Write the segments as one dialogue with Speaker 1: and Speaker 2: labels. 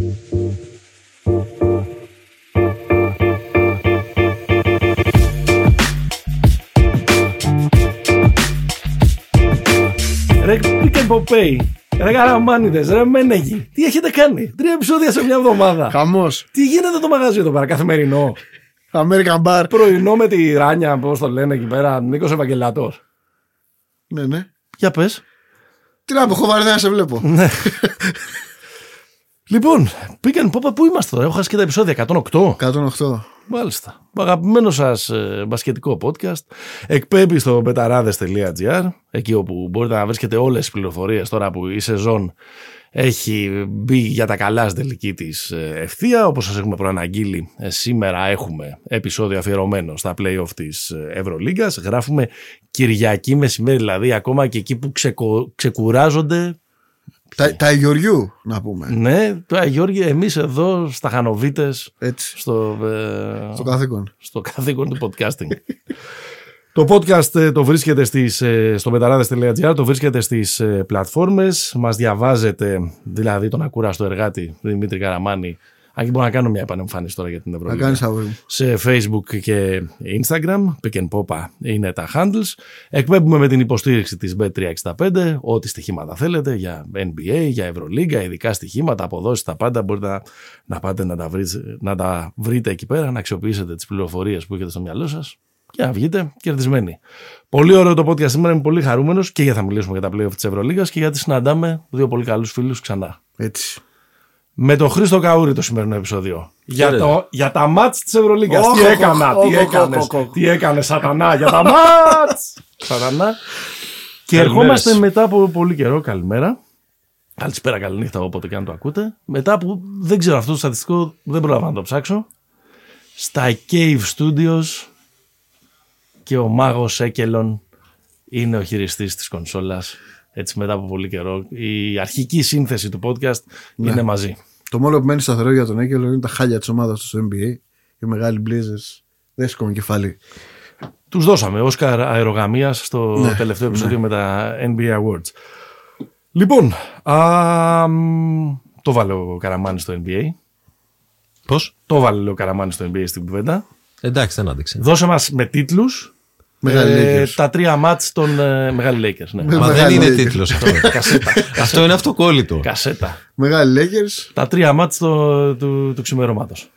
Speaker 1: Ρε Pick and Pop Pay. Ρε καραμάνιδες, ρε Μένεγι. Τι έχετε κάνει; Τρία επεισόδια σε μια εβδομάδα.
Speaker 2: Χαμός.
Speaker 1: Τι γίνεται το μαγαζί εδώ πέρα, καθημερινό;
Speaker 2: American Bar.
Speaker 1: Πρωινό με τη Ράνια, πώς το λένε εκεί πέρα, Νίκος Ευαγγελάτος.
Speaker 2: Ναι, ναι.
Speaker 1: Για πες.
Speaker 2: Τι να πω, έχω βαρεθεί να σε βλέπω.
Speaker 1: Ναι. λοιπόν, Pick and Pop, πού είμαστε τώρα, έχω χάσει και τα επεισόδια 108.
Speaker 2: 108.
Speaker 1: Μάλιστα. Αγαπημένος σας ε, μπασκετικό podcast. Εκπέμπει στο betarades.gr, εκεί όπου μπορείτε να βρίσκετε όλες τις πληροφορίες τώρα που η σεζόν έχει μπει για τα καλά στην τελική της ευθεία. Όπως σας έχουμε προαναγγείλει, ε, σήμερα έχουμε επεισόδιο αφιερωμένο στα playoff της Ευρωλίγκας. Γράφουμε Κυριακή μεσημέρι, δηλαδή ακόμα και εκεί που ξεκο- ξεκουράζονται
Speaker 2: Τα, τα Γεωργιού, να πούμε.
Speaker 1: ναι, τώρα Γιώργη, εμείς εδώ στα Χανοβίτες,
Speaker 2: Έτσι.
Speaker 1: στο, ε,
Speaker 2: Στο καθήκον.
Speaker 1: στο καθήκον του podcasting. το podcast ε, το βρίσκεται στις, ε, στο πεταράδες.gr, το βρίσκεται στις ε, πλατφόρμες, μας διαβάζετε, δηλαδή τον ακούραστο εργάτη Δημήτρη Καραμάνη, αν και μπορώ να κάνω μια επανεμφάνιση τώρα για την
Speaker 2: Να
Speaker 1: Ευρωλίγα.
Speaker 2: κάνεις αγόρι μου.
Speaker 1: Σε Facebook και Instagram, Pick and Popa είναι τα handles. Εκπέμπουμε με την υποστήριξη της Bet365, ό,τι στοιχήματα θέλετε για NBA, για Ευρωλίγκα, ειδικά στοιχήματα, αποδόσεις, τα πάντα μπορείτε να, να πάτε να τα, βρείτε, να τα βρείτε εκεί πέρα, να αξιοποιήσετε τις πληροφορίες που έχετε στο μυαλό σας και να βγείτε κερδισμένοι. Πολύ ωραίο το podcast σήμερα, είμαι πολύ χαρούμενος και για θα μιλήσουμε για τα playoff της Ευρωλίγκας και γιατί συναντάμε δύο πολύ καλούς φίλους ξανά.
Speaker 2: Έτσι.
Speaker 1: Με τον Χρήστο Καούρη το σημερινό επεισόδιο. Για,
Speaker 3: Χαίρετε.
Speaker 1: το, για τα μάτς της Ευρωλίγκας.
Speaker 2: Οχ,
Speaker 1: τι
Speaker 2: οχ,
Speaker 1: έκανα,
Speaker 2: οχ,
Speaker 1: τι
Speaker 2: οχ,
Speaker 1: έκανες,
Speaker 2: οχ, οχ.
Speaker 1: τι έκανες σατανά για τα μάτς. σατανά. Και
Speaker 3: Καλημέρες.
Speaker 1: ερχόμαστε μετά από πολύ καιρό, καλημέρα. Καλησπέρα, καληνύχτα, όποτε και αν το ακούτε. Μετά που δεν ξέρω αυτό το στατιστικό, δεν πρόλαβα να το ψάξω. Στα Cave Studios και ο μάγος Έκελον είναι ο χειριστής της κονσόλας. Έτσι μετά από πολύ καιρό. Η αρχική σύνθεση του podcast
Speaker 2: Ναι.
Speaker 1: είναι μαζί.
Speaker 2: Το μόνο που μένει σταθερό για τον Έκελο είναι τα χάλια της ομάδας του στο NBA. Οι μεγάλοι Blazers δεν σηκώνουν κεφάλι.
Speaker 1: Τους δώσαμε Όσκαρ αερογαμίας στο
Speaker 2: Ναι,
Speaker 1: τελευταίο επεισόδιο με τα NBA Awards. Λοιπόν, α, μ, το βάλε ο Καραμάνης στο NBA.
Speaker 3: Πώς;
Speaker 1: Το βάλε ο Καραμάνης στο NBA στην κουβέντα.
Speaker 3: Εντάξει, δεν άντεξε.
Speaker 1: Δώσε μας με τίτλους
Speaker 2: Μεγάλοι
Speaker 1: ε,
Speaker 2: Lakers.
Speaker 1: τα τρία μάτς των ε, Μεγάλοι Lakers. Ναι.
Speaker 2: Με-
Speaker 3: Μα δεν
Speaker 2: Μεγάλη
Speaker 3: είναι
Speaker 2: Lakers.
Speaker 3: τίτλος αυτό.
Speaker 1: Κασέτα.
Speaker 3: αυτό είναι αυτοκόλλητο.
Speaker 1: Κασέτα.
Speaker 2: Μεγάλοι Lakers.
Speaker 1: Τα τρία μάτς το- του, του ξημερώματος.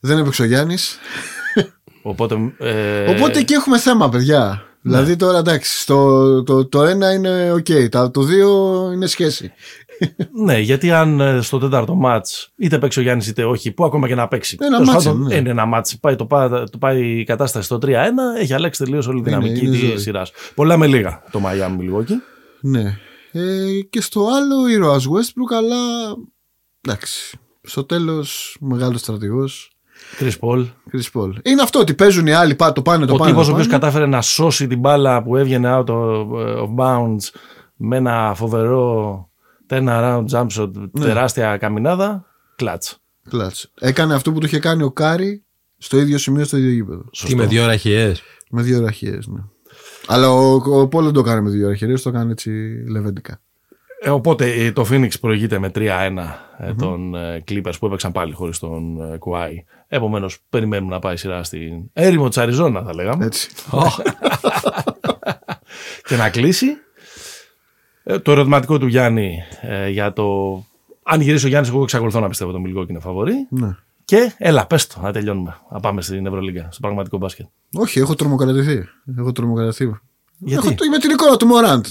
Speaker 2: Δεν έπαιξε ο Γιάννης.
Speaker 1: Οπότε, ε,
Speaker 2: Οπότε εκεί έχουμε θέμα, παιδιά. Δηλαδή τώρα εντάξει, το, το, το ένα είναι οκ, τα- το δύο είναι σχέση.
Speaker 1: Ναι, γιατί αν ε, στο τέταρτο ματς είτε παίξει ο Γιάννης είτε όχι, που ακόμα και να παίξει.
Speaker 2: Ένα
Speaker 1: τέλος
Speaker 2: ματς
Speaker 1: πάντων,
Speaker 2: είναι, ναι.
Speaker 1: είναι ένα ματς. Πάει, το, πάει, το πάει η κατάσταση στο 3-1, έχει αλλάξει τελείως όλη η δυναμική
Speaker 2: είναι
Speaker 1: της
Speaker 2: ζωή.
Speaker 1: σειράς. Πολλά με λίγα το Miami Milwaukee.
Speaker 2: Ναι. Ε, και στο άλλο ήρωας Westbrook, αλλά εντάξει. Στο τέλος, μεγάλος στρατηγός.
Speaker 1: Chris Paul.
Speaker 2: Chris Paul. Είναι αυτό ότι παίζουν οι άλλοι, πά- το πάνε, το
Speaker 1: Ο
Speaker 2: πάνε.
Speaker 1: τύπος ο
Speaker 2: το
Speaker 1: οποίος
Speaker 2: πάνε.
Speaker 1: κατάφερε να σώσει την μπάλα που έβγαινε out of, of bounds με ένα φοβερό turnaround jump shot,
Speaker 2: Ναι.
Speaker 1: τεράστια καμινάδα. Clutch.
Speaker 2: Clutch. Έκανε αυτό που το είχε κάνει ο Κάρι στο ίδιο σημείο, στο ίδιο γήπεδο.
Speaker 3: Τι με δύο ραχιές;
Speaker 2: Με δύο ραχίε, ναι. Αλλά ο, ο Πόλ δεν το έκανε με δύο ραχίε, το έκανε έτσι λεβέντικα.
Speaker 1: Ε, οπότε ε, το Phoenix προηγείται με 3-1 ε, των ε, Clippers που έπαιξαν πάλι χωρίς τον ε, Κουάι. Επομένως περιμένουμε να πάει η σειρά στην έρημο της Αριζόνα θα λέγαμε
Speaker 2: Έτσι.
Speaker 1: και να κλείσει. Ε, το ερωτηματικό του Γιάννη ε, για το... Αν γυρίσει ο Γιάννης εγώ εξακολουθώ να πιστεύω το Μιλγόκι είναι φαβορή.
Speaker 2: ναι.
Speaker 1: Και έλα πες το να τελειώνουμε. Να πάμε στην Ευρωλίγκα, στο πραγματικό μπάσκετ.
Speaker 2: Όχι, έχω τρομοκρατηθεί. Έχω τρομοκρατηθεί.
Speaker 1: Γιατί;
Speaker 2: Έχω, με την εικόνα του Μωράντ.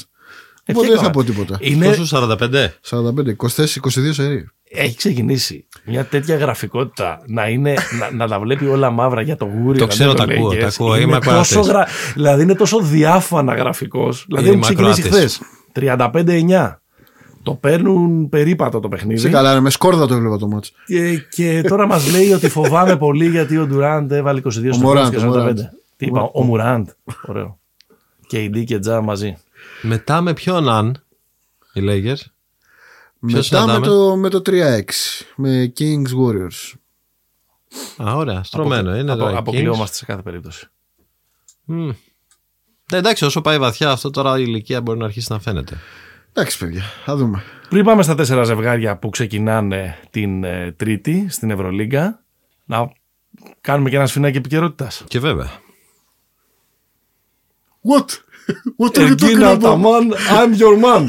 Speaker 1: Ε,
Speaker 2: Οπότε
Speaker 1: ποια
Speaker 2: δεν θα
Speaker 1: εικόνα;
Speaker 2: πω τίποτα.
Speaker 1: Είναι,
Speaker 3: Πόσο 45.
Speaker 2: 45, 24, 22 σερί.
Speaker 1: έχει ξεκινήσει μια τέτοια γραφικότητα να, είναι, να, να τα βλέπει όλα μαύρα για το γούρι.
Speaker 3: Το
Speaker 1: να
Speaker 3: ξέρω,
Speaker 1: μην
Speaker 3: τα ακούω,
Speaker 1: λέγες.
Speaker 3: τα ακούω,
Speaker 1: Είναι
Speaker 3: είμαι ακροατής.
Speaker 1: τόσο γρα... Δηλαδή είναι τόσο διάφανα γραφικός. Δηλαδή
Speaker 3: Είμαι
Speaker 1: έχουν ξεκινήσει χθες.
Speaker 3: Ακροατής.
Speaker 1: 35-9. Το παίρνουν περίπατο το παιχνίδι.
Speaker 2: Σε καλά, ρε, με σκόρδα το έβλεπα το μάτς.
Speaker 1: Και, και τώρα μας λέει ότι φοβάμαι πολύ γιατί ο Ντουράντ έβαλε 22 στο
Speaker 2: Μωράντ,
Speaker 1: και
Speaker 2: ο
Speaker 1: 45.
Speaker 2: Μωράντ.
Speaker 1: Τι είπα, ο Μουράντ. Ωραίο. Και η Ντί και Τζα μαζί.
Speaker 3: Μετά με ποιον αν οι Lakers;
Speaker 2: Μετά με
Speaker 3: συναντάμε;
Speaker 2: το, με το 3-6. Με Kings Warriors.
Speaker 3: Α, ωραία, στρωμένο. Είναι
Speaker 1: Απο,
Speaker 3: τώρα.
Speaker 1: αποκλειόμαστε σε κάθε περίπτωση.
Speaker 3: Kings. Μμ. Ναι, εντάξει, όσο πάει βαθιά αυτό τώρα η ηλικία μπορεί να αρχίσει να φαίνεται.
Speaker 2: Εντάξει, παιδιά, θα δούμε.
Speaker 1: Πριν πάμε στα τέσσερα ζευγάρια που ξεκινάνε την ε, Τρίτη στην Ευρωλίγκα, να κάνουμε και ένα σφινάκι επικαιρότητας.
Speaker 3: Και βέβαια.
Speaker 2: What? What are you talking
Speaker 1: Εργίνα
Speaker 2: about?
Speaker 1: Ταμάν, I'm your man.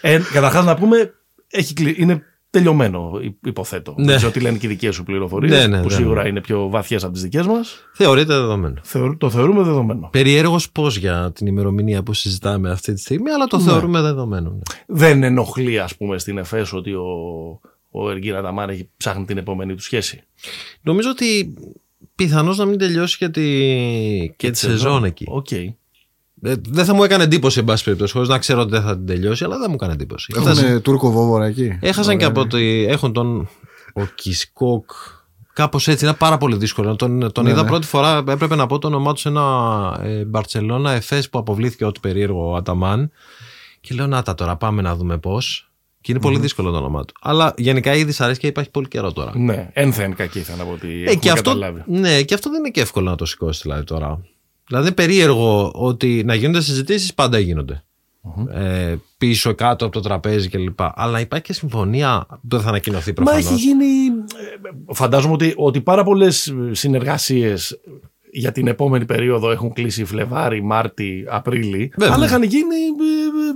Speaker 1: ε, Καταρχάς να πούμε, έχει, κλει- είναι τελειωμένο, υ- υποθέτω.
Speaker 3: Ναι.
Speaker 1: Δεν ξέρω τι λένε και οι δικές σου πληροφορίες,
Speaker 3: Ναι, ναι,
Speaker 1: που
Speaker 3: ναι,
Speaker 1: σίγουρα
Speaker 3: ναι.
Speaker 1: είναι πιο βαθιές από τις δικές μας.
Speaker 3: Θεωρείται δεδομένο.
Speaker 1: Το θεωρούμε δεδομένο.
Speaker 3: Περιέργως πώς για την ημερομηνία που συζητάμε αυτή τη στιγμή, αλλά το θεωρούμε δεδομένο. ναι.
Speaker 1: Δεν ενοχλεί, ας πούμε, στην ΕΦΕΣ ότι ο, ο Εργίνα Ταμάν έχει ψάχνει την επόμενη του σχέση.
Speaker 3: Νομίζω ότι πιθανώς να μην τελειώσει και τη, και τη σεζόν εκεί.
Speaker 1: Οκ.
Speaker 3: Ε, δεν θα μου έκανε εντύπωση, εν πάση περιπτώσει, χωρίς να ξέρω ότι δεν θα την τελειώσει, αλλά δεν μου έκανε εντύπωση.
Speaker 2: Έχουν Τούρκο βόβορα εκεί.
Speaker 3: Έχασαν και από το. Έχουν τον. Ο Κισκόκ. Κάπως έτσι, είναι πάρα πολύ δύσκολο. Τον, τον
Speaker 2: Ναι,
Speaker 3: είδα
Speaker 2: ναι.
Speaker 3: πρώτη φορά, έπρεπε να πω το όνομά του σε ένα ε, Μπαρσελόνα Εφές που αποβλήθηκε ό,τι περίεργο ο Αταμάν. Και λέω, Να τα τώρα, πάμε να δούμε πώς. Και είναι πολύ δύσκολο το όνομά του. Αλλά γενικά η δυσαρέσκεια υπάρχει πολύ καιρό τώρα.
Speaker 1: Ναι, ένθεν κακή θα από ό,τι
Speaker 3: Ε,
Speaker 1: έχουμε
Speaker 3: και, αυτό,
Speaker 1: καταλάβει.
Speaker 3: ναι, και αυτό δεν είναι και εύκολο να το σηκώσει δηλαδή τώρα. Δηλαδή είναι περίεργο ότι να γίνονται συζητήσεις πάντα γίνονται. Ε, πίσω, κάτω από το τραπέζι κλπ. Αλλά υπάρχει και συμφωνία που δεν θα ανακοινωθεί
Speaker 1: Μα
Speaker 3: προφανώς.
Speaker 1: έχει γίνει. ε, Φαντάζομαι ότι, ότι πάρα πολλές συνεργασίες για την επόμενη περίοδο έχουν κλείσει Φλεβάρι, Μάρτι, Απρίλη.
Speaker 3: Βέβαια.
Speaker 1: Αλλά είχαν γίνει ε, ε,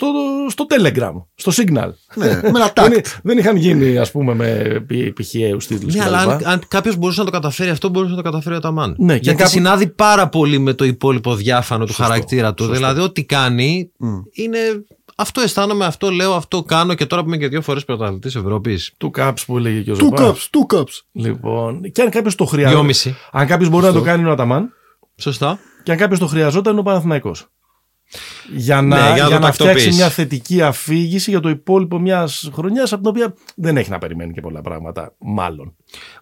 Speaker 1: στο, στο Telegram, στο Signal.
Speaker 2: Ναι, με ένα
Speaker 1: δεν,
Speaker 2: τάκ.
Speaker 1: δεν είχαν γίνει, ας πούμε, με πη- πηχιαίου τίτλου.
Speaker 3: Ναι, αλλά αν, αν κάποιος μπορούσε να το καταφέρει αυτό, μπορούσε να το καταφέρει ο Ταμάν.
Speaker 1: Ναι, και
Speaker 3: Γιατί
Speaker 1: κάπου-
Speaker 3: συνάδει πάρα πολύ με το υπόλοιπο διάφανο του
Speaker 1: Σωστό,
Speaker 3: χαρακτήρα του.
Speaker 1: σωστό.
Speaker 3: Δηλαδή, ό,τι κάνει είναι. Αυτό αισθάνομαι, αυτό λέω, αυτό κάνω και τώρα που είμαι και δύο φορές πρωταθλητής Ευρώπης.
Speaker 1: Του Caps που έλεγε και ο
Speaker 2: Two
Speaker 1: Ζωμπά.
Speaker 2: cups, two cups.
Speaker 1: Λοιπόν, και αν κάποιος το χρειάζεται.
Speaker 3: Δυόμιση.
Speaker 1: Αν κάποιος μπορεί να το κάνει είναι ο Αταμάν.
Speaker 3: Σωστά.
Speaker 1: Και αν κάποιος το χρειαζόταν είναι ο Παναθηναϊκός. Για να,
Speaker 3: Ναι, για να
Speaker 1: για
Speaker 3: το
Speaker 1: να φτιάξει
Speaker 3: τακτοποιήσει.
Speaker 1: μια θετική αφήγηση για το υπόλοιπο μιας χρονιάς από την οποία δεν έχει να περιμένει και πολλά πράγματα, μάλλον.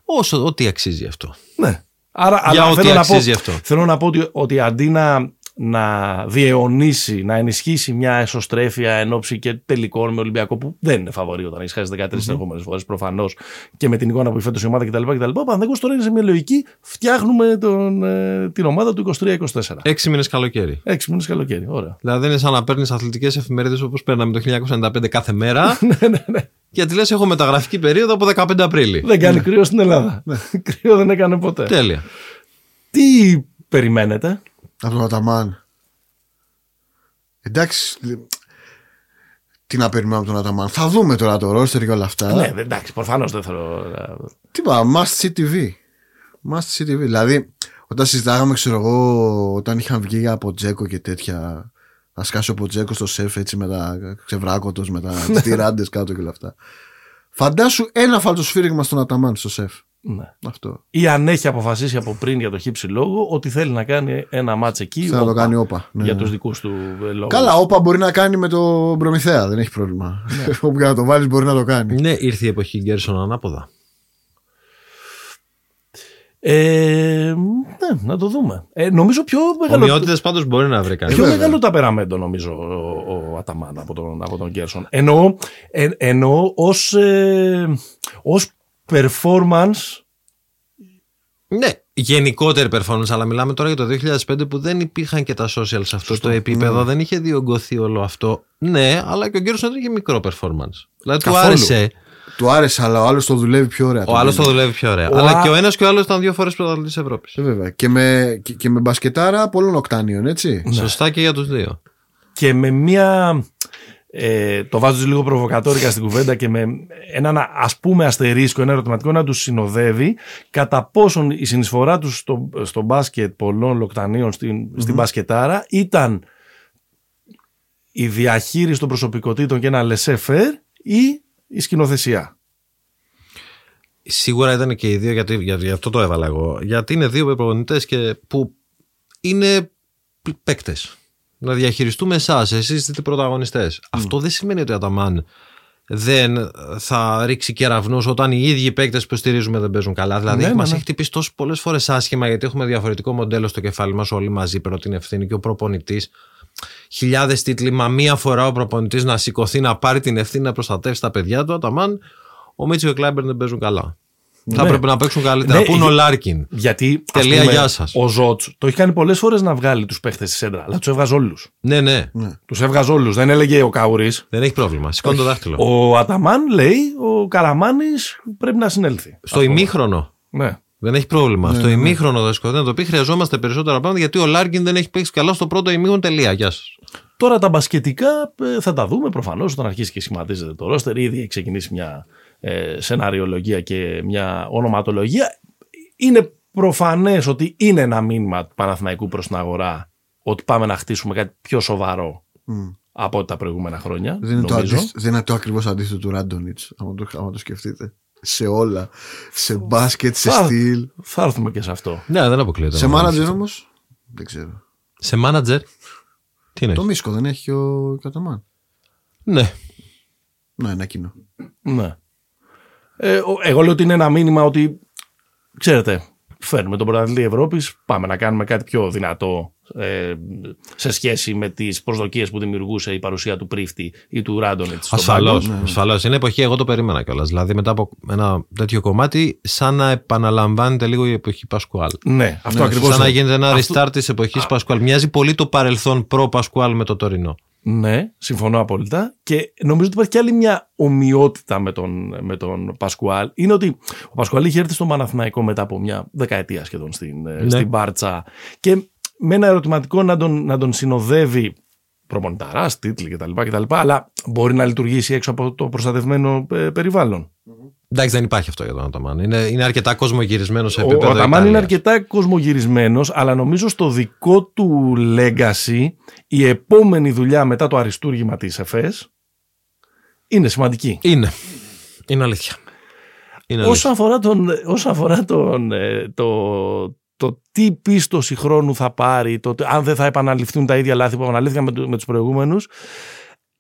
Speaker 3: Όσο, ό,τι αξίζει αυτό.
Speaker 1: Ναι. Άρα,
Speaker 3: Για
Speaker 1: αλλά
Speaker 3: ό,τι
Speaker 1: θέλω, να
Speaker 3: αξίζει
Speaker 1: πω,
Speaker 3: αυτό.
Speaker 1: θέλω να πω ότι, ότι αντί να, να διαιωνίσει, να ενισχύσει μια εσωστρέφεια εν ώψη και τελικών με Ολυμπιακό που δεν είναι φαβορή όταν έχεις χάσει 13 συνεχόμενες φορές προφανώς και με την εικόνα που έχει φέτος η ομάδα κτλ. κτλ. Ο Παναθηναϊκός τώρα είναι σε μια λογική φτιάχνουμε τον, ε, την ομάδα του 23-24.
Speaker 3: Έξι μήνες καλοκαίρι.
Speaker 1: Έξι μήνες καλοκαίρι. Ωραία.
Speaker 3: Δηλαδή είναι σαν να παίρνεις αθλητικές εφημερίδες όπως παίρναμε το 1995 κάθε μέρα. Γιατί λες: Έχω μεταγραφική περίοδο από 15 Απρίλη.
Speaker 1: Δεν κάνει κρύο στην Ελλάδα. κρύο δεν έκανε ποτέ.
Speaker 3: Τέλεια.
Speaker 1: Τι περιμένετε;
Speaker 2: Από τον Αταμάν. Εντάξει. λ- Τι να περιμένουμε από τον Αταμάν. Θα δούμε τώρα το ρόστερ και όλα αυτά.
Speaker 1: Ναι, δεν- εντάξει, προφανώς δεν θέλω. να-
Speaker 2: Τι είπα, must see TV. Must see TV. Δηλαδή, όταν συζητάγαμε, ξέρω εγώ, όταν είχαν βγει για από Τζέκο και τέτοια. Να σκάσει ο Ποτζέκο στο σεφ έτσι με τα ξεβράκωτος, με τα τυράντε κάτω και όλα αυτά. Φαντάσου ένα φαλτοσφύριγμα στον Αταμάν στο σεφ.
Speaker 1: Ναι.
Speaker 2: Αυτό.
Speaker 1: Ή αν έχει αποφασίσει από πριν για το χύψη λόγο ότι θέλει να κάνει ένα μάτς εκεί.
Speaker 2: Θέλει να το
Speaker 1: όπα,
Speaker 2: κάνει όπα. Ναι,
Speaker 1: Για
Speaker 2: ναι.
Speaker 1: τους δικούς του ε, λόγους.
Speaker 2: Καλά, όπα μπορεί να κάνει με το Προμηθέα, δεν έχει πρόβλημα. Όπου και να το βάλεις μπορεί να το κάνει.
Speaker 3: Ναι, ήρθε η εποχή Γκέρσον ανάποδα.
Speaker 1: Ε, ναι, να το δούμε. Ε, νομίζω πιο μεγάλο,
Speaker 3: Ομοιότητες πάντως μπορεί να βρει κανείς.
Speaker 1: πιο
Speaker 2: βέβαια.
Speaker 1: μεγάλο ταπεραμέντο νομίζω ο, ο Αταμάν από τον, από τον Γκέρσον. Εννοώ, ε, εννοώ ως, ε, ως performance
Speaker 3: Ναι, γενικότερη performance, αλλά μιλάμε τώρα για το 2005 που δεν υπήρχαν και τα social σε αυτό το επίπεδο, δεν είχε διωγγωθεί όλο αυτό. Ναι, αλλά και ο Γκέρσον δεν είχε μικρό performance. Δηλαδή του
Speaker 1: Καθόλου.
Speaker 3: άρεσε.
Speaker 2: Του άρεσε, αλλά ο άλλος το δουλεύει πιο ωραία.
Speaker 3: Ο άλλος το δουλεύει πιο ωραία.
Speaker 1: Ο
Speaker 3: αλλά
Speaker 1: Α-
Speaker 3: και ο ένας και ο άλλος ήταν δύο φορές πρωταθλητής Ευρώπης.
Speaker 2: Ε, βέβαια. Και με, και, και με μπασκετάρα πολλών οκτάνιων, έτσι.
Speaker 3: Σωστά και για τους δύο.
Speaker 1: και με μια. Ε, το βάζω λίγο προβοκατόρικα στην κουβέντα και με έναν ας πούμε αστερίσκο, ένα ερωτηματικό να τους συνοδεύει κατά πόσον η συνεισφορά τους στο, στο μπάσκετ πολλών λοκτανίων στην, στην μπασκετάρα ήταν η διαχείριση των προσωπικότητων και ένα λεσέφερ ή η σκηνοθεσία.
Speaker 3: Σίγουρα ήταν και οι δύο, γιατί, για, γι' αυτό το έβαλα εγώ. Γιατί είναι δύο προπονητές και που είναι παίκτες. Να διαχειριστούμε εσάς, εσείς είστε πρωταγωνιστές. Αυτό δεν σημαίνει ότι ο Αταμάν δεν θα ρίξει κεραυνούς όταν οι ίδιοι παίκτες που στηρίζουμε δεν παίζουν καλά. Δηλαδή,
Speaker 1: Ναι, ναι,
Speaker 3: μας
Speaker 1: ναι.
Speaker 3: έχει χτυπήσει τόσο πολλές φορές άσχημα γιατί έχουμε διαφορετικό μοντέλο στο κεφάλι μας όλοι μαζί. Παίρνω την ευθύνη και ο προπονητής. Χιλιάδες τίτλοι, μα μία φορά ο προπονητής να σηκωθεί να πάρει την ευθύνη να προστατεύσει τα παιδιά του. Αταμάν, ο Μίτσιτς και ο Κλάιμπερν δεν παίζουν καλά. Θα
Speaker 1: Ναι.
Speaker 3: πρέπει να παίξουν καλύτερα.
Speaker 1: Ναι,
Speaker 3: Πού είναι ο
Speaker 1: για-
Speaker 3: Λάρκιν;
Speaker 1: Γιατί ας
Speaker 3: Τελεία,
Speaker 1: πούμε,
Speaker 3: γεια σας.
Speaker 1: ο Ζοτς το έχει κάνει πολλές φορές να βγάλει τους παίχτες στη σέντρα, αλλά τους έβγαζε όλους.
Speaker 3: Ναι, ναι.
Speaker 1: Τους έβγαζε όλους. Δεν έλεγε ο Καουρής.
Speaker 3: Δεν έχει πρόβλημα. Σηκώνει το δάχτυλο.
Speaker 1: Ο Αταμάν λέει ο Καραμάνης πρέπει να συνέλθει.
Speaker 3: Στο ημίχρονο.
Speaker 1: Ναι.
Speaker 3: Δεν έχει πρόβλημα. Στο ημίχρονο θα σηκωθεί να το πει: Χρειαζόμαστε περισσότερα πράγματα γιατί ο Λάρκιν δεν έχει παίξει καλά στο πρώτο ημίχρονο. Τελεία. Γεια σας.
Speaker 1: Τώρα τα μπασκετικά ε, θα τα δούμε προφανώς όταν αρχίσει και σχηματίζεται το ρόστερ. Ήδη έχει ξεκινήσει μια ε, σεναριολογία και μια ονοματολογία. Είναι προφανές ότι είναι ένα μήνυμα του Παναθηναϊκού προς την αγορά ότι πάμε να χτίσουμε κάτι πιο σοβαρό
Speaker 2: Μμ.
Speaker 1: από τα προηγούμενα χρόνια.
Speaker 2: Δεν είναι, το
Speaker 1: νομίζω.
Speaker 2: αντίθετο, δεν είναι το ακριβώς αντίθετο του Ράντονιτς, άμα το, άμα το σκεφτείτε. Σε όλα. Σε μπάσκετ, σε
Speaker 1: Θα-
Speaker 2: στυλ.
Speaker 1: Θα έρθουμε και σε αυτό.
Speaker 3: Ναι, δεν αποκλείεται.
Speaker 2: Σε
Speaker 3: να
Speaker 2: μάνατζερ
Speaker 3: βάλεις.
Speaker 2: όμως. Δεν ξέρω.
Speaker 3: Σε μάνατζερ. Τι είναι.
Speaker 2: Το Μίσκο δεν έχει ο Καταμάν.
Speaker 3: Ναι.
Speaker 2: Ναι, ένα κοινό.
Speaker 1: Ναι. Ε, ο- εγώ λέω ότι είναι ένα μήνυμα ότι, ξέρετε, φέρνουμε τον πρωταθλητή Ευρώπης, πάμε να κάνουμε κάτι πιο δυνατό ε, σε σχέση με τις προσδοκίες που δημιουργούσε η παρουσία του Πρίφτη ή του Ράντονιτ. στον
Speaker 3: Ασφαλώς.
Speaker 1: πάγκο.
Speaker 3: Ασφαλώς. Είναι εποχή, εγώ το περίμενα κιόλας. Δηλαδή, μετά από ένα τέτοιο κομμάτι, σαν να επαναλαμβάνεται λίγο η εποχή Πασκουάλ.
Speaker 1: Ναι, αυτό
Speaker 2: Ναι,
Speaker 1: ακριβώς.
Speaker 3: Σαν να
Speaker 1: είναι.
Speaker 3: γίνεται ένα
Speaker 1: Αυτό-
Speaker 3: restart της εποχής Πασκουάλ. Μοιάζει πολύ το παρελθόν προ-Πασκουάλ με το τωρινό.
Speaker 1: Ναι, συμφωνώ απόλυτα. Και νομίζω ότι υπάρχει και άλλη μια ομοιότητα με τον, με τον Πασκουάλ. Είναι ότι ο Πασκουάλ είχε έρθει στο Παναθηναϊκό μετά από μια δεκαετία σχεδόν στην, ε,
Speaker 3: Ναι.
Speaker 1: στην Μπάρτσα. Και με ένα ερωτηματικό να τον, να τον συνοδεύει προπονηταράς, τίτλοι κτλ, κτλ. Αλλά μπορεί να λειτουργήσει έξω από το προστατευμένο ε, περιβάλλον.
Speaker 3: Εντάξει, δεν υπάρχει αυτό για τον Αταμάν. Είναι, είναι αρκετά κοσμογυρισμένος σε
Speaker 1: Ο,
Speaker 3: επίπεδο.
Speaker 1: ο Αταμάν είναι
Speaker 3: Ιταλίας.
Speaker 1: αρκετά κοσμογυρισμένος, αλλά νομίζω στο δικό του legacy η επόμενη δουλειά μετά το αριστούργημα της ΕΦΕΣ είναι σημαντική.
Speaker 3: Είναι. Είναι αλήθεια. Είναι αλήθεια.
Speaker 1: Όσον αφορά, τον, όσον αφορά τον, ε, το, το τι πίστοση χρόνου θα πάρει, το, αν δεν θα επαναληφθούν τα ίδια λάθη που επαναλήφθηκαν με, του- με τους προηγούμενους,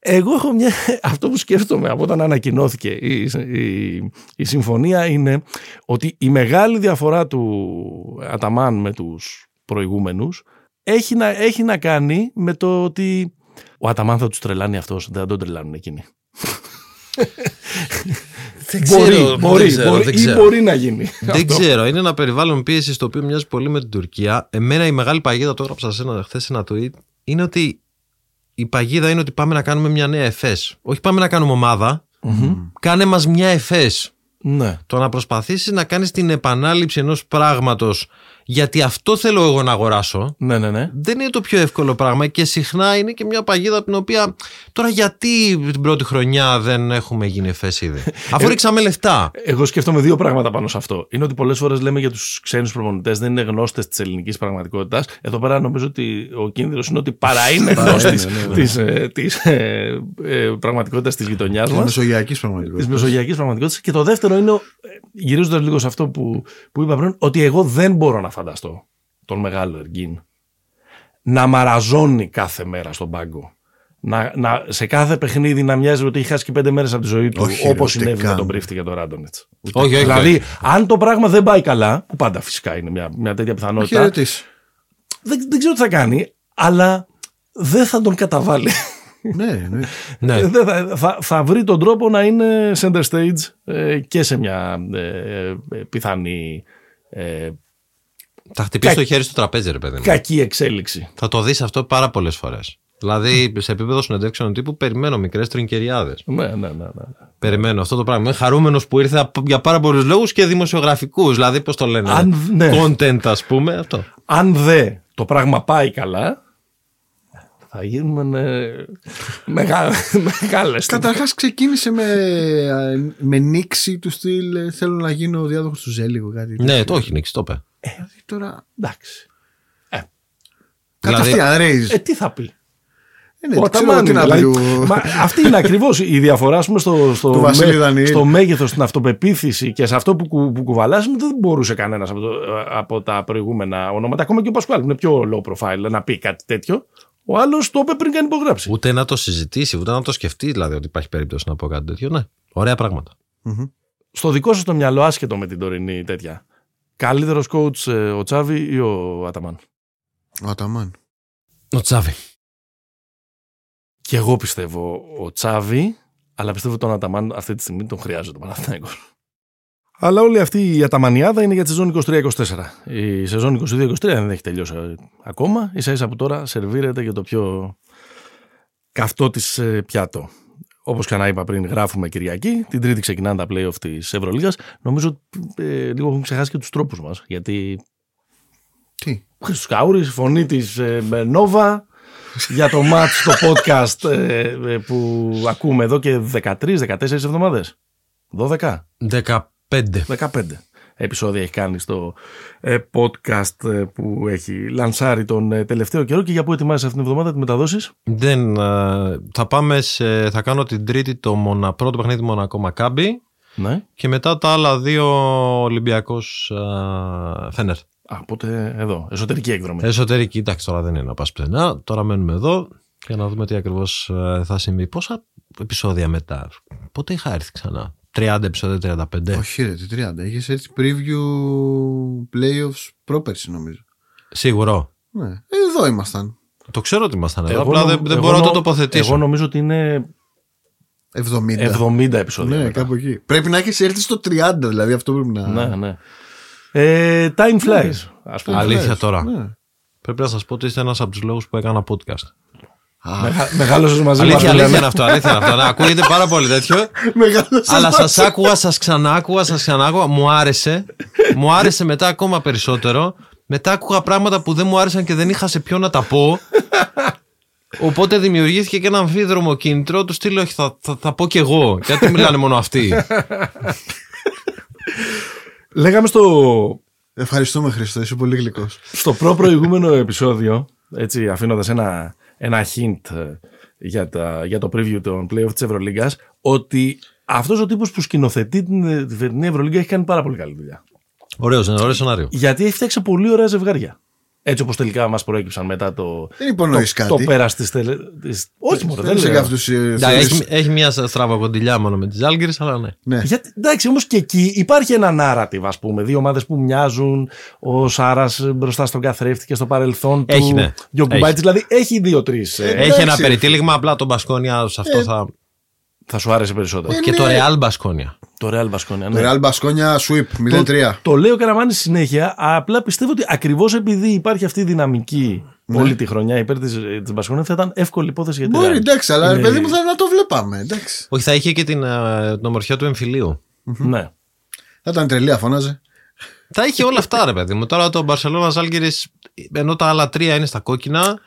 Speaker 1: εγώ έχω μια, αυτό που σκέφτομαι από όταν ανακοινώθηκε η, η, η συμφωνία είναι ότι η μεγάλη διαφορά του Αταμάν με τους προηγούμενους έχει να, έχει να κάνει με το ότι ο Αταμάν θα τους τρελάνει αυτός, δεν θα τον τρελάνουν εκείνοι.
Speaker 3: Δεν
Speaker 1: μπορεί,
Speaker 3: ξέρω,
Speaker 1: μπορεί,
Speaker 3: δεν ξέρω,
Speaker 1: μπορεί,
Speaker 3: δεν
Speaker 1: ή
Speaker 3: ξέρω.
Speaker 1: μπορεί να γίνει.
Speaker 3: Δεν
Speaker 1: αυτό.
Speaker 3: ξέρω. Είναι ένα περιβάλλον πίεση το οποίο μοιάζει πολύ με την Τουρκία. Εμένα η μεγάλη παγίδα, το έγραψα σε ένα, χθες σε ένα tweet, είναι ότι η παγίδα είναι ότι πάμε να κάνουμε μια νέα ΕΦΕΣ. Όχι πάμε να κάνουμε ομάδα. Κάνε μας μια ΕΦΕΣ.
Speaker 1: Ναι.
Speaker 3: Το να προσπαθήσεις να κάνεις την επανάληψη ενός πράγματος γιατί αυτό θέλω εγώ να αγοράσω
Speaker 1: Ναι, ναι, ναι.
Speaker 3: δεν είναι το πιο εύκολο πράγμα και συχνά είναι και μια παγίδα από την οποία τώρα γιατί την πρώτη χρονιά δεν έχουμε γίνει εφές ήδη. Αφού ρίξαμε λεφτά.
Speaker 1: Εγώ σκέφτομαι δύο πράγματα πάνω σε αυτό. Είναι ότι πολλές φορές λέμε για τους ξένους προπονητές δεν είναι γνώστες της ελληνικής πραγματικότητας. Εδώ πέρα νομίζω ότι ο κίνδυνος είναι ότι παρά είναι γνώστης
Speaker 2: ναι,
Speaker 1: της πραγματικότητας της γειτονιάς
Speaker 2: Της
Speaker 1: μας.
Speaker 2: μεσογειακής
Speaker 1: Της
Speaker 2: πραγματικότητα.
Speaker 1: μεσογειακής πραγματικότητας. Και το δεύτερο είναι, γυρίζοντας λίγο σε αυτό που, που είπα πριν, ότι εγώ δεν μπορώ να φανταστώ τον μεγάλο Εργίν να μαραζώνει κάθε μέρα στον πάγκο. Να, να, σε κάθε παιχνίδι να μοιάζει ότι έχει χάσει και πέντε μέρες από τη ζωή του,
Speaker 2: Όχι, ρε,
Speaker 1: όπως
Speaker 2: ούτε
Speaker 1: συνέβη με
Speaker 2: καν.
Speaker 1: τον Πρίφτη και τον Ράντονιτς.
Speaker 3: Όχι, όχι.
Speaker 1: Δηλαδή,
Speaker 3: όχι.
Speaker 1: αν το πράγμα δεν πάει καλά, που πάντα φυσικά είναι μια, μια τέτοια πιθανότητα,
Speaker 2: Χαιρετήσει.
Speaker 1: δεν, δεν ξέρω τι θα κάνει, αλλά δεν θα τον καταβάλει.
Speaker 2: ναι, ναι.
Speaker 3: Ναι.
Speaker 1: Δεν θα, θα, θα βρει τον τρόπο να είναι center stage ε, και σε μια ε, ε, πιθανή ε,
Speaker 3: Θα χτυπήσεις
Speaker 1: Κα-
Speaker 3: το χέρι στο τραπέζι, ρε παιδί μου.
Speaker 1: κακή εξέλιξη.
Speaker 3: Θα το δεις αυτό πάρα πολλές φορές. Δηλαδή, σε επίπεδο συνεντεύξεων τύπου, περιμένω μικρές τρινκεριάδε.
Speaker 1: Ναι, ναι, ναι. ναι.
Speaker 3: Περιμένω αυτό το πράγμα. Είμαι χαρούμενος που ήρθε απ- για πάρα πολλούς λόγους και δημοσιογραφικούς. Δηλαδή, πώς το λένε.
Speaker 1: Αν- ναι.
Speaker 3: Content, ας πούμε. Αυτό.
Speaker 1: Αν δε το πράγμα πάει καλά, θα γίνουμε ε, μεγά, μεγάλες.
Speaker 2: Καταρχάς ξεκίνησε με, με νήξη του στυλ ε, Θέλω να γίνω ο διάδοχος του Ζέλιγο. Κάτι
Speaker 3: Ναι,
Speaker 2: τέτοιο.
Speaker 3: το έχει νίξει, το είπε.
Speaker 2: Δηλαδή τώρα.
Speaker 1: Εντάξει.
Speaker 2: Κατευθείαν ρέιζ.
Speaker 1: Ε, τι θα πει.
Speaker 2: Ε, ναι,
Speaker 1: Ο
Speaker 2: τι ξέρω
Speaker 1: Αταμάν
Speaker 2: τι
Speaker 1: είναι,
Speaker 2: να πει.
Speaker 1: δηλαδή,
Speaker 2: ο-
Speaker 1: μα αυτή είναι ακριβώς η διαφορά ας πούμε, στο, στο,
Speaker 2: Του Βασίλη Δανιήλ.
Speaker 1: στο μέγεθος, στην αυτοπεποίθηση και σε αυτό που, κου- που κουβαλάς είναι ότι δεν μπορούσε κανένας από, το- από τα προηγούμενα ονόματα. Ακόμα και ο Πασκουάλ που είναι πιο low profile να πει κάτι τέτοιο. Ο άλλος το είπε πριν κάνει υπογράψει.
Speaker 3: Ούτε να το συζητήσει, ούτε να το σκεφτεί, δηλαδή, ότι υπάρχει περίπτωση να πω κάτι τέτοιο. Ναι, ωραία πράγματα.
Speaker 2: Μμμ.
Speaker 1: Στο δικό σα το μυαλό, άσχετο με την τωρινή τέτοια. Καλύτερος coach ε, ο Τσάβη ή ο Αταμάν;
Speaker 2: Ο Αταμάν.
Speaker 3: Ο Τσάβη.
Speaker 1: Και εγώ πιστεύω ο Τσάβη, αλλά πιστεύω τον Αταμάν αυτή τη στιγμή τον χρειάζεται ο Παναθηναϊκός. Αλλά όλη αυτή η αταμανιάδα είναι για τη σεζόν 23-24. Η σεζόν 22-23 δεν έχει τελειώσει ακόμα. σα ίσα που τώρα σερβίρεται για το πιο καυτό της πιάτο. Όπως ξανά είπα πριν, γράφουμε Κυριακή. Την Τρίτη ξεκινάνε τα playoff της Ευρωλίγας. Νομίζω ε, λίγο έχουν ξεχάσει και τους τρόπους μας. Γιατί.
Speaker 2: Τι;
Speaker 1: Χρυσούς φωνή της ε, Νόβα για το match στο podcast ε, ε, που ακούμε εδώ και 13-14 εβδομάδες. 12.
Speaker 3: 15.
Speaker 1: 15 επεισόδια έχει κάνει στο ε, podcast που έχει λανσάρει τον τελευταίο καιρό και για πού ετοιμάζεις αυτήν την εβδομάδα τη μεταδόσεις;
Speaker 3: Δεν, θα πάμε σε, θα κάνω την τρίτη το μονα, πρώτο παιχνίδι Μονακό Μακάμπι
Speaker 1: ναι.
Speaker 3: και μετά τα άλλα δύο Ολυμπιακός Φένερ.
Speaker 1: Α, οπότε εδώ. Εσωτερική έκδρομη.
Speaker 3: Εσωτερική, εντάξει, τώρα δεν είναι να πας πουθενά. Τώρα μένουμε εδώ για να δούμε τι ακριβώς ε, θα συμβεί. Πόσα επεισόδια μετά, πότε είχα έρθει ξανά; 30 επεισόδια, 35.
Speaker 2: Όχι, ρε, 30. Είχες έρθει preview playoffs πρόπερση, νομίζω.
Speaker 3: Σίγουρο.
Speaker 2: Ναι. Εδώ ήμασταν.
Speaker 3: Το ξέρω ότι ήμασταν εδώ. Απλά δεν, δεν μπορώ να το τοποθετήσω.
Speaker 1: Εγώ νομίζω ότι είναι
Speaker 2: 70.
Speaker 1: 70 επεισόδια.
Speaker 2: Ναι, μετά. κάπου εκεί. Πρέπει να έχεις έρθει στο 30, δηλαδή αυτό πρέπει να.
Speaker 1: Ναι, ναι. Ε, time flies. Ας πούμε.
Speaker 3: Αλήθεια τώρα. Ναι. Πρέπει να σας πω ότι είστε ένας από τους λόγους που έκανα podcast.
Speaker 1: Μεγάλο μαζί
Speaker 3: Αλήθεια, αλήθεια είναι αυτό. Αλήθεια είναι αυτό. Ακούγεται πάρα πολύ τέτοιο. αλλά σας άκουγα, σας ξανάκουγα, σας ξανάκουγα. Μου άρεσε. Μου άρεσε μετά ακόμα περισσότερο. Μετά άκουγα πράγματα που δεν μου άρεσαν και δεν είχα σε ποιο να τα πω. Οπότε δημιουργήθηκε και ένα αμφίδρομο κίνητρο. Του στείλω, όχι, θα, θα, θα πω κι εγώ. Γιατί μιλάνε μόνο αυτοί.
Speaker 1: Λέγαμε στο.
Speaker 2: Ευχαριστούμε Χριστό, είσαι πολύ γλυκός.
Speaker 1: Στο προ-προηγούμενο επεισόδιο, έτσι αφήνοντας ένα, ένα hint ε, για, τα, για το preview των playoff της Ευρωλίγκας, ότι αυτός ο τύπος που σκηνοθετεί την, την φετινή Ευρωλίγκα έχει κάνει πάρα πολύ καλή δουλειά.
Speaker 3: Ωραίο, ωραίο σενάριο.
Speaker 1: Γιατί έχει φτιάξει πολύ ωραία ζευγάρια. Έτσι όπως τελικά μας προέκυψαν μετά το.
Speaker 2: Δεν υπονοείς κάτι.
Speaker 1: Το πέρας της. Τελε... Όχι μόνο. Δεν
Speaker 2: είναι αυτούς.
Speaker 3: Έχει, έχει μια στράβα κοντιλιά μόνο με τις Άλγκυρε, αλλά ναι.
Speaker 2: ναι.
Speaker 1: Γιατί, εντάξει, όμως και εκεί υπάρχει ένα narrative, ας πούμε. Δύο ομάδες που μοιάζουν. Ο Σάρας μπροστά στον καθρέφτη και στο παρελθόν του.
Speaker 3: Έχει, ναι.
Speaker 1: Έχει. Δηλαδή έχει δύο-τρει.
Speaker 3: Ε, έχει ένα περιτύλιγμα, απλά τον Μπασκόνια σε αυτό ε, θα.
Speaker 1: Θα σου άρεσε περισσότερο.
Speaker 3: και το Real Μπασκόνια.
Speaker 1: Το Real Μπασκόνια.
Speaker 2: Ναι. Το Real Μπασκόνια sweep 0-3.
Speaker 1: Το, το λέω Καραμάνη συνέχεια. Απλά πιστεύω ότι ακριβώς επειδή υπάρχει αυτή η δυναμική ναι. όλη τη χρονιά υπέρ της Μπασκόνια θα ήταν εύκολη υπόθεση για την
Speaker 2: Μπορεί, εντάξει, αλλά είναι... παιδί μου θα να το βλέπαμε. Εντάξει.
Speaker 3: Όχι, θα είχε και την, ε, την ομορφιά του εμφυλίου.
Speaker 1: Ναι.
Speaker 2: Θα ήταν τρελή, φώναζε.
Speaker 3: Θα είχε όλα αυτά, ρε παιδί μου. Τώρα το Μπαρσελόνα Ζάλγκηρη, ενώ τα άλλα τρία είναι στα κόκκινα,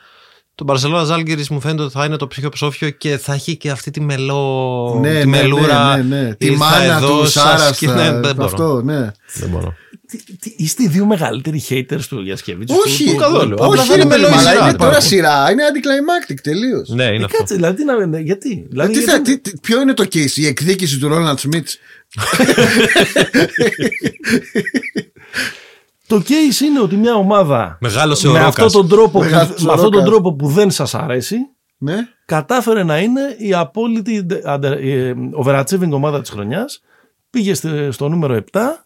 Speaker 3: το Μπαρσελόνα Ζάλγκηρη μου φαίνεται ότι θα είναι το πιο ψόφιο και θα έχει και αυτή τη μελό.
Speaker 2: Ναι,
Speaker 3: τη
Speaker 2: ναι,
Speaker 3: μελούρα.
Speaker 2: Ναι, ναι, ναι. Τη μάνα του Σάρας. Ναι, δεν μπορώ. Αυτό, ναι.
Speaker 3: Δεν μπορώ.
Speaker 1: Είστε οι δύο μεγαλύτεροι haters του Γιασκεβίτσου.
Speaker 2: Όχι,
Speaker 1: του,
Speaker 2: καθόλου. Όχι,
Speaker 3: δεν είναι μελό
Speaker 2: σειρά. Είναι τώρα σειρά. Είναι anticlimactic τελείως.
Speaker 3: Ναι, είναι
Speaker 1: ε,
Speaker 3: αυτό.
Speaker 1: Κάτσε, δηλαδή, να, γιατί; Δηλαδή,
Speaker 2: τι θα, τι, ποιο είναι το case, η εκδίκηση του Ρόναλντ Σμιτς;
Speaker 1: Το case είναι ότι μια ομάδα
Speaker 3: Μεγάλωσε
Speaker 1: με,
Speaker 3: ο
Speaker 1: αυτόν τον τρόπο,
Speaker 2: Μεγάλωσε
Speaker 1: που, με
Speaker 2: ο
Speaker 1: αυτόν τον
Speaker 2: Ρόκας.
Speaker 1: τρόπο που δεν σας αρέσει
Speaker 2: Ναι.
Speaker 1: κατάφερε να είναι η απόλυτη under- ε, overachieving ομάδα της χρονιάς πήγε στε- στο νούμερο 7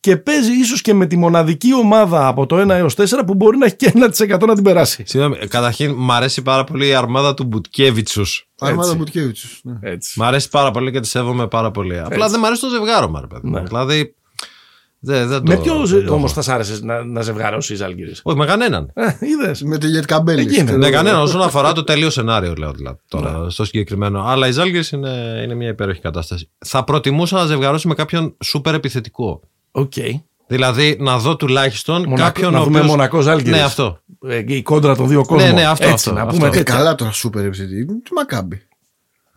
Speaker 1: και παίζει ίσως και με τη μοναδική ομάδα από το 1 έως 4 που μπορεί να έχει και 1% να την περάσει.
Speaker 3: Συγγνώμη, ε, καταρχήν μ' αρέσει πάρα πολύ η αρμάδα του Μπουτκέβιτσους.
Speaker 2: Αρμάδα Μπουτκέβιτσους. Ναι.
Speaker 1: Έτσι.
Speaker 3: Μ' αρέσει πάρα πολύ και τη σέβομαι πάρα πολύ. Απλά δεν μ' αρέσει το ζευγάρωμα, ρε παιδί. μου.
Speaker 1: Ναι.
Speaker 3: Δηλαδή. Δεν, δεν
Speaker 1: Με
Speaker 3: το,
Speaker 1: ποιο
Speaker 3: δεν το
Speaker 1: όμως
Speaker 3: έχω.
Speaker 1: θα σ' άρεσε να, να ζευγαρώσεις οι Ζάλγκυρε.
Speaker 3: Όχι, με κανέναν.
Speaker 1: Ε, Είδες.
Speaker 2: Με το Γετ Καμπέλης.
Speaker 1: Εκεί είναι.
Speaker 3: Ναι, κανέναν όσον αφορά το τελείως σενάριο, λέω δηλαδή, τώρα, στο συγκεκριμένο. Αλλά οι Ζάλγκε είναι, είναι μια υπέροχη κατάσταση. Θα προτιμούσα να ζευγαρώσει με κάποιον σούπερ επιθετικό.
Speaker 1: Οκ.
Speaker 3: Δηλαδή να δω τουλάχιστον
Speaker 1: Μονακό-
Speaker 3: κάποιον.
Speaker 1: να
Speaker 3: ο
Speaker 1: δούμε
Speaker 3: οποίος-
Speaker 1: Μονακός Ζάλγκυρες.
Speaker 3: Ναι, αυτό.
Speaker 1: Ε, Η κόντρα των δύο κόσμων.
Speaker 3: Ναι, ναι, αυτό,
Speaker 1: Έτσι,
Speaker 3: αυτό,
Speaker 1: να
Speaker 3: αυτό.
Speaker 1: πούμε
Speaker 3: Ε,
Speaker 2: Ε,
Speaker 1: τέτοια.
Speaker 2: καλά τώρα σούπερ επιθετική. Τι μακάμπι.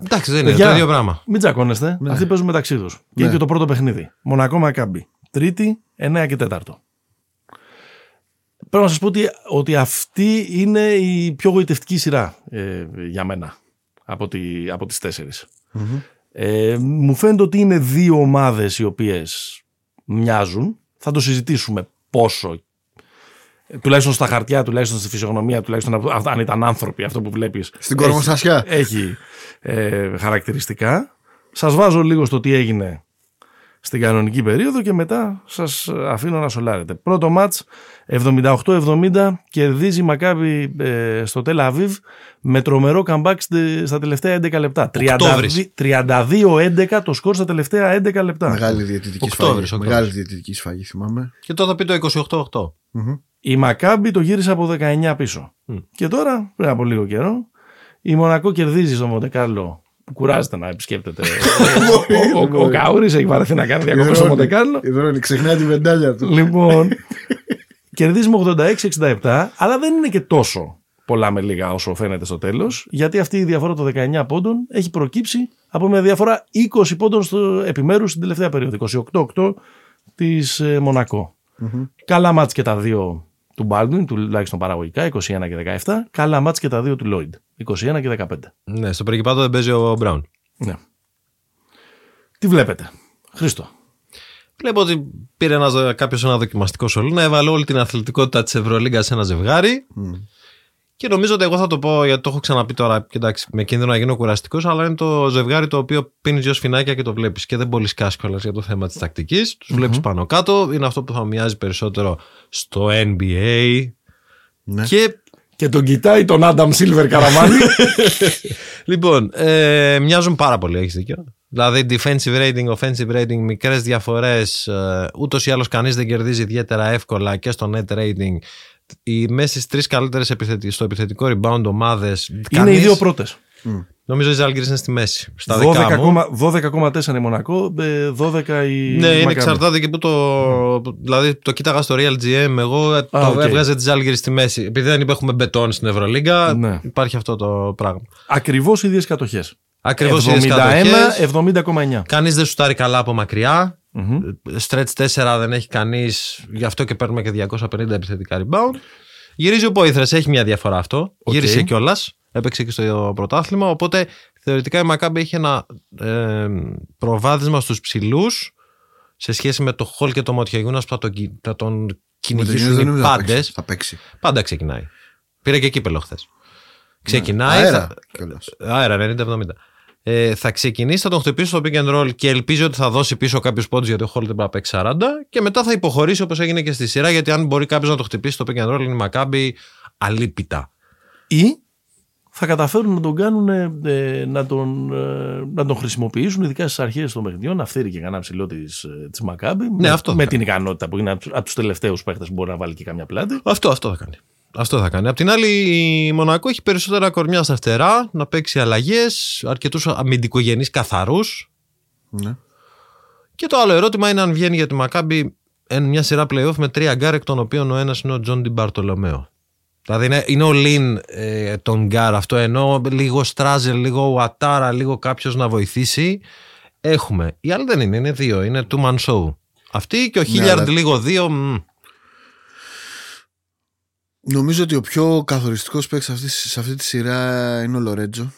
Speaker 3: Εντάξει, δεν είναι
Speaker 1: Παιδιά,
Speaker 3: το ίδιο πράγμα.
Speaker 1: Μην τσακώνεστε. Αυτοί παίζουν μεταξύ τους. Και είναι και το πρώτο παιχνίδι. Μονακό Μακάμπι. Τρίτη, 9 και 4. Πρέπει να σας πω ότι, ότι αυτή είναι η πιο γοητευτική σειρά ε, για μένα από, τη, από τις τεσσερις Ε, μου φαίνεται ότι είναι δύο ομάδες οι οποίες μοιάζουν. Θα το συζητήσουμε πόσο ε, τουλάχιστον στα χαρτιά, τουλάχιστον στη φυσιογνωμία, τουλάχιστον αν ήταν άνθρωποι αυτό που βλέπεις
Speaker 2: Στην κορμοστασιά.
Speaker 1: έχει ε, χαρακτηριστικά. Σας βάζω λίγο στο τι έγινε στην κανονική περίοδο και μετά σας αφήνω να σολάρετε. Πρώτο μάτς 78-70 κερδίζει η Μακάβη ε, στο Τελ Αβίβ με τρομερό comeback στη- στα τελευταία 11 λεπτά.
Speaker 3: Οκτώβρης.
Speaker 1: 32-11 το σκορ στα τελευταία 11 λεπτά.
Speaker 2: Μεγάλη διαιτητική
Speaker 3: Οκτώβρης,
Speaker 2: σφαγή.
Speaker 3: Οκτώβρης.
Speaker 2: Μεγάλη διαιτητική σφαγή, θυμάμαι.
Speaker 3: Και τώρα θα πει το 28-8.
Speaker 2: Μμμ.
Speaker 1: Η Μακάμπη το γύρισε από 19 πίσω.
Speaker 3: Μμ.
Speaker 1: Και τώρα, πριν από λίγο καιρό, η Μονακό κερδίζει στο Μοντεκάρλο που κουράζεται να επισκέπτεται. ο, ο, ο, ο Καούρης έχει βαρεθεί να κάνει διακοπές στο
Speaker 2: Υδρώνει.
Speaker 1: Μοντεκάρλο.
Speaker 2: Υδρώνει, ξεχνάει τη βεντάλια του.
Speaker 1: λοιπόν, κερδίζει με 86-67, αλλά δεν είναι και τόσο πολλά με λίγα όσο φαίνεται στο τέλος, γιατί αυτή η διαφορά των 19 πόντων έχει προκύψει από μια διαφορά 20 πόντων στο επιμέρους στην τελευταία περίοδο, 28-8 της ε, μονακο Καλά μάτς και τα δύο του Baldwin, τουλάχιστον παραγωγικά, 21 και 17. Καλά μάτς και τα δύο του Lloyd, 21 και 15.
Speaker 3: Ναι, στο περικυπάτο δεν παίζει ο Μπράουν.
Speaker 1: Ναι. Τι βλέπετε, Χρήστο;
Speaker 3: Βλέπω ότι πήρε ένας, κάποιος ένα δοκιμαστικό σωλήνα, έβαλε όλη την αθλητικότητα της Ευρωλίγκας σε ένα ζευγάρι και νομίζω ότι εγώ θα το πω γιατί το έχω ξαναπεί τώρα και εντάξει, με κίνδυνο να γίνω κουραστικός, αλλά είναι το ζευγάρι το οποίο πίνεις δύο σφινάκια και το βλέπεις. Και δεν πολύ σκάσει κιόλας για το θέμα της τακτικής. Τους βλέπεις πάνω κάτω. Είναι αυτό που θα μοιάζει περισσότερο στο NBA.
Speaker 2: Ναι.
Speaker 3: Και
Speaker 1: Και τον κοιτάει τον Άνταμ Σίλβερ Καραμάνι.
Speaker 3: λοιπόν, ε, μοιάζουν πάρα πολύ, έχεις δίκιο. Δηλαδή, defensive rating, offensive rating, μικρές διαφορές. Ε, Ούτως ή άλλως, κανείς δεν κερδίζει ιδιαίτερα εύκολα και στο net rating. Οι μέσει τρεις καλύτερες στο επιθετικό rebound ομάδες.
Speaker 1: είναι οι δύο πρώτες.
Speaker 3: Νομίζω οι Ζάλγκυρε είναι στη μέση. Στα δικά μου.
Speaker 1: 12,- 12,4 η Μονακό, ε, 12 η
Speaker 3: Ναι, είναι
Speaker 1: Μακάμπι.
Speaker 3: εξαρτάται και που το. Δηλαδή, το κοίταγα στο Real GM. Εγώ το
Speaker 1: οκ.
Speaker 3: έβγαζε τη Ζάλγκιρις στη μέση. Επειδή δεν έχουμε μπετόν στην Ευρωλίγκα,
Speaker 1: Ναι.
Speaker 3: υπάρχει αυτό το πράγμα.
Speaker 1: Ακριβώς οι ίδιες κατοχές.
Speaker 3: Ακριβώς οι
Speaker 1: 71, 70,9.
Speaker 3: Κανείς δεν σουτάρει καλά από μακριά.
Speaker 1: Μμμ.
Speaker 3: Stretch 4 δεν έχει κανείς. Γι' αυτό και παίρνουμε και 250 επιθετικά rebound. Γυρίζει ο Πόιθρες, έχει μια διαφορά αυτό.
Speaker 1: Οκ.
Speaker 3: Γύρισε κιόλας. Έπαιξε και στο πρωτάθλημα. Οπότε θεωρητικά η Μακάμπι έχει ένα ε, προβάδισμα στους ψηλούς σε σχέση με το Χολ και το Μοτιαγιούνας που θα τον, κυ- θα τον
Speaker 2: Με το
Speaker 3: κυνηγήσουν
Speaker 2: Γιάννη δεν
Speaker 3: οι
Speaker 2: νομίζω να
Speaker 3: πάντες.
Speaker 2: παίξει. Θα παίξει.
Speaker 3: Πάντα ξεκινάει. Πήρε και κύπελο χθες. Ξεκινάει.
Speaker 2: Αέρα
Speaker 3: θα-
Speaker 2: κιόλας.
Speaker 3: Αέρα, 90-70. Ε, θα ξεκινήσει, θα τον χτυπήσει στο pick and roll και ελπίζει ότι θα δώσει πίσω κάποιους πόντους γιατί ο Χόλ δεν πρέπει να παίξει 40 και μετά θα υποχωρήσει όπως έγινε και στη σειρά. Γιατί αν μπορεί κάποιος να το χτυπήσει στο pick and roll, είναι η Μακάμπη αλίπητα.
Speaker 1: Ή θα καταφέρουν να τον κάνουν ε, να, τον, ε, να τον χρησιμοποιήσουν ειδικά στις αρχές των παιχνιδιών, να φθείρει και κανένα ψηλό της της Μακάμπη. με,
Speaker 3: αυτό θα
Speaker 1: με
Speaker 3: κάνει.
Speaker 1: την ικανότητα που είναι από τους τελευταίους παίχτες που μπορεί να βάλει και καμιά πλάτη.
Speaker 3: Αυτό, αυτό θα κάνει. Αυτό θα κάνει. Απ' την άλλη, η Μονακό έχει περισσότερα κορμιά στα φτερά, να παίξει αλλαγές, αρκετούς αμυντικογενείς καθαρούς.
Speaker 2: Ναι.
Speaker 3: Και το άλλο ερώτημα είναι αν βγαίνει για τη Μακάμπι εν μια σειρά playoff με τρία γκαρντ, εκ των οποίων ο ένας είναι ο Τζον Ντιμπαρτολομέο. Δηλαδή είναι, είναι ο Λιν ε, τον γκάρ αυτό, ενώ λίγο Στράζελ, λίγο Ουατάρα, λίγο κάποιος να βοηθήσει. Έχουμε. Οι άλλοι δεν είναι, είναι δύο. Είναι two man show. Αυτή και ο Χίλιαρντ
Speaker 2: αλλά-
Speaker 3: λίγο δύο. μ.
Speaker 2: Νομίζω ότι ο πιο καθοριστικός παίκτης σε αυτής, σε αυτή τη σειρά είναι ο λορετζο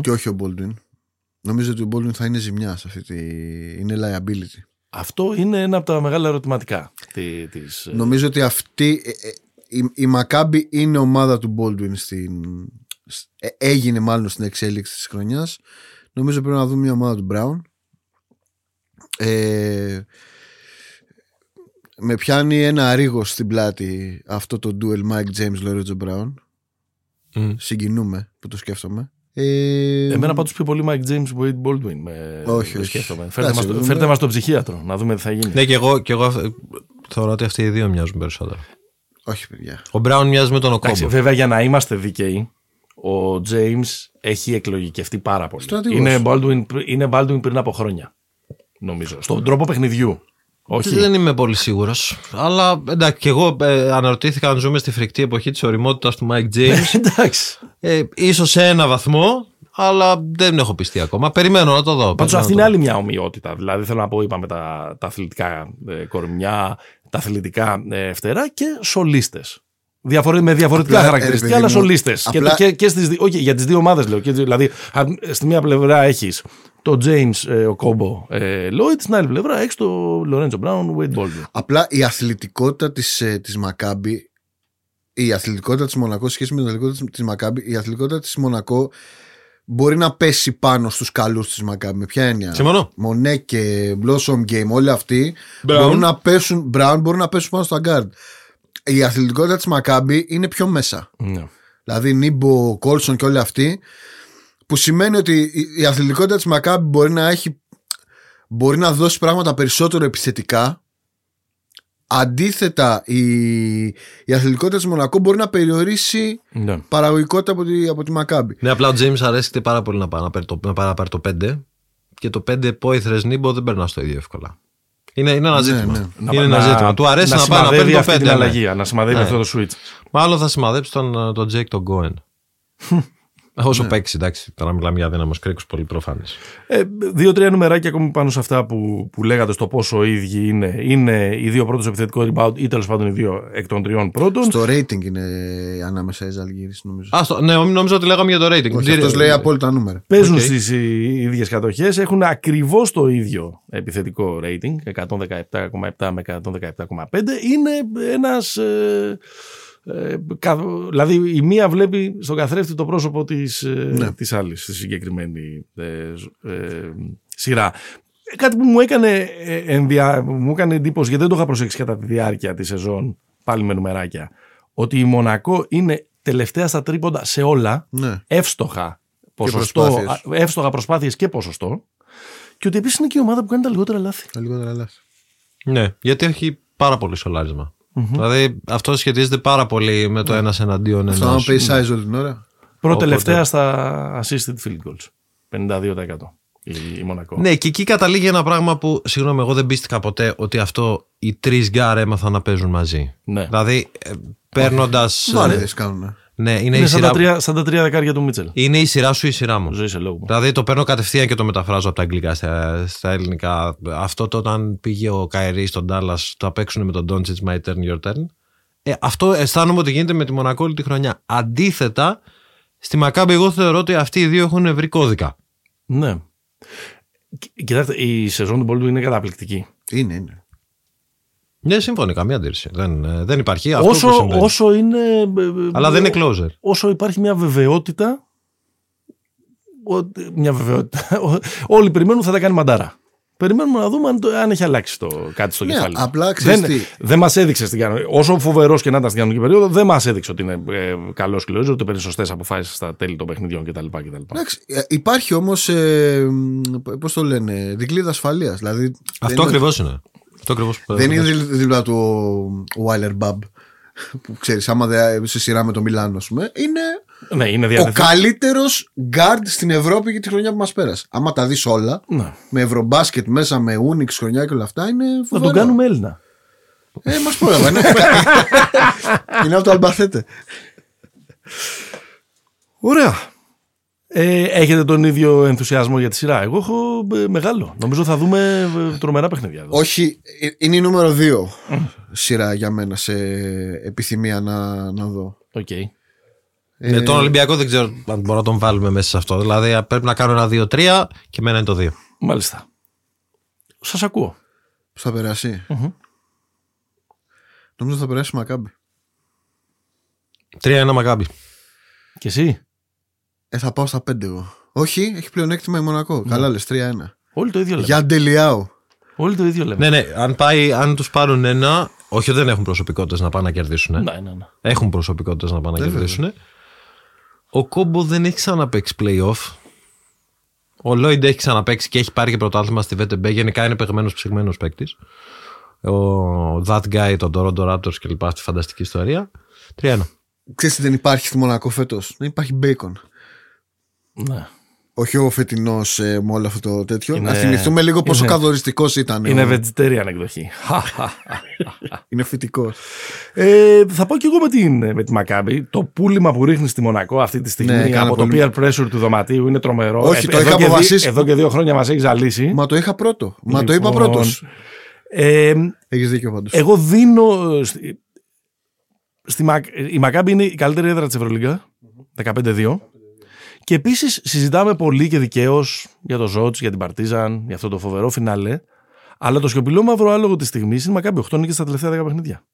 Speaker 2: και όχι ο Baldwin. Νομίζω ότι ο Baldwin θα είναι ζημιά σε αυτή τη. είναι liability.
Speaker 1: Αυτό είναι ένα από τα μεγάλα ερωτηματικά τη- της, ε,
Speaker 2: Νομίζω ότι αυτή. ε, ε, η, η Maccabi είναι ομάδα του Baldwin στην. σ- ε, έγινε μάλλον στην εξέλιξη της χρονιάς Νομίζω πρέπει να δούμε μια ομάδα του Brown ε, Με πιάνει ένα ρίγο στην πλάτη Αυτό το duel Mike James Lorenzo Brown
Speaker 3: Μ.
Speaker 2: Συγκινούμε που το σκέφτομαι ε,
Speaker 1: Εμένα πάντως πιο πολύ Mike James που Wade Baldwin. Με,
Speaker 2: Όχι,
Speaker 1: με
Speaker 2: όχι.
Speaker 1: σκέφτομαι.
Speaker 2: Εντάξει,
Speaker 1: Φέρτε, μας,
Speaker 2: δούμε.
Speaker 1: φέρτε μας τον ψυχίατρο να δούμε τι θα γίνει.
Speaker 3: Ναι, και εγώ, και εγώ ε, θεωρώ ότι αυτοί οι δύο μοιάζουν περισσότερο.
Speaker 2: Όχι παιδιά
Speaker 3: Ο Μπράουν μοιάζει με τον
Speaker 1: Εντάξει,
Speaker 3: Οκόμπο.
Speaker 1: βέβαια για να είμαστε δίκαιοι, ο James έχει εκλογικευτεί πάρα πολύ.
Speaker 2: Στρατηγός.
Speaker 1: Είναι Baldwin, είναι Baldwin πριν από χρόνια, νομίζω. Στον τρόπο παιχνιδιού. Όχι.
Speaker 3: Δεν είμαι πολύ σίγουρος. Αλλά εντάξει, και εγώ ε, αναρωτήθηκα αν ζούμε στη φρικτή εποχή της οριμότητας του Mike James.
Speaker 1: Εντάξει.
Speaker 3: ε, ίσως σε ένα βαθμό, αλλά δεν έχω πιστεί ακόμα. Περιμένω να το δω.
Speaker 1: Πάντως
Speaker 3: Περιμένω
Speaker 1: αυτή
Speaker 3: να
Speaker 1: είναι
Speaker 3: το
Speaker 1: άλλη μια ομοιότητα. Δηλαδή θέλω να πω, είπαμε τα, τα αθλητικά ε, κορμιά, τα αθλητικά ε, φτερά και σολίστες. Διαφορε, με διαφορετικά
Speaker 2: Απλά, ε,
Speaker 1: χαρακτηριστικά,
Speaker 2: ρε παιδί
Speaker 1: αλλά
Speaker 2: μου,
Speaker 1: σολίστες. Και,
Speaker 2: απλά-
Speaker 1: και, και στις, δι- όχι, για τις δύο ομάδες λέω. Και, δηλαδή, αν στη μία πλευρά έχεις το James ε, ο Κόμπο ε, Lloyd, στην άλλη πλευρά έχει το Lorenzo Brown Wade Baldwin.
Speaker 2: Απλά η αθλητικότητα της, ε, της Μακάμπη η αθλητικότητα της Μονακό σε σχέση με την αθλητικότητα της Μακάμπη η αθλητικότητα της Μονακό μπορεί να πέσει πάνω στους καλούς της Μακάμπη. Με ποια έννοια;
Speaker 3: Συμφωνώ.
Speaker 2: Μονέ και Blossom Game, όλοι αυτοί
Speaker 3: Brown.
Speaker 2: μπορούν να πέσουν, Brown μπορούν να πέσουν πάνω στα guard. Η αθλητικότητα της Μακάμπη είναι πιο μέσα.
Speaker 1: Ναι.
Speaker 2: Δηλαδή Νίμπο, Κόλσον και όλοι αυτοί. Που σημαίνει ότι η- η αθλητικότητα της Μακάμπη μπορεί να έχει μπορεί να δώσει πράγματα περισσότερο επιθετικά. Αντίθετα, η, η αθλητικότητα της Μονακό μπορεί να περιορίσει
Speaker 1: Ναι.
Speaker 2: παραγωγικότητα από τη, από τη Μακάμπη.
Speaker 3: Ναι, απλά ο James αρέσκεται πάρα πολύ να πάει να πάρει το, να πάει να πάρει το 5 και το 5 πόηθρε νίμπο δεν περνάς στο ίδιο εύκολα. Είναι, είναι ένα
Speaker 2: Ναι,
Speaker 3: ζήτημα.
Speaker 2: ναι.
Speaker 3: Είναι ένα ζήτημα. Του αρέσει να, πάει να
Speaker 1: σημαδεύει
Speaker 3: παίρνει το
Speaker 1: αυτή
Speaker 3: 5.
Speaker 1: την
Speaker 3: ναι.
Speaker 1: αλλαγή, να σημαδεύει
Speaker 3: Ναι.
Speaker 1: αυτό το switch.
Speaker 3: Μάλλον θα σημαδέψει τον, τον Jake τον Goen. Όσο
Speaker 1: Ναι.
Speaker 3: παίξεις, εντάξει. Τώρα μιλάμε για δύναμο κρίκου πολύ προφανές.
Speaker 1: Ε, Δύο-τρία νομεράκια ακόμη πάνω σε αυτά που, που λέγατε στο πόσο ίδιοι είναι. Είναι οι δύο πρώτου επιθετικό rebound ή τέλος πάντων οι δύο εκ των τριών πρώτων.
Speaker 2: Στο rating είναι ανάμεσα η Ζαλγκίρις νομίζω.
Speaker 3: Α, το, ναι, νόμιζα ότι λέγαμε για το rating.
Speaker 2: Όχι,
Speaker 3: Τι-
Speaker 2: αυτός λέει απόλυτα νούμερα.
Speaker 1: Παίζουν
Speaker 3: Οκ.
Speaker 1: στις οι ίδιες κατοχές, έχουν ακριβώς το ίδιο επιθετικό rating, 117,7 με 117,5. Είναι ένας... Ε, ε, κα- δηλαδή η μία βλέπει στον καθρέφτη το πρόσωπο της, ε,
Speaker 2: Ναι.
Speaker 1: της άλλης στη συγκεκριμένη ε, ζ- ε, σειρά. Κάτι που μου έκανε, ε, ενδια... μου έκανε εντύπωση γιατί δεν το είχα προσέξει κατά τη διάρκεια της σεζόν πάλι με νουμεράκια ότι η Μονακό είναι τελευταία στα τρίποντα σε όλα
Speaker 2: Ναι.
Speaker 1: εύστοχα ποσοστό,
Speaker 2: προσπάθειες.
Speaker 1: α, εύστοχα προσπάθειες και ποσοστό και ότι επίσης είναι και η ομάδα που κάνει τα λιγότερα λάθη.
Speaker 2: Τα λιγότερα λάθη.
Speaker 3: Ναι, γιατί έχει πάρα πολύ σολάρισμα. Δηλαδή αυτό σχετίζεται πάρα πολύ με το ένας εναντίον
Speaker 2: Αυτό να
Speaker 3: ενός.
Speaker 2: παίζει size όλη την ώρα.
Speaker 1: Πρώτη
Speaker 3: Οπότε-
Speaker 1: τελευταία στα assisted field goals. 52% η, η Μονακό.
Speaker 3: Ναι, και εκεί καταλήγει ένα πράγμα που, συγγνώμη, εγώ δεν πείστηκα ποτέ ότι αυτό οι τρεις γκάρ έμαθαν να παίζουν μαζί.
Speaker 1: Ναι.
Speaker 3: Δηλαδή, παίρνοντας.
Speaker 2: Βάρεδες κάνουν.
Speaker 3: Ναι, είναι,
Speaker 1: Είναι
Speaker 3: η
Speaker 1: σαν, τα
Speaker 3: σειρά,
Speaker 1: τρία, σαν τα τρία δεκάρια του Μίτσελ.
Speaker 3: είναι η σειρά σου ή η σειρά μου;
Speaker 1: Ζωή σε λόγο.
Speaker 3: Δηλαδή το παίρνω κατευθείαν και το μεταφράζω από τα αγγλικά στα, στα ελληνικά. Αυτό το όταν πήγε ο Καϊρή στον Τάλλας, το παίξουν με τον Doncic My turn, your turn. Ε, αυτό αισθάνομαι ότι γίνεται με τη Μονακό όλη τη χρονιά. Αντίθετα, στη Μακάμπη, εγώ θεωρώ ότι αυτοί οι δύο έχουν βρει κώδικα.
Speaker 1: Ναι. Κι- Κοιτάξτε, η σεζόν του Μπόλτου είναι καταπληκτική.
Speaker 2: Είναι, είναι.
Speaker 3: Ναι, σύμφωνοι, καμία αντίρρηση. Δεν, ε, δεν υπάρχει αυτό
Speaker 1: όσο,
Speaker 3: που συμβαίνει.
Speaker 1: όσο είναι. ε, ε,
Speaker 3: Αλλά δεν είναι closer.
Speaker 1: όσο υπάρχει μια βεβαιότητα. ότι- Μια βεβαιότητα. Όλοι περιμένουν θα τα κάνει μαντάρα. Περιμένουμε να δούμε αν, το- αν έχει αλλάξει το, κάτι στο
Speaker 2: Ναι,
Speaker 1: κεφάλι.
Speaker 2: απλά ξέρεις
Speaker 1: δεν,
Speaker 2: τι.
Speaker 1: δεν μας έδειξε στην κανονική. Όσο φοβερός και να ήταν στην κανονική περίοδο, δεν μας έδειξε ότι είναι ε, καλός κλειόζο, ότι παίρνει σωστέ αποφάσεις στα τέλη των παιχνιδιών κτλ. κτλ.
Speaker 2: Εντάξει, ε, υπάρχει όμως. Ε, Πώς το λένε, δικλείδα ασφαλείας. Δηλαδή,
Speaker 3: Αυτό
Speaker 2: δεν,
Speaker 3: ακριβώς είναι. Αυτό ακριβώς που-
Speaker 2: δεν είναι δι- δίπλα του ο Βάιλερ Μπαμπ. Που ξέρεις, άμα δεν σε σειρά με το Μιλάνο, ας πούμε, είναι
Speaker 1: Ναι, είναι
Speaker 2: ο
Speaker 1: διαθετικό.
Speaker 2: καλύτερος guard στην Ευρώπη για τη χρονιά που μας πέρασε. Άμα τα δεις όλα,
Speaker 1: Ναι.
Speaker 2: με ευρωμπάσκετ μέσα, με Unix χρονιά και όλα αυτά, είναι
Speaker 1: Να
Speaker 2: φοβερό.
Speaker 1: τον κάνουμε Έλληνα.
Speaker 2: Ε, μας πρόλαβα. ναι. είναι από το Αλμπαθέτε.
Speaker 1: Ωραία. Ε, έχετε τον ίδιο ενθουσιασμό για τη σειρά; Εγώ έχω ε, μεγάλο. Νομίζω θα δούμε ε, τρομερά παιχνίδια. εδώ.
Speaker 2: Όχι, ε, είναι η νούμερο 2 σειρά για μένα σε επιθυμία να, να δω.
Speaker 1: Οκ.
Speaker 3: Ναι, τον Ολυμπιακό δεν ξέρω αν μπορούμε να τον βάλουμε μέσα σε αυτό. Δηλαδή πρέπει να κάνω ένα 2-3 και εμένα είναι το 2.
Speaker 1: Μάλιστα. Σας ακούω.
Speaker 2: Πώς θα περάσει. Νομίζω θα περάσει η Μακάμπι.
Speaker 3: 3-1 Μακάμπι.
Speaker 1: Και εσύ;
Speaker 2: Ε, θα πάω στα 5 εγώ. Όχι, έχει πλεονέκτημα η Μονακό. Καλά λες, 3-1.
Speaker 1: Όλοι το ίδιο λέμε.
Speaker 2: Για Ντελιάου.
Speaker 1: Όλοι το ίδιο λέμε.
Speaker 3: Ναι, ναι, αν, πάει, αν τους πάρουν ένα, όχι ότι δεν έχουν προσωπικότητες να πάνε να κερδίσουν.
Speaker 1: Ναι, ναι, ναι.
Speaker 3: Έχουν προσωπικότητες να πάνε να κερδίσουν. Ο Κόμπο δεν έχει ξαναπαίξει playoff. Ο Λόιντ έχει ξαναπαίξει και έχει πάρει και πρωτάθλημα στη VTB. Γενικά είναι παιγμένο ψυγμένο παίκτης. Ο That Guy, τον Toronto Raptors και λοιπά στη φανταστική ιστορία. 3-1.
Speaker 2: Ξέρεις τι δεν υπάρχει στη Μονακό φέτος; Δεν υπάρχει μπέικον.
Speaker 1: Ναι.
Speaker 2: Όχι ο φετινός ε, με όλο αυτό το τέτοιο.
Speaker 1: Είναι-
Speaker 2: Να θυμηθούμε λίγο πόσο
Speaker 1: είναι-
Speaker 2: καθοριστικός ήταν.
Speaker 1: Είναι
Speaker 2: ο...
Speaker 1: vegetarian εκδοχή.
Speaker 2: είναι φυτικός.
Speaker 1: ε, θα πω και εγώ με, την, με τη Μακάμπη. Το πούλημα που ρίχνεις στη Μονακό αυτή τη στιγμή
Speaker 2: Ναι, κάνα
Speaker 1: από
Speaker 2: πολύ-
Speaker 1: το peer pressure του δωματίου είναι τρομερό.
Speaker 2: Όχι, το
Speaker 1: εδώ,
Speaker 2: είχα
Speaker 1: και δι-
Speaker 2: αποφασίσει.
Speaker 1: εδώ και δύο χρόνια μας έχει ζαλίσει.
Speaker 2: Μα το είχα πρώτο. Μα το είπα
Speaker 1: Λοιπόν,
Speaker 2: πρώτο.
Speaker 1: Ε,
Speaker 2: Έχεις δίκιο πάντως.
Speaker 1: εγώ δίνω. ε, Στη, στη, Μακ- η Μακάμπη είναι η καλύτερη έδρα της Ευρωλίγκα. 15-2. Και επίσης συζητάμε πολύ και δικαίως για το Ζότ, για την Παρτίζαν, για αυτό το φοβερό φινάλε. Αλλά το σιωπηλό μαύρο άλογο της στιγμής είναι η Μακάμπη. 8 νίκε στα τελευταία 10 παιχνίδια.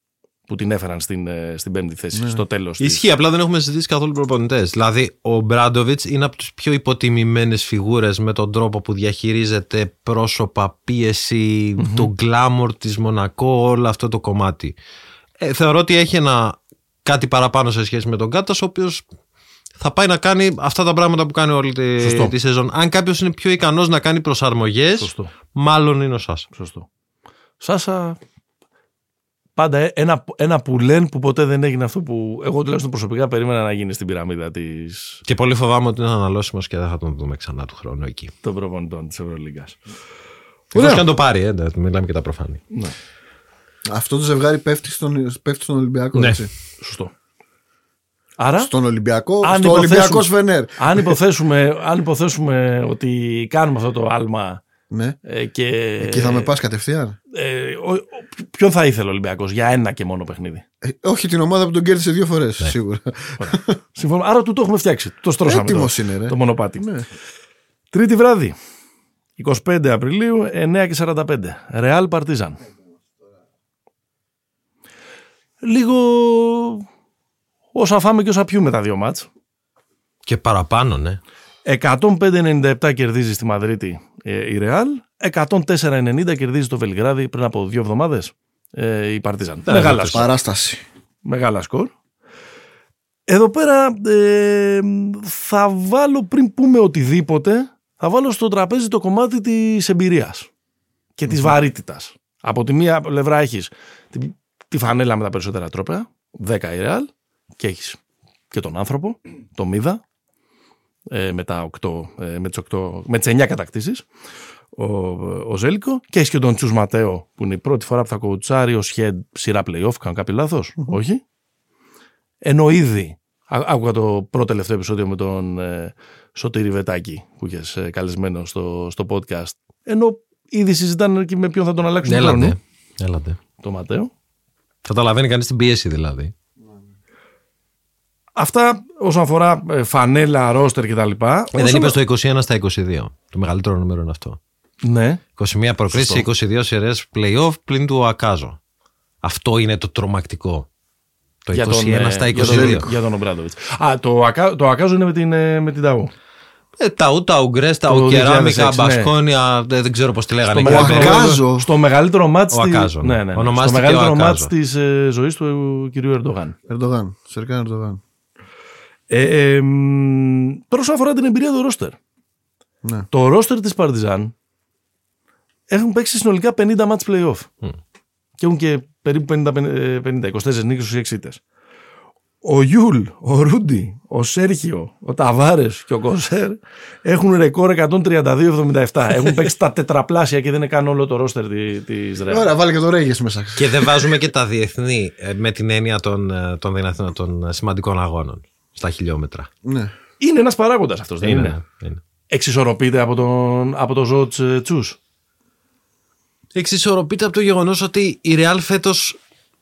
Speaker 1: που την έφεραν στην, ε, στην πέμπτη θέση στο τέλος.
Speaker 3: Ισχύει, απλά δεν έχουμε συζητήσει καθόλου προπονητές. Δηλαδή, ο Μπράντοβιτς είναι από τις πιο υποτιμημένες φιγούρες με τον τρόπο που διαχειρίζεται πρόσωπα, πίεση, το γκλάμορ της Μονακό, όλο αυτό το κομμάτι. Ε, θεωρώ ότι έχει ένα κάτι παραπάνω σε σχέση με τον Κάτας, ο οποίος θα πάει να κάνει αυτά τα πράγματα που κάνει όλη τη,
Speaker 1: Σωστό.
Speaker 3: τη σεζόν. Αν κάποιος είναι πιο ικανός να κάνει προσαρμογές,
Speaker 1: Σωστό.
Speaker 3: μάλλον είναι ο Σάσα.
Speaker 1: Σωστό. Σάσα, πάντα ε- ένα, ένα που λένε που ποτέ δεν έγινε αυτό που εγώ τουλάχιστον προσωπικά περίμενα να γίνει στην πυραμίδα της,
Speaker 3: Και πολύ φοβάμαι ότι είναι αναλώσιμος και δεν θα τον δούμε ξανά του χρόνου εκεί.
Speaker 1: των προπονητών της Ευρωλίγκας.
Speaker 3: Εκτό και αν το πάρει, ε, εντάξει, μιλάμε και τα προφανή.
Speaker 1: Ναι,
Speaker 2: Αυτό το ζευγάρι πέφτει στον, πέφτει στον Ολυμπιακό.
Speaker 3: Ναι.
Speaker 2: Έτσι.
Speaker 1: σωστό. Άρα,
Speaker 2: Στον Ολυμπιακό,
Speaker 1: Αν
Speaker 2: στο
Speaker 1: υποθέσουμε-
Speaker 2: Ολυμπιακός Σφενέρ.
Speaker 1: αν υποθέσουμε, αν υποθέσουμε ότι κάνουμε αυτό το άλμα
Speaker 2: Ναι.
Speaker 1: ε, και...
Speaker 2: Εκεί θα με πας κατευθείαν;
Speaker 1: ε, ο- ο- ποιον θα ήθελε ο Ολυμπιακός για ένα και μόνο παιχνίδι;
Speaker 2: Ε, όχι την ομάδα που τον κέρδισε δύο φορές, σίγουρα.
Speaker 1: Συμφωνώ. Άρα του το έχουμε φτιάξει. Το στρώσαμε
Speaker 2: Έτοιμος
Speaker 1: το,
Speaker 2: είναι, ρε.
Speaker 1: το μονοπάτι.
Speaker 2: Ναι.
Speaker 1: Τρίτη βράδυ. 25 Απριλίου, 9 και 45. Ρεάλ Παρτίζαν. Λίγο όσα φάμε και όσα πιούμε τα δύο μάτς.
Speaker 3: Και παραπάνω, ναι.
Speaker 1: 105-97 κερδίζει στη Μαδρίτη ε, η Ρεάλ. 104-90 κερδίζει το Βελιγράδι πριν από δύο εβδομάδες ε, η Παρτίζαν. Μεγάλα
Speaker 3: δεν
Speaker 1: σκορ.
Speaker 2: Παράσταση.
Speaker 1: Μεγάλα σκορ. Εδώ πέρα ε, θα βάλω πριν πούμε οτιδήποτε, θα βάλω στο τραπέζι το κομμάτι της εμπειρίας και της βαρύτητας. Από τη μία πλευρά έχεις τη, τη φανέλα με τα περισσότερα τρόπαια, 10 η Real, και έχεις και τον άνθρωπο, το Μίδα, ε, με, τα 8, ε, με, τις 8, με τις 9 κατακτήσεις, ο, ο Ζέλικο, και έχεις και τον Τσούς Ματέο, που είναι η πρώτη φορά που θα κοουτσάρει ο Σχέντ σειρά play-off, κάνω κάποιο λάθος, όχι. Ενώ ήδη, ά- άκουγα το πρώτο τελευταίο επεισόδιο με τον ε, Σωτήρη Βετάκη που είχες ε, καλεσμένο στο, στο podcast, ενώ ήδη συζητάνε και με ποιον θα τον αλλάξουν τον χρόνο,
Speaker 3: Έλατε. Έλατε.
Speaker 1: το Ματέο.
Speaker 3: Καταλαβαίνει κανείς την πίεση δηλαδή.
Speaker 1: Αυτά όσον αφορά ε, φανέλα, ρόστερ κτλ.
Speaker 3: Ε, δεν
Speaker 1: Όσον-
Speaker 3: είπες το 21 στα 22. Το μεγαλύτερο νούμερο είναι αυτό.
Speaker 1: Ναι.
Speaker 3: 21 προκρίσεις, 22 σειρές playoff πλην του Ακάζο. Αυτό είναι το τρομακτικό. Το 21
Speaker 1: για τον, ε,
Speaker 3: στα 22.
Speaker 1: Για τον, για τον Ομπράντοβιτς. Α, το, ακα, το Ακάζο είναι με την, ε, με την Ταού.
Speaker 3: Ε, ταου, ταουγκρέ,
Speaker 1: Το
Speaker 3: ταουκεράμικα,
Speaker 1: 2006, ναι.
Speaker 3: μπασκόνια, δεν, δεν ξέρω πώς τη λέγανε.
Speaker 1: Στο
Speaker 3: εκεί.
Speaker 1: μεγαλύτερο,
Speaker 2: Ακάζο.
Speaker 1: στο μεγαλύτερο μάτς
Speaker 3: Ο
Speaker 1: της-
Speaker 3: Ακάζο, ναι.
Speaker 1: ναι, ναι, ναι.
Speaker 3: Ονομάστηκε
Speaker 1: στο μεγαλύτερο
Speaker 3: ο
Speaker 1: μάτς
Speaker 3: Ακάζο.
Speaker 1: της ε, ζωής του κυρίου Ερντογάν.
Speaker 2: Ερντογάν. Σερκάν Ερντογάν.
Speaker 1: Ε, ε, μ, τώρα όσον αφορά την εμπειρία του ρόστερ.
Speaker 2: Ναι.
Speaker 1: Το ρόστερ της Παρτιζάν έχουν παίξει συνολικά 50 ματς play-off. Και έχουν και περίπου 50, 24 νίκες στους 6 ήττες. Ο Γιουλ, ο Ρούντι, ο Σέρχιο, ο Ταβάρες και ο Κοζέρ έχουν ρεκόρ 132-77. έχουν παίξει τα τετραπλάσια και δεν είναι καν όλο το ρόστερ τη- της Ρεάλ.
Speaker 2: Ωραία, βάλε και τον Ρέγες μέσα.
Speaker 3: Και δεν βάζουμε και τα διεθνή ε, με την έννοια των, ε, των, δυνατών, των σημαντικών αγώνων στα χιλιόμετρα.
Speaker 2: Ναι.
Speaker 1: Είναι ένας παράγοντας αυτός, δεν είναι.
Speaker 3: ναι, είναι.
Speaker 1: Εξισορροπείται από τον, από τον ζώο Τς- Τσούς;
Speaker 3: Εξισορροπείται από το γεγονός ότι η Real φέτος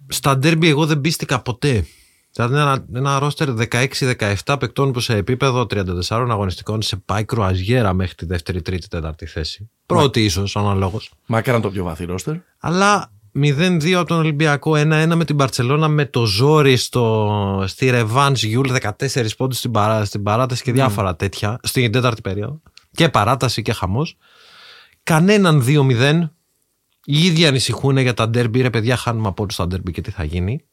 Speaker 3: στα ντέρμπι εγώ δεν πείστηκα ποτέ. Δηλαδή ένα, ένα ρόστερ 16-17 παικτών που σε επίπεδο 34 αγωνιστικών σε πάει κρουαζιέρα μέχρι τη δεύτερη, τρίτη, τέταρτη θέση. Πρώτη ίσως, αναλόγως.
Speaker 1: Μακράν το πιο βαθύ ρόστερ.
Speaker 3: Αλλά 0-2 από τον Ολυμπιακό, 1-1 με την Μπαρσελόνα με το ζόρι στο, στη ρεβάνς Γιουλ, 14 πόντους στην, παρά, στην παράταση και διάφορα τέτοια, στην τέταρτη περίοδο. Και παράταση και χαμός. Κανέναν 2-0. Οι ίδιοι ανησυχούν για τα ντέρμπι. Ρε παιδιά, χάνουμε από όλους τα ντέρμπι και τι θα γίνει.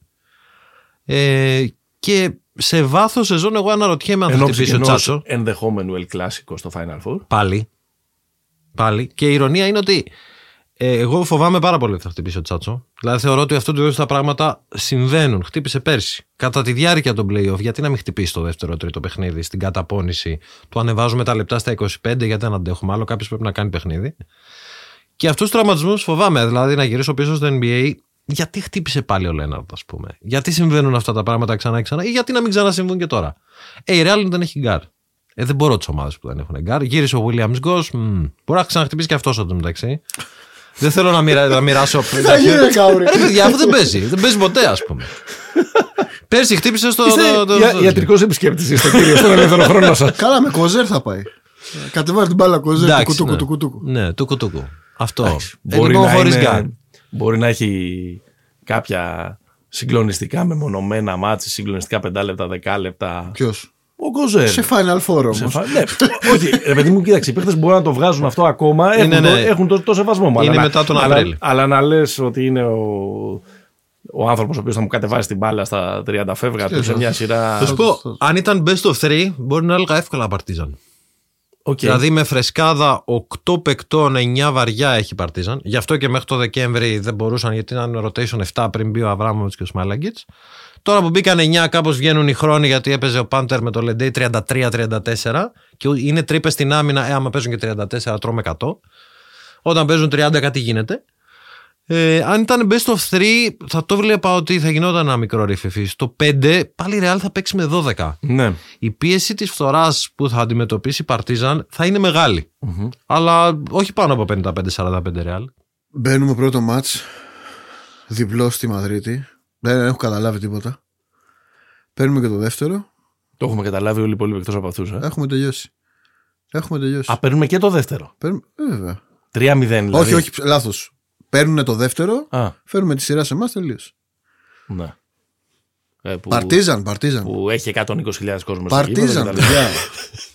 Speaker 3: Ε, και σε βάθος σεζόν, εγώ αναρωτιέμαι αν θα
Speaker 1: Ενώ
Speaker 3: χτυπήσει ο Τσάτσο.
Speaker 1: ενδεχόμενου El Clásico στο Final Four.
Speaker 3: Πάλι. Πάλι. Και η ηρωνία είναι ότι ε, εγώ φοβάμαι πάρα πολύ ότι θα χτυπήσει ο Τσάτσο. Δηλαδή θεωρώ ότι αυτού του είδου τα πράγματα συμβαίνουν. Χτύπησε πέρσι. Κατά τη διάρκεια των playoff, γιατί να μην χτυπήσει το δεύτερο τρίτο παιχνίδι στην καταπώνηση. Του ανεβάζουμε τα λεπτά στα 25, γιατί δεν αντέχουμε άλλο. Κάποιος πρέπει να κάνει παιχνίδι. Και αυτούς τους τραυματισμούς φοβάμαι. Δηλαδή να γυρίσω πίσω στο NBA. Γιατί χτύπησε πάλι ο Λέναρντ, ας πούμε. Γιατί συμβαίνουν αυτά τα πράγματα ξανά και ξανά, ή γιατί να μην ξανασυμβούν και τώρα. Ε, η Real δεν έχει γκάρ. Ε, δεν μπορώ τις ομάδες που δεν έχουν γκάρ. Γύρισε ο Williams Goss. μ, Μπορεί να ξαναχτυπήσει και αυτός εδώ μεταξύ. Δεν θέλω να, μοιρα, να μοιράσω.
Speaker 2: Θα γίνει ρε Καούρη.
Speaker 3: Ρε παιδιά, αυτό δεν παίζει. Δεν παίζει ποτέ, ας πούμε. Πέρσι χτύπησε στο. το- το-
Speaker 1: Είστε
Speaker 3: το-
Speaker 1: ιατρικός επισκέπτης, είστε κύριε, στον ελεύθερο χρόνο σας.
Speaker 2: Καλά, με Κοζέρ θα πάει. Κατεβάζει την μπάλα Κοζέρ.
Speaker 3: Εντάξει,
Speaker 2: Κουτούκου,
Speaker 3: ναι.
Speaker 2: του κουτούκου.
Speaker 3: Ναι, του κουτούκου. Αυτό. Ε,
Speaker 1: Μπορεί
Speaker 3: λοιπόν,
Speaker 1: να,
Speaker 3: χωρίς
Speaker 1: είναι-
Speaker 3: γκάρ.
Speaker 1: μπορεί να έχει κάποια συγκλονιστικά μεμονωμένα ματς, συγκλονιστικά πεντάλεπτα, δεκάλεπτα.
Speaker 2: Ποιος;
Speaker 1: Ο Κοζέρ.
Speaker 2: Σε Final Four όμως.
Speaker 1: Σε φα- ναι, όχι, ρε παιδί μου, κοίταξε. Οι παίχτες μπορούν να το βγάζουν αυτό ακόμα. Έχουν,
Speaker 3: Είναι,
Speaker 1: το,
Speaker 3: ναι.
Speaker 1: έχουν το, το σεβασμό μου.
Speaker 3: Είναι
Speaker 1: αλλά να-
Speaker 3: μετά τον
Speaker 1: αλλά-
Speaker 3: Απρίλη.
Speaker 1: Αλλά, να λες ότι είναι ο, ο άνθρωπος ο οποίος θα μου κατεβάσει την μπάλα στα 30φεύγα του σε μια σειρά.
Speaker 3: Θα σου πω, αν ήταν best of 3, μπορεί να έλεγα εύκολα Παρτίζαν.
Speaker 1: Οκ.
Speaker 3: Δηλαδή με φρεσκάδα 8 παικτών, 9 βαριά έχει Παρτίζαν. Γι' αυτό και μέχρι το Δεκέμβρη δεν μπορούσαν γιατί ήταν rotation 7 πριν μπει ο Αβράμοβιτς και ο Σμάιλαγκιτς. Τώρα που μπήκαν 9, κάπως βγαίνουν οι χρόνοι γιατί έπαιζε ο Πάντερ με το Λεντέι 33-34 και είναι τρύπες στην άμυνα. Ε, άμα παίζουν και 34, τρώμε 100. Όταν παίζουν 30, κάτι γίνεται. Ε, αν ήταν best of 3, θα το βλέπα ότι θα γινόταν ένα μικρό ρηφεφή. Στο 5, πάλι η Real θα παίξει με 12
Speaker 1: Ναι.
Speaker 3: η πίεση της φθοράς που θα αντιμετωπίσει η Παρτίζαν θα είναι μεγάλη. Αλλά όχι πάνω από 55-45 ρεάλ.
Speaker 2: Μπαίνουμε πρώτο μάτς Διπλό στη Μαδρίτη Δεν έχω καταλάβει τίποτα Παίρνουμε και το δεύτερο
Speaker 1: Το έχουμε καταλάβει όλοι οι υπόλοιποι εκτός από αυτούς. Ε.
Speaker 2: Έχουμε τελειώσει Έχουμε τελειώσει
Speaker 1: Α, παίρνουμε και το δεύτερο.
Speaker 2: Παίρνουμε... ε, βέβαια
Speaker 1: 3-0 δηλαδή.
Speaker 2: Όχι, όχι, λάθος Παίρνουν το δεύτερο
Speaker 1: Α,
Speaker 2: Φέρνουμε τη σειρά σε εμάς τελείωσε
Speaker 1: ναι. Ε, που,
Speaker 2: Παρτίζαν, Παρτίζαν
Speaker 1: που έχει 120.000 κόσμος.
Speaker 2: Παρτίζαν, παιδιά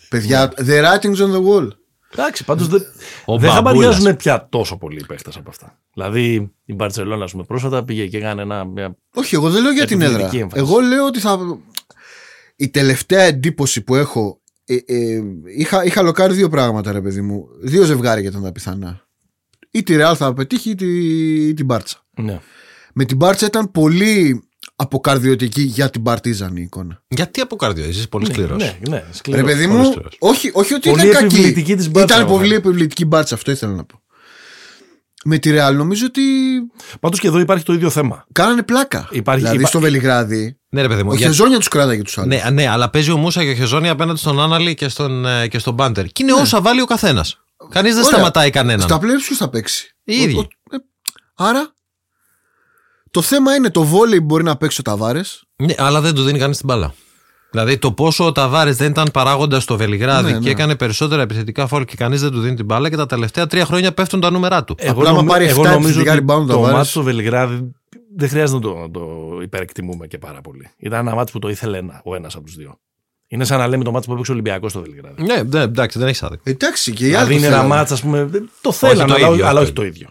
Speaker 2: Παιδιά, the writings on the wall
Speaker 1: Εντάξει, πάντως δεν,
Speaker 3: Ο
Speaker 1: δεν
Speaker 3: Μπαμπούλας.
Speaker 1: χαμπαριάζουν πια τόσο πολλοί οι παίχτες από αυτά. Δηλαδή η Μπαρσελόνα, ας πούμε, πρόσφατα πήγε και έκανε ένα. Μια...
Speaker 2: Όχι, εγώ δεν λέω για την έδρα.
Speaker 1: Επιβλητική έμφαση.
Speaker 2: Εγώ λέω ότι θα. Η τελευταία εντύπωση που έχω. Ε, ε, είχα, είχα λοκάρει δύο πράγματα, ρε παιδί μου. Δύο ζευγάρια ήταν τα πιθανά. Ή τη Ρεάλ θα πετύχει ή, τη, ή την Μπάρτσα.
Speaker 1: Ναι.
Speaker 2: Με την Μπάρτσα ήταν πολύ αποκαρδιωτική για την Παρτίζαν η εικόνα.
Speaker 3: Γιατί από καρδιο, είσαι πολύ σκληρός.
Speaker 1: Ναι, ναι,
Speaker 2: Ρε
Speaker 1: σκληρός.
Speaker 2: παιδί
Speaker 3: πολύ
Speaker 2: μου,
Speaker 3: σκληρός.
Speaker 2: όχι, όχι ότι
Speaker 1: Πολύ
Speaker 2: ήταν κακή.
Speaker 1: επιβλητική της Μπάρτσα,
Speaker 2: Ήταν
Speaker 1: εγώ
Speaker 2: πολύ
Speaker 1: θα
Speaker 2: επιβλητική Μπάρτσα, αυτό ήθελα να πω. Με τη Ρεάλ νομίζω ότι
Speaker 1: Πάντως και εδώ υπάρχει το ίδιο θέμα.
Speaker 2: κάνανε πλάκα.
Speaker 1: Υπάρχει-
Speaker 2: δηλαδή
Speaker 1: υπά-
Speaker 2: στο Βελιγράδι,
Speaker 3: Ναι, ρε παιδί μου.
Speaker 2: ο
Speaker 3: για-
Speaker 2: Χεζόνια τους κράταγε τους άλλους.
Speaker 3: Ναι, ναι, αλλά παίζει ο Μούσα και ο Χεζόνι απέναντι στον Άναλη και στον, ε, και στον Μπάντερ. Και είναι όσα βάλει ο καθένας. Κανείς δεν
Speaker 2: Ωραία.
Speaker 3: σταματάει κανέναν.
Speaker 2: Στα playoffs ποιος θα παίξει.
Speaker 3: Οι ίδιοι.
Speaker 2: Ο- ο- ε, άρα το θέμα είναι το βόλεϊ μπορεί να παίξει ο Ταβάρες.
Speaker 3: Ναι, αλλά δεν του δίνει κανείς την μπάλα. Δηλαδή το πόσο ο Ταβάρες δεν ήταν παράγοντας στο Βελιγράδι
Speaker 2: Ναι,
Speaker 3: και
Speaker 2: ναι.
Speaker 3: έκανε περισσότερα επιθετικά φόρ και κανείς δεν του δίνει την μπάλα και τα τελευταία τρία χρόνια πέφτουν τα νούμερά του.
Speaker 2: Απλά άμα πάρει 7 επιθετικά
Speaker 1: ότι
Speaker 2: rebound
Speaker 1: το
Speaker 2: το βάρες.
Speaker 1: μάτι στο Βελιγράδι δεν χρειάζεται να το, να το υπερεκτιμούμε και πάρα πολύ. Ήταν ένα μάτι που το ήθελε ένα, ο ένας από τους δύο. Είναι σαν να λέμε το μάτι που έπαιξε ο Ολυμπιακός στο Βελιγράδι.
Speaker 3: Ναι, ναι, εντάξει, δεν έχει άδικο.
Speaker 2: Εντάξει, και οι άλλοι.
Speaker 1: Δηλαδή
Speaker 2: το
Speaker 1: είναι ένα
Speaker 2: θέλανε.
Speaker 1: μάτς, ας πούμε, δεν- το θέλανε,
Speaker 3: το
Speaker 1: αλλά,
Speaker 3: ίδιο,
Speaker 1: αλλά
Speaker 3: όχι
Speaker 1: όχι
Speaker 3: το
Speaker 1: το ίδιο.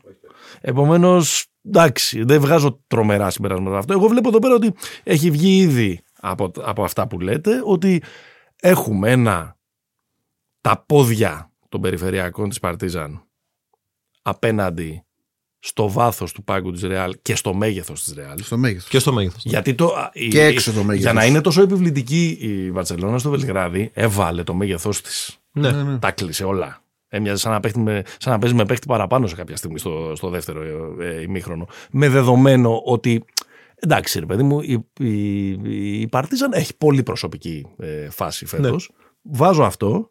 Speaker 1: Επομένως, εντάξει, δεν βγάζω τρομερά συμπεράσματα αυτό. Εγώ βλέπω εδώ πέρα ότι έχει βγει ήδη από, από αυτά που λέτε ότι έχουμε ένα τα πόδια των περιφερειακών της Παρτίζαν απέναντι στο βάθος του πάγκου της Ρεάλ και στο μέγεθος της Ρεάλ.
Speaker 2: Στο μέγεθος.
Speaker 3: Και στο μέγεθος.
Speaker 1: Γιατί το, α, η-
Speaker 2: Και έξω το μέγεθος.
Speaker 1: Για να είναι τόσο επιβλητική η Βαρσελόνα στο Βελιγράδι, έβαλε το μέγεθό της.
Speaker 3: Ναι.
Speaker 1: Τα κλείσε όλα. Έμοιαζε σαν να, παίχτη με, σαν να παίζει με παίχτη παραπάνω σε κάποια στιγμή στο, στο δεύτερο ε, ε, ημίχρονο. Με δεδομένο ότι. Εντάξει, ρε παιδί μου, η, η, η Παρτίζαν έχει πολύ προσωπική ε, φάση φέτος.
Speaker 3: Ναι.
Speaker 1: Βάζω αυτό.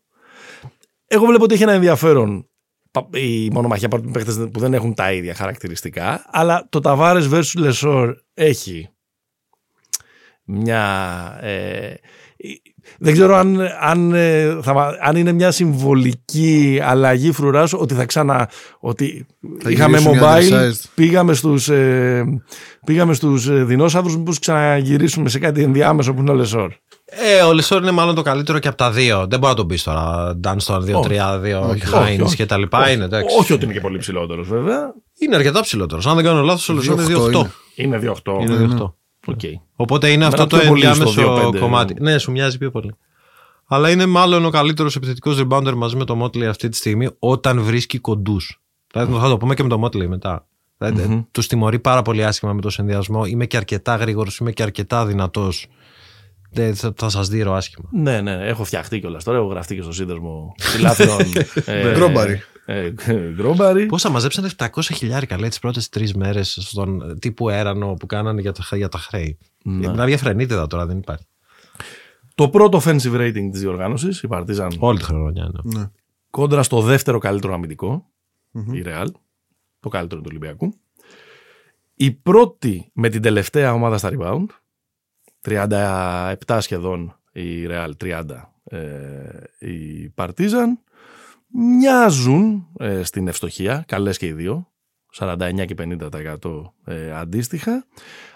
Speaker 1: Εγώ βλέπω ότι έχει ένα ενδιαφέρον πα- η μονομαχία από παίχτες που δεν έχουν τα ίδια χαρακτηριστικά. Αλλά το Ταβάρες versus Λεσόρ έχει μια. Ε, δεν ξέρω αν, αν, ε, θα, μα- αν είναι μια συμβολική αλλαγή φρουράς ότι θα ξανά. Ότι
Speaker 2: Θα
Speaker 1: είχαμε
Speaker 2: γυρίσουν οι
Speaker 1: mobile,
Speaker 2: undersized.
Speaker 1: πήγαμε στους, ε, πήγαμε στους ε, δεινόσαυρους, μήπως ξαναγυρίσουμε σε κάτι ενδιάμεσο που είναι ο Λεσόρ.
Speaker 3: Ε, ο Λεσόρ είναι μάλλον το καλύτερο και από τα δύο. Δεν μπορεί να τον πεις τώρα. Dunston 2-3-2,
Speaker 1: όχι,
Speaker 3: Χάινς
Speaker 1: όχι.
Speaker 3: και τα λοιπά. Είναι, εντάξει.
Speaker 1: Όχι ότι είναι και πολύ ψηλότερος βέβαια.
Speaker 3: είναι αρκετά ψηλότερος. Αν δεν κάνω λάθος, ο Λεσόρ είναι
Speaker 2: 2-8
Speaker 3: 2-8.
Speaker 2: είναι.
Speaker 1: Είναι 2-8.
Speaker 3: Είναι 2-8.
Speaker 1: Οκ.
Speaker 3: Οπότε είναι αυτό το
Speaker 1: πιο πολύ στο
Speaker 3: ενδιάμεσο
Speaker 1: 2-5.
Speaker 3: κομμάτι. Ναι, σου μοιάζει πιο πολύ. Αλλά είναι μάλλον ο καλύτερος επιθετικός rebounder μαζί με το Motley αυτή τη στιγμή όταν βρίσκει κοντούς. Δηλαδή θα το πούμε και με το Motley μετά. Δηλαδή, Τους τιμωρεί πάρα πολύ άσχημα με το συνδυασμό. Είμαι και αρκετά γρήγορος, είμαι και αρκετά δυνατός. Θα, θα σας δείρω άσχημα.
Speaker 1: Ναι, ναι, έχω φτιαχτεί κιόλας τώρα. Έχω γραφτεί και στο σύνδεσμο φιλάθλων. ε,
Speaker 2: Γκρόμπαρι.
Speaker 1: Ε, Γκρόμπαρι.
Speaker 3: Πόσα μαζέψανε 700 χιλιάρικα λέει τις πρώτες τρεις μέρες στον τύπου έρανο που κάνανε για τα, για τα χρέη. Μιλάμε για φρενίτιδα τώρα, δεν υπάρχει.
Speaker 1: Το πρώτο offensive rating της διοργάνωσης, η Παρτίζαν,
Speaker 3: Όλη τη χρονιά. Ναι.
Speaker 2: Ναι.
Speaker 1: κόντρα στο δεύτερο καλύτερο αμυντικό, η Real, το καλύτερο του Ολυμπιακού. Η πρώτη με την τελευταία ομάδα στα rebound, 37 σχεδόν η Real, 30 ε, η Παρτίζαν. Μοιάζουν ε, στην ευστοχία, καλές και οι δύο, 49 και 50% ε, αντίστοιχα.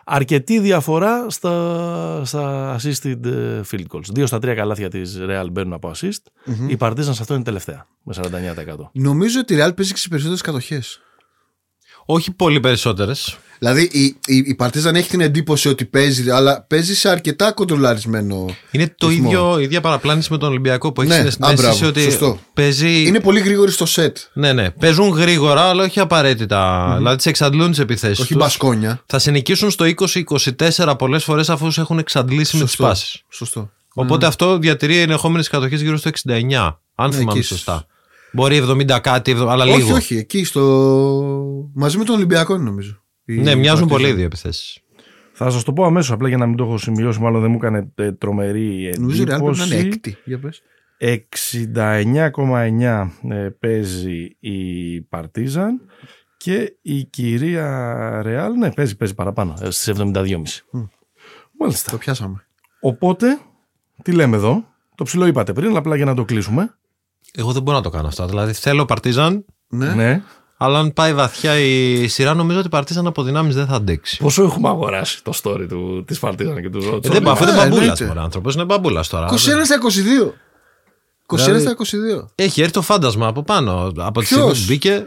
Speaker 1: Αρκετή διαφορά στα, στα assisted ε, field goals. Δύο στα τρία καλάθια της Real μπαίνουν από assist. Η Partizan σε αυτό είναι τελευταία, με 49%.
Speaker 2: Νομίζω ότι η Real παίζει και στι περισσότερες κατοχές.
Speaker 3: Όχι πολύ περισσότερες.
Speaker 2: Δηλαδή η, η, η Partizan έχει την εντύπωση ότι παίζει, αλλά παίζει σε αρκετά κοντρολαρισμένο.
Speaker 3: Είναι το
Speaker 2: ρυθμό.
Speaker 3: ίδιο, η ίδια παραπλάνηση με τον Ολυμπιακό που έχει
Speaker 2: Ναι,
Speaker 3: συναισθήσει
Speaker 2: α, μπράβο,
Speaker 3: ότι
Speaker 2: σωστό.
Speaker 3: παίζει.
Speaker 2: Είναι πολύ γρήγορη στο σετ.
Speaker 3: Ναι, ναι. Παίζουν γρήγορα, αλλά όχι απαραίτητα. Δηλαδή τις εξαντλούν τις επιθέσεις
Speaker 2: Όχι
Speaker 3: τους.
Speaker 2: μπασκόνια.
Speaker 3: Θα σε νικήσουν στο 20-24 πολλές φορές αφού σε έχουν εξαντλήσει με τις
Speaker 2: Σωστό.
Speaker 3: πάσει.
Speaker 2: Σωστό.
Speaker 3: Οπότε αυτό διατηρεί ενεχόμενες κατοχές γύρω στο 69. Αν
Speaker 2: Ναι,
Speaker 3: θυμάμαι
Speaker 2: εκεί
Speaker 3: σωστά. Μπορεί 70 κάτι, 70, αλλά
Speaker 2: Όχι,
Speaker 3: λίγο.
Speaker 2: όχι, εκεί στο. μαζί με τον Ολυμπιακό είναι, νομίζω. Η
Speaker 3: Ναι, μοιάζουν
Speaker 2: Partizan.
Speaker 3: πολύ οι δύο επιθέσεις.
Speaker 1: Θα σας το πω αμέσως απλά για να μην το έχω σημειώσει, μάλλον δεν μου έκανε ε, τρομερή
Speaker 2: Νομίζω η Real πρέπει να είναι
Speaker 1: εντύπωση.
Speaker 2: έκτη. Για πες.
Speaker 1: 69,9 ε, παίζει η Παρτίζαν και η κυρία Ρεάλ, ναι, παίζει, παίζει παραπάνω, ε, στις 72,5. Μάλιστα.
Speaker 2: Το πιάσαμε.
Speaker 1: Οπότε, τι λέμε εδώ, το ψηλό είπατε πριν, αλλά απλά για να το κλείσουμε.
Speaker 3: Εγώ δεν μπορώ να το κάνω αυτό. Δηλαδή θέλω Παρτίζαν,
Speaker 2: Ναι.
Speaker 1: Ναι.
Speaker 3: αλλά αν πάει βαθιά η σειρά, νομίζω ότι η Παρτίζαν από δυνάμεις δεν θα αντέξει.
Speaker 1: Πόσο έχουμε αγοράσει το story του, της Παρτίζαν και του
Speaker 3: Ε,
Speaker 1: Ρότσο;
Speaker 3: δεν πάω, αυτό είναι
Speaker 2: Α,
Speaker 3: μπαμπούλας
Speaker 2: εννοείται.
Speaker 3: τώρα. άνθρωπος είναι μπαμπούλας τώρα.
Speaker 2: 21 στα 22. 21
Speaker 3: Δηλαδή-
Speaker 2: στα 22.
Speaker 3: Έχει έρθει το φάντασμα από πάνω. Από τη
Speaker 2: Ποιος;
Speaker 3: στιγμή που μπήκε.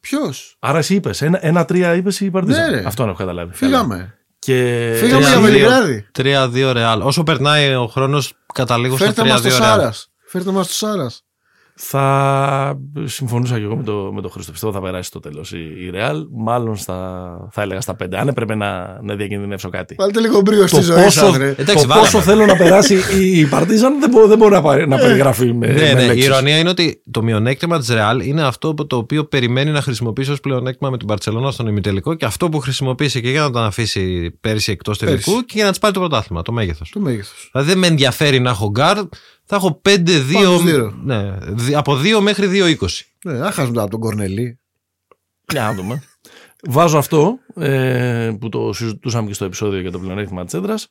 Speaker 2: Ποιος;
Speaker 1: Άρα εσύ είπες, ένα- ένα-τρία είπες η Παρτίζαν.
Speaker 2: Ναι, ρε.
Speaker 1: Αυτό έχω καταλάβει.
Speaker 2: Φύγαμε.
Speaker 1: Και...
Speaker 2: Φύγαμε για
Speaker 3: Τρία-δύο.
Speaker 2: Βελιγράδι.
Speaker 3: 3-2 Ρεάλ. Όσο περνάει ο χρόνος, καταλήγω στο
Speaker 2: Φέρτε μας
Speaker 3: 3-2
Speaker 2: το
Speaker 3: Ρεάλ.
Speaker 2: Σάρας. Φέρτε μας το Σάρας.
Speaker 1: Θα συμφωνούσα και εγώ με το, με το Χρήστο. Πιστεύω θα περάσει στο τέλος η, η Real. Μάλλον στα, θα έλεγα στα 5. Αν έπρεπε να, να διακινδυνεύσω κάτι.
Speaker 2: Βάλτε λίγο μπρίο στη
Speaker 1: Το
Speaker 2: ζωή
Speaker 1: πόσο,
Speaker 2: σας, ρε.
Speaker 3: Εντάξει,
Speaker 1: το
Speaker 3: βάλαμε.
Speaker 1: πόσο θέλω να περάσει η, η Παρτίζαν δεν μπορώ, δεν μπορώ να, πάρει- να περιγραφεί με,
Speaker 3: Ναι,
Speaker 1: με
Speaker 3: ναι. Η
Speaker 1: λέξεις.
Speaker 3: ειρωνεία είναι ότι το μειονέκτημα της Ρεάλ είναι αυτό που- το οποίο περιμένει να χρησιμοποιήσει ως πλεονέκτημα με την Μπαρσελόνα στον ημιτελικό και αυτό που χρησιμοποίησε και για να τον αφήσει πέρυσι εκτός τελικού
Speaker 2: Πέρυσι.
Speaker 3: και για να της πάρει το πρωτάθλημα, το μέγεθος.
Speaker 2: Το μέγεθος.
Speaker 3: Δηλαδή δεν με ενδιαφέρει να έχω γκάρ, θα έχω 5-2.
Speaker 2: Πάνω δύο.
Speaker 3: Ναι, δι- από 2 μέχρι 2-20.
Speaker 2: Ναι, δεν χάσουμε από τον Κορνελή.
Speaker 1: Για να δούμε. Βάζω αυτό ε, που το συζητούσαμε και στο επεισόδιο για το πλεονέκτημα της έδρας.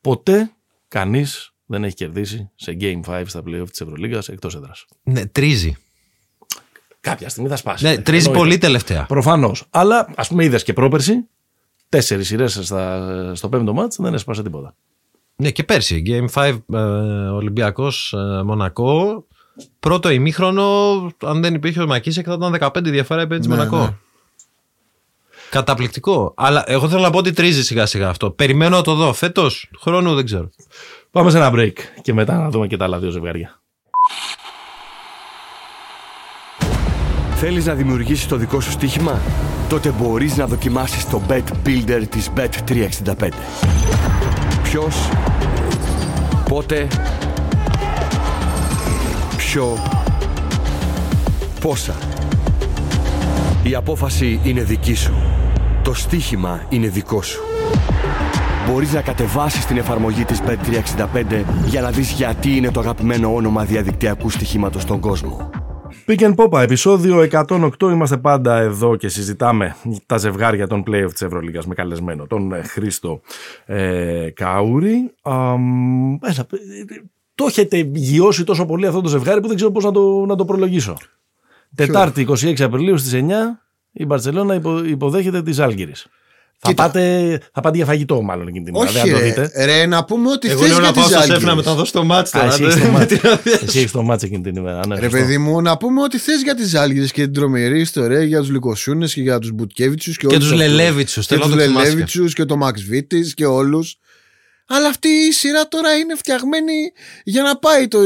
Speaker 1: Ποτέ κανείς δεν έχει κερδίσει σε Game 5 στα playoff της Ευρωλίγα εκτός έδρας.
Speaker 3: Ναι, τρίζει.
Speaker 1: Κάποια στιγμή θα σπάσει.
Speaker 3: Ναι,
Speaker 1: Ε,
Speaker 3: τρίζει
Speaker 1: εννοείται.
Speaker 3: πολύ τελευταία.
Speaker 1: Προφανώς. Αλλά ας πούμε, είδες και πρόπερση, τέσσερις σειρές στο πέμπτο μάτ δεν έσπασε τίποτα.
Speaker 3: Ναι, και πέρσι. Game 5 ε, Ολυμπιακός ε, Μονακό. Πρώτο ημίχρονο, αν δεν υπήρχε ο Μακίσεκ, θα ήταν 15 διαφορά υπέρ τη
Speaker 2: Ναι,
Speaker 3: Μονακό.
Speaker 2: ναι.
Speaker 3: Καταπληκτικό. Αλλά εγώ θέλω να πω ότι τρίζει σιγά σιγά αυτό. Περιμένω να το δω. Φέτος, χρόνου δεν ξέρω.
Speaker 1: Πάμε σε ένα break και μετά να δούμε και τα άλλα δύο ζευγάρια.
Speaker 4: Θέλεις να δημιουργήσεις το δικό σου στοίχημα; Τότε μπορείς να δοκιμάσεις το Bet Builder της Bet365. Ποιος, πότε, ποιο, πόσα. Η απόφαση είναι δική σου. Το στοίχημα είναι δικό σου. Μπορείς να κατεβάσεις την εφαρμογή της Bet365 για να δεις γιατί είναι το αγαπημένο όνομα διαδικτυακού στοιχήματος στον κόσμο.
Speaker 1: Pick and Popa, επεισόδιο 108. Είμαστε πάντα εδώ και συζητάμε τα ζευγάρια των playoff της Ευρωλίγας με καλεσμένο τον ε, Χρήστο ε, Καούρη. Αμ, έλα, ε, το έχετε γιώσει τόσο πολύ αυτό το ζευγάρι που δεν ξέρω πώς να το, να το προλογίσω. Τετάρτη 26 Απριλίου στις 9 η Μπαρσελόνα υπο, υποδέχεται τη Άλγηρης. Θα
Speaker 2: Κοίτα.
Speaker 1: πάτε, θα πάτε για φαγητό μάλλον εκείνη την ημέρα.
Speaker 2: Όχι,
Speaker 1: δεν θα το
Speaker 2: ρε,
Speaker 1: δείτε.
Speaker 2: ρε, να πούμε ότι
Speaker 3: Εγώ
Speaker 2: θες
Speaker 3: λέω
Speaker 2: για
Speaker 3: να πάω
Speaker 2: τις
Speaker 3: στο σεφ να
Speaker 2: Άλγηρες.
Speaker 3: μεταδώσω το μάτς
Speaker 1: Α,
Speaker 3: τώρα.
Speaker 1: εσύ έχεις το
Speaker 3: με
Speaker 1: μάτς.
Speaker 3: την αδεια-
Speaker 1: Εσύ έχεις το μάτς εκείνη την ημέρα. Ναι,
Speaker 2: Ρε
Speaker 1: σωστό.
Speaker 2: παιδί μου, να πούμε ότι θες για τις Άλγηρες και την τρομερή ιστορία για τους Λικοσιούνες και για τους Μπουτκέβιτσους και,
Speaker 3: Και
Speaker 2: όλους
Speaker 3: τους
Speaker 2: αυτούς.
Speaker 3: Λελέβιτσους,
Speaker 2: Και
Speaker 3: θέλω
Speaker 2: τους
Speaker 3: να το θυμάσαι.
Speaker 2: Λελέβιτσους και το Μαξ Βίτης και όλους. Αλλά αυτή η σειρά τώρα είναι φτιαγμένη για να πάει το,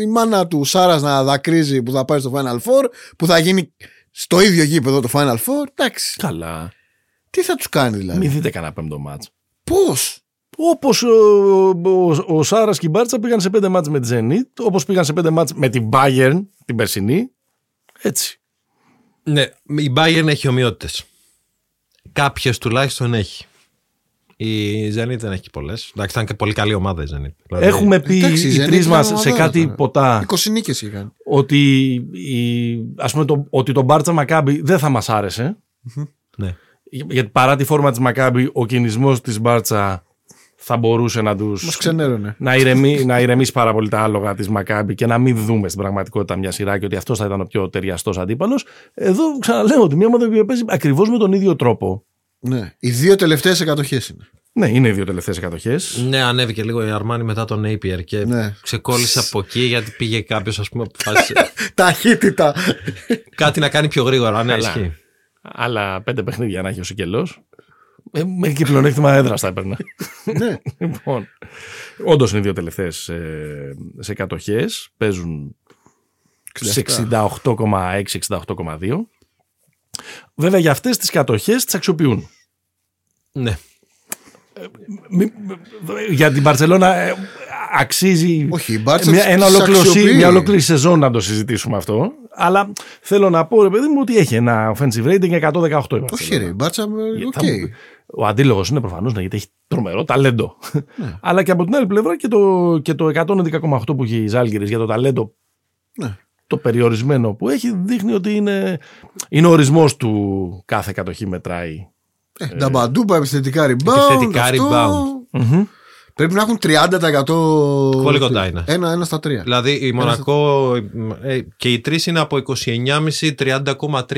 Speaker 2: η μάνα του Σάρας να δακρύζει που θα πάει στο Final Four, που θα γίνει στο ίδιο γήπεδο το Final Four. Εντάξει.
Speaker 1: Καλά.
Speaker 2: Τι θα τους κάνει δηλαδή;
Speaker 1: Μην δείτε κανένα πέμπτο μάτς.
Speaker 2: Πώς;
Speaker 1: Όπως ο, ο, ο Σάρας και η Μπάρτσα πήγαν σε πέντε μάτς με τη Zenit, όπως πήγαν σε πέντε μάτς με την Bayern την περσινή. Έτσι.
Speaker 3: Ναι, η Bayern έχει ομοιότητες. Κάποιες τουλάχιστον έχει. Η Zenit δεν έχει πολλές. Εντάξει, ήταν και πολύ καλή ομάδα η Zenit. Δηλαδή,
Speaker 1: Έχουμε πει
Speaker 2: εντάξει, η
Speaker 1: οι
Speaker 2: Zenit
Speaker 1: τρεις
Speaker 2: ήταν
Speaker 1: μας σε
Speaker 2: ομαδάρα
Speaker 1: κάτι
Speaker 2: τώρα.
Speaker 1: ποτά
Speaker 2: 20 νίκες είχαν.
Speaker 1: ότι, η, ας πούμε, το, ότι το Μπάρτσα Μακάμπι δεν θα μας άρεσε.
Speaker 3: Ναι.
Speaker 1: Γιατί παρά τη φόρμα της Μακάμπι, ο κινησμός της Μπάρτσα θα μπορούσε να τους.
Speaker 2: Μας ξενέρωνε.
Speaker 1: να, ηρεμεί, να ηρεμήσει πάρα πολύ τα άλογα της Μακάμπη και να μην δούμε στην πραγματικότητα μια σειρά και ότι αυτό θα ήταν ο πιο ταιριαστός αντίπαλος. Εδώ ξαναλέω ότι μια ομάδα που παίζει ακριβώς με τον ίδιο τρόπο.
Speaker 2: Ναι. Οι δύο τελευταίες εκατοχές είναι.
Speaker 1: Ναι, είναι οι δύο τελευταίες εκατοχές.
Speaker 3: Ναι, ανέβηκε λίγο η Αρμάνη μετά τον Napier και
Speaker 2: Ναι.
Speaker 3: ξεκόλλησε από εκεί γιατί πήγε κάποιος, ας πούμε, αποφάσισε
Speaker 2: Ταχύτητα.
Speaker 3: κάτι να κάνει πιο γρήγορα. Ναι,
Speaker 1: Καλά.
Speaker 3: ισχύει.
Speaker 1: Άλλα πέντε παιχνίδια να έχει ο Σικελός. Ε, μέχρι και πλεονέκτημα έδρας θα έπαιρνα.
Speaker 2: ναι.
Speaker 1: λοιπόν, όντως είναι οι δύο τελευταίες σε κατοχές. Παίζουν σε 68,6-68,2. Βέβαια για αυτές τις κατοχές τις αξιοποιούν.
Speaker 3: Ναι.
Speaker 1: Μη- Για την Μπαρσελόνα ε, αξίζει
Speaker 2: Όχι, η Μπάρτσα
Speaker 1: μια,
Speaker 2: τις-
Speaker 1: ένα
Speaker 2: τις
Speaker 1: ολόκληρο,
Speaker 2: αξιοποιεί.
Speaker 1: μια ολόκληρη σεζόν να το συζητήσουμε αυτό. Αλλά θέλω να πω, ρε παιδί μου, ότι έχει ένα offensive rating 118. η
Speaker 2: Όχι,
Speaker 1: Barcelona.
Speaker 2: ρε. Η Μπάρτσα. ε, Οκ.
Speaker 1: Θα μου- Ο αντίλογος είναι προφανώς ναι, γιατί έχει τρομερό ταλέντο.
Speaker 2: Ναι.
Speaker 1: Αλλά και από την άλλη πλευρά και το, και το 111,8 που έχει η Ζάλγκηρης για το ταλέντο
Speaker 2: Ναι.
Speaker 1: το περιορισμένο που έχει δείχνει ότι είναι, είναι ο ορισμός του κάθε κατοχή μετράει.
Speaker 2: Ε, Νταμπαντούπα, επιθετικά rebound.
Speaker 3: Επιθετικά
Speaker 2: αυτό. Πρέπει να έχουν 30%.
Speaker 3: Πολύ κοντά είναι.
Speaker 2: Ένα, ένα στα τρία.
Speaker 3: Δηλαδή η Μονακό ε, και οι τρεις είναι από 29,5 30,3.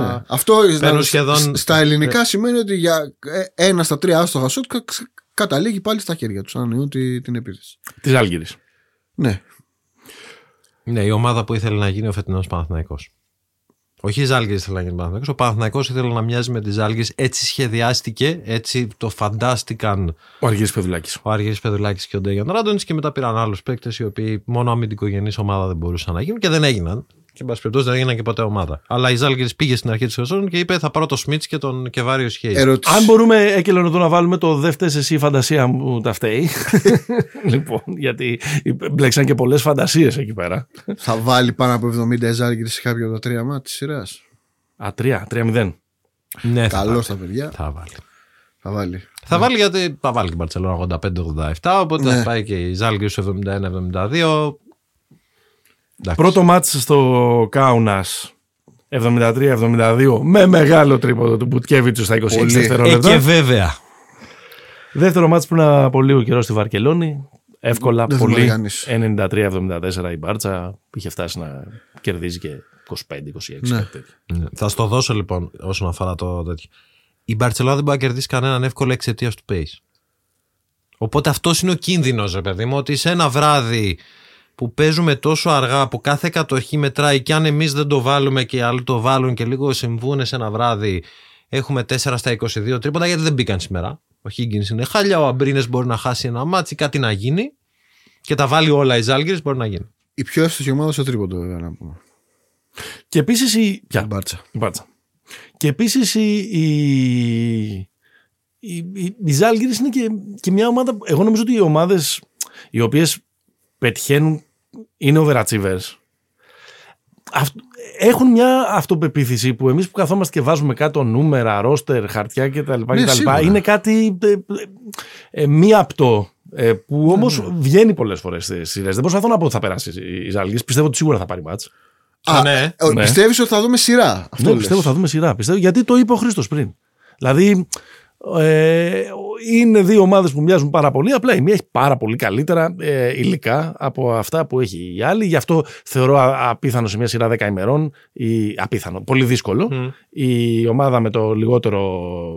Speaker 2: Ναι. Αυτό δηλαδή,
Speaker 3: σχεδόν-
Speaker 2: σ- στα ελληνικά σημαίνει ότι για ε, ένα στα τρία άστοχα σουτ κα- ξε- καταλήγει πάλι στα χέρια τους. Ανανεούν τη- την επίθεση.
Speaker 1: Της Ζάλγκηρης.
Speaker 2: Ναι.
Speaker 3: Ναι, η ομάδα που ήθελε να γίνει ο φετινός Παναθηναϊκός. Όχι η Ζάλγκη ήθελε να γίνει Παναθηναϊκός, ο Παναθηναϊκός ήθελε να μοιάζει με τη Ζάλγκη. Έτσι σχεδιάστηκε, έτσι το φαντάστηκαν
Speaker 1: Ο Αργύρης Πεδουλάκης.
Speaker 3: ο Αργύρης Πεδουλάκης και ο Ντέγιον Ράντονης και μετά πήραν άλλους παίκτες οι οποίοι μόνο αμυντικογενής ομάδα δεν μπορούσαν να γίνουν και δεν έγιναν. Και εν πάση περιπτώσει δεν έγιναν και ποτέ ομάδα. Αλλά η Ζάλγκη πήγε στην αρχή της σεζόν και είπε: Θα πάρω το Σμιτς και τον Κεβάριο Σχέη.
Speaker 2: Ερώτηση.
Speaker 1: Αν μπορούμε, έκελον εδώ να βάλουμε το δεν φταίς εσύ η φαντασία μου τα φταίει. λοιπόν, γιατί μπλέξαν και πολλές φαντασίες εκεί πέρα.
Speaker 2: Θα βάλει πάνω από 70 Ζάλγκη σε κάποιο από τα τρία μάτια της σειράς.
Speaker 1: Α, τρία, τρία μηδέν.
Speaker 3: ναι, θα
Speaker 2: Καλό
Speaker 3: βάλει.
Speaker 2: στα παιδιά.
Speaker 3: Θα βάλει.
Speaker 2: Θα βάλει.
Speaker 3: Θα βάλει γιατί θα βάλει και η Μπαρσελόνα 85-87, οπότε
Speaker 2: Ναι.
Speaker 3: θα πάει και η Ζάλγκη στο 71-72. Εντάξει.
Speaker 1: Πρώτο μάτς στο Κάουνας 73-72 με μεγάλο τρίποδο του Μπουτκέβιτσου στα 26
Speaker 2: Πολύ.
Speaker 3: Ε,
Speaker 1: δευτερόλεπτα.
Speaker 3: και βέβαια.
Speaker 1: Δεύτερο μάτς πριν από λίγο καιρό στη Βαρκελόνη. Εύκολα,
Speaker 2: Δεν
Speaker 1: πολύ.
Speaker 2: θυμάμαι κανείς.
Speaker 1: 93-74 η Μπάρτσα. Είχε φτάσει να κερδίζει και 25-26.
Speaker 2: Ναι.
Speaker 1: κάτι τέτοιο.
Speaker 3: Ναι. Θα στο δώσω λοιπόν όσον αφορά το τέτοιο. Η Μπαρσελόνα δεν μπορεί να κερδίσει κανέναν εύκολα εξαιτίας του pace. Οπότε αυτός είναι ο κίνδυνος, ρε παιδί μου, ότι σε ένα βράδυ που παίζουμε τόσο αργά που κάθε κατοχή μετράει και αν εμείς δεν το βάλουμε και οι άλλοι το βάλουν και λίγο συμβούν σε ένα βράδυ, έχουμε 4 στα 22 τρίποτα γιατί δεν μπήκαν σήμερα. Ο Higgins είναι χάλια, ο Αμπρίνες μπορεί να χάσει ένα ματς, κάτι να γίνει και τα βάλει όλα η Ζαλγκίρις μπορεί να γίνει.
Speaker 2: Η πιο εύστοχη ομάδα στο τρίποντο, βέβαια να πούμε.
Speaker 1: Και επίσης η.
Speaker 2: Η
Speaker 1: Ποια;
Speaker 2: Μπάρτσα.
Speaker 1: Η Μπάρτσα. Και επίσης η. η... Η, η, η Ζαλγκίρις είναι και, και μια ομάδα. που- Εγώ νομίζω ότι οι ομάδες οι οποίες πετυχαίνουν είναι overachievers. Αυτ- έχουν μια αυτοπεποίθηση που εμείς που καθόμαστε και βάζουμε κάτω νούμερα, ρόστερ, χαρτιά κτλ.
Speaker 2: Ναι,
Speaker 1: κτλ
Speaker 2: σίγουρα.
Speaker 1: είναι κάτι ε, ε, ε, μη απτό. ε, που όμως βγαίνει πολλές φορές στις σειρές. Δεν προσπαθώ να πω ότι θα περάσει η Ζάλγκης. Πιστεύω ότι σίγουρα θα πάρει μάτς.
Speaker 2: Α,
Speaker 3: ναι.
Speaker 2: ε,
Speaker 1: Ναι.
Speaker 2: Πιστεύεις ότι θα δούμε σειρά. Αυτό
Speaker 1: Ναι,
Speaker 2: λες.
Speaker 1: πιστεύω θα δούμε σειρά. Πιστεύω, γιατί το είπε ο Χρήστος πριν. Δηλαδή, ε, είναι δύο ομάδες που μοιάζουν πάρα πολύ. Απλά η μία έχει πάρα πολύ καλύτερα ε, υλικά από αυτά που έχει η άλλη. Γι' αυτό θεωρώ α- απίθανο σε μια σειρά 10 ημερών. Ή, απίθανο, πολύ δύσκολο. Η ομάδα με, το λιγότερο,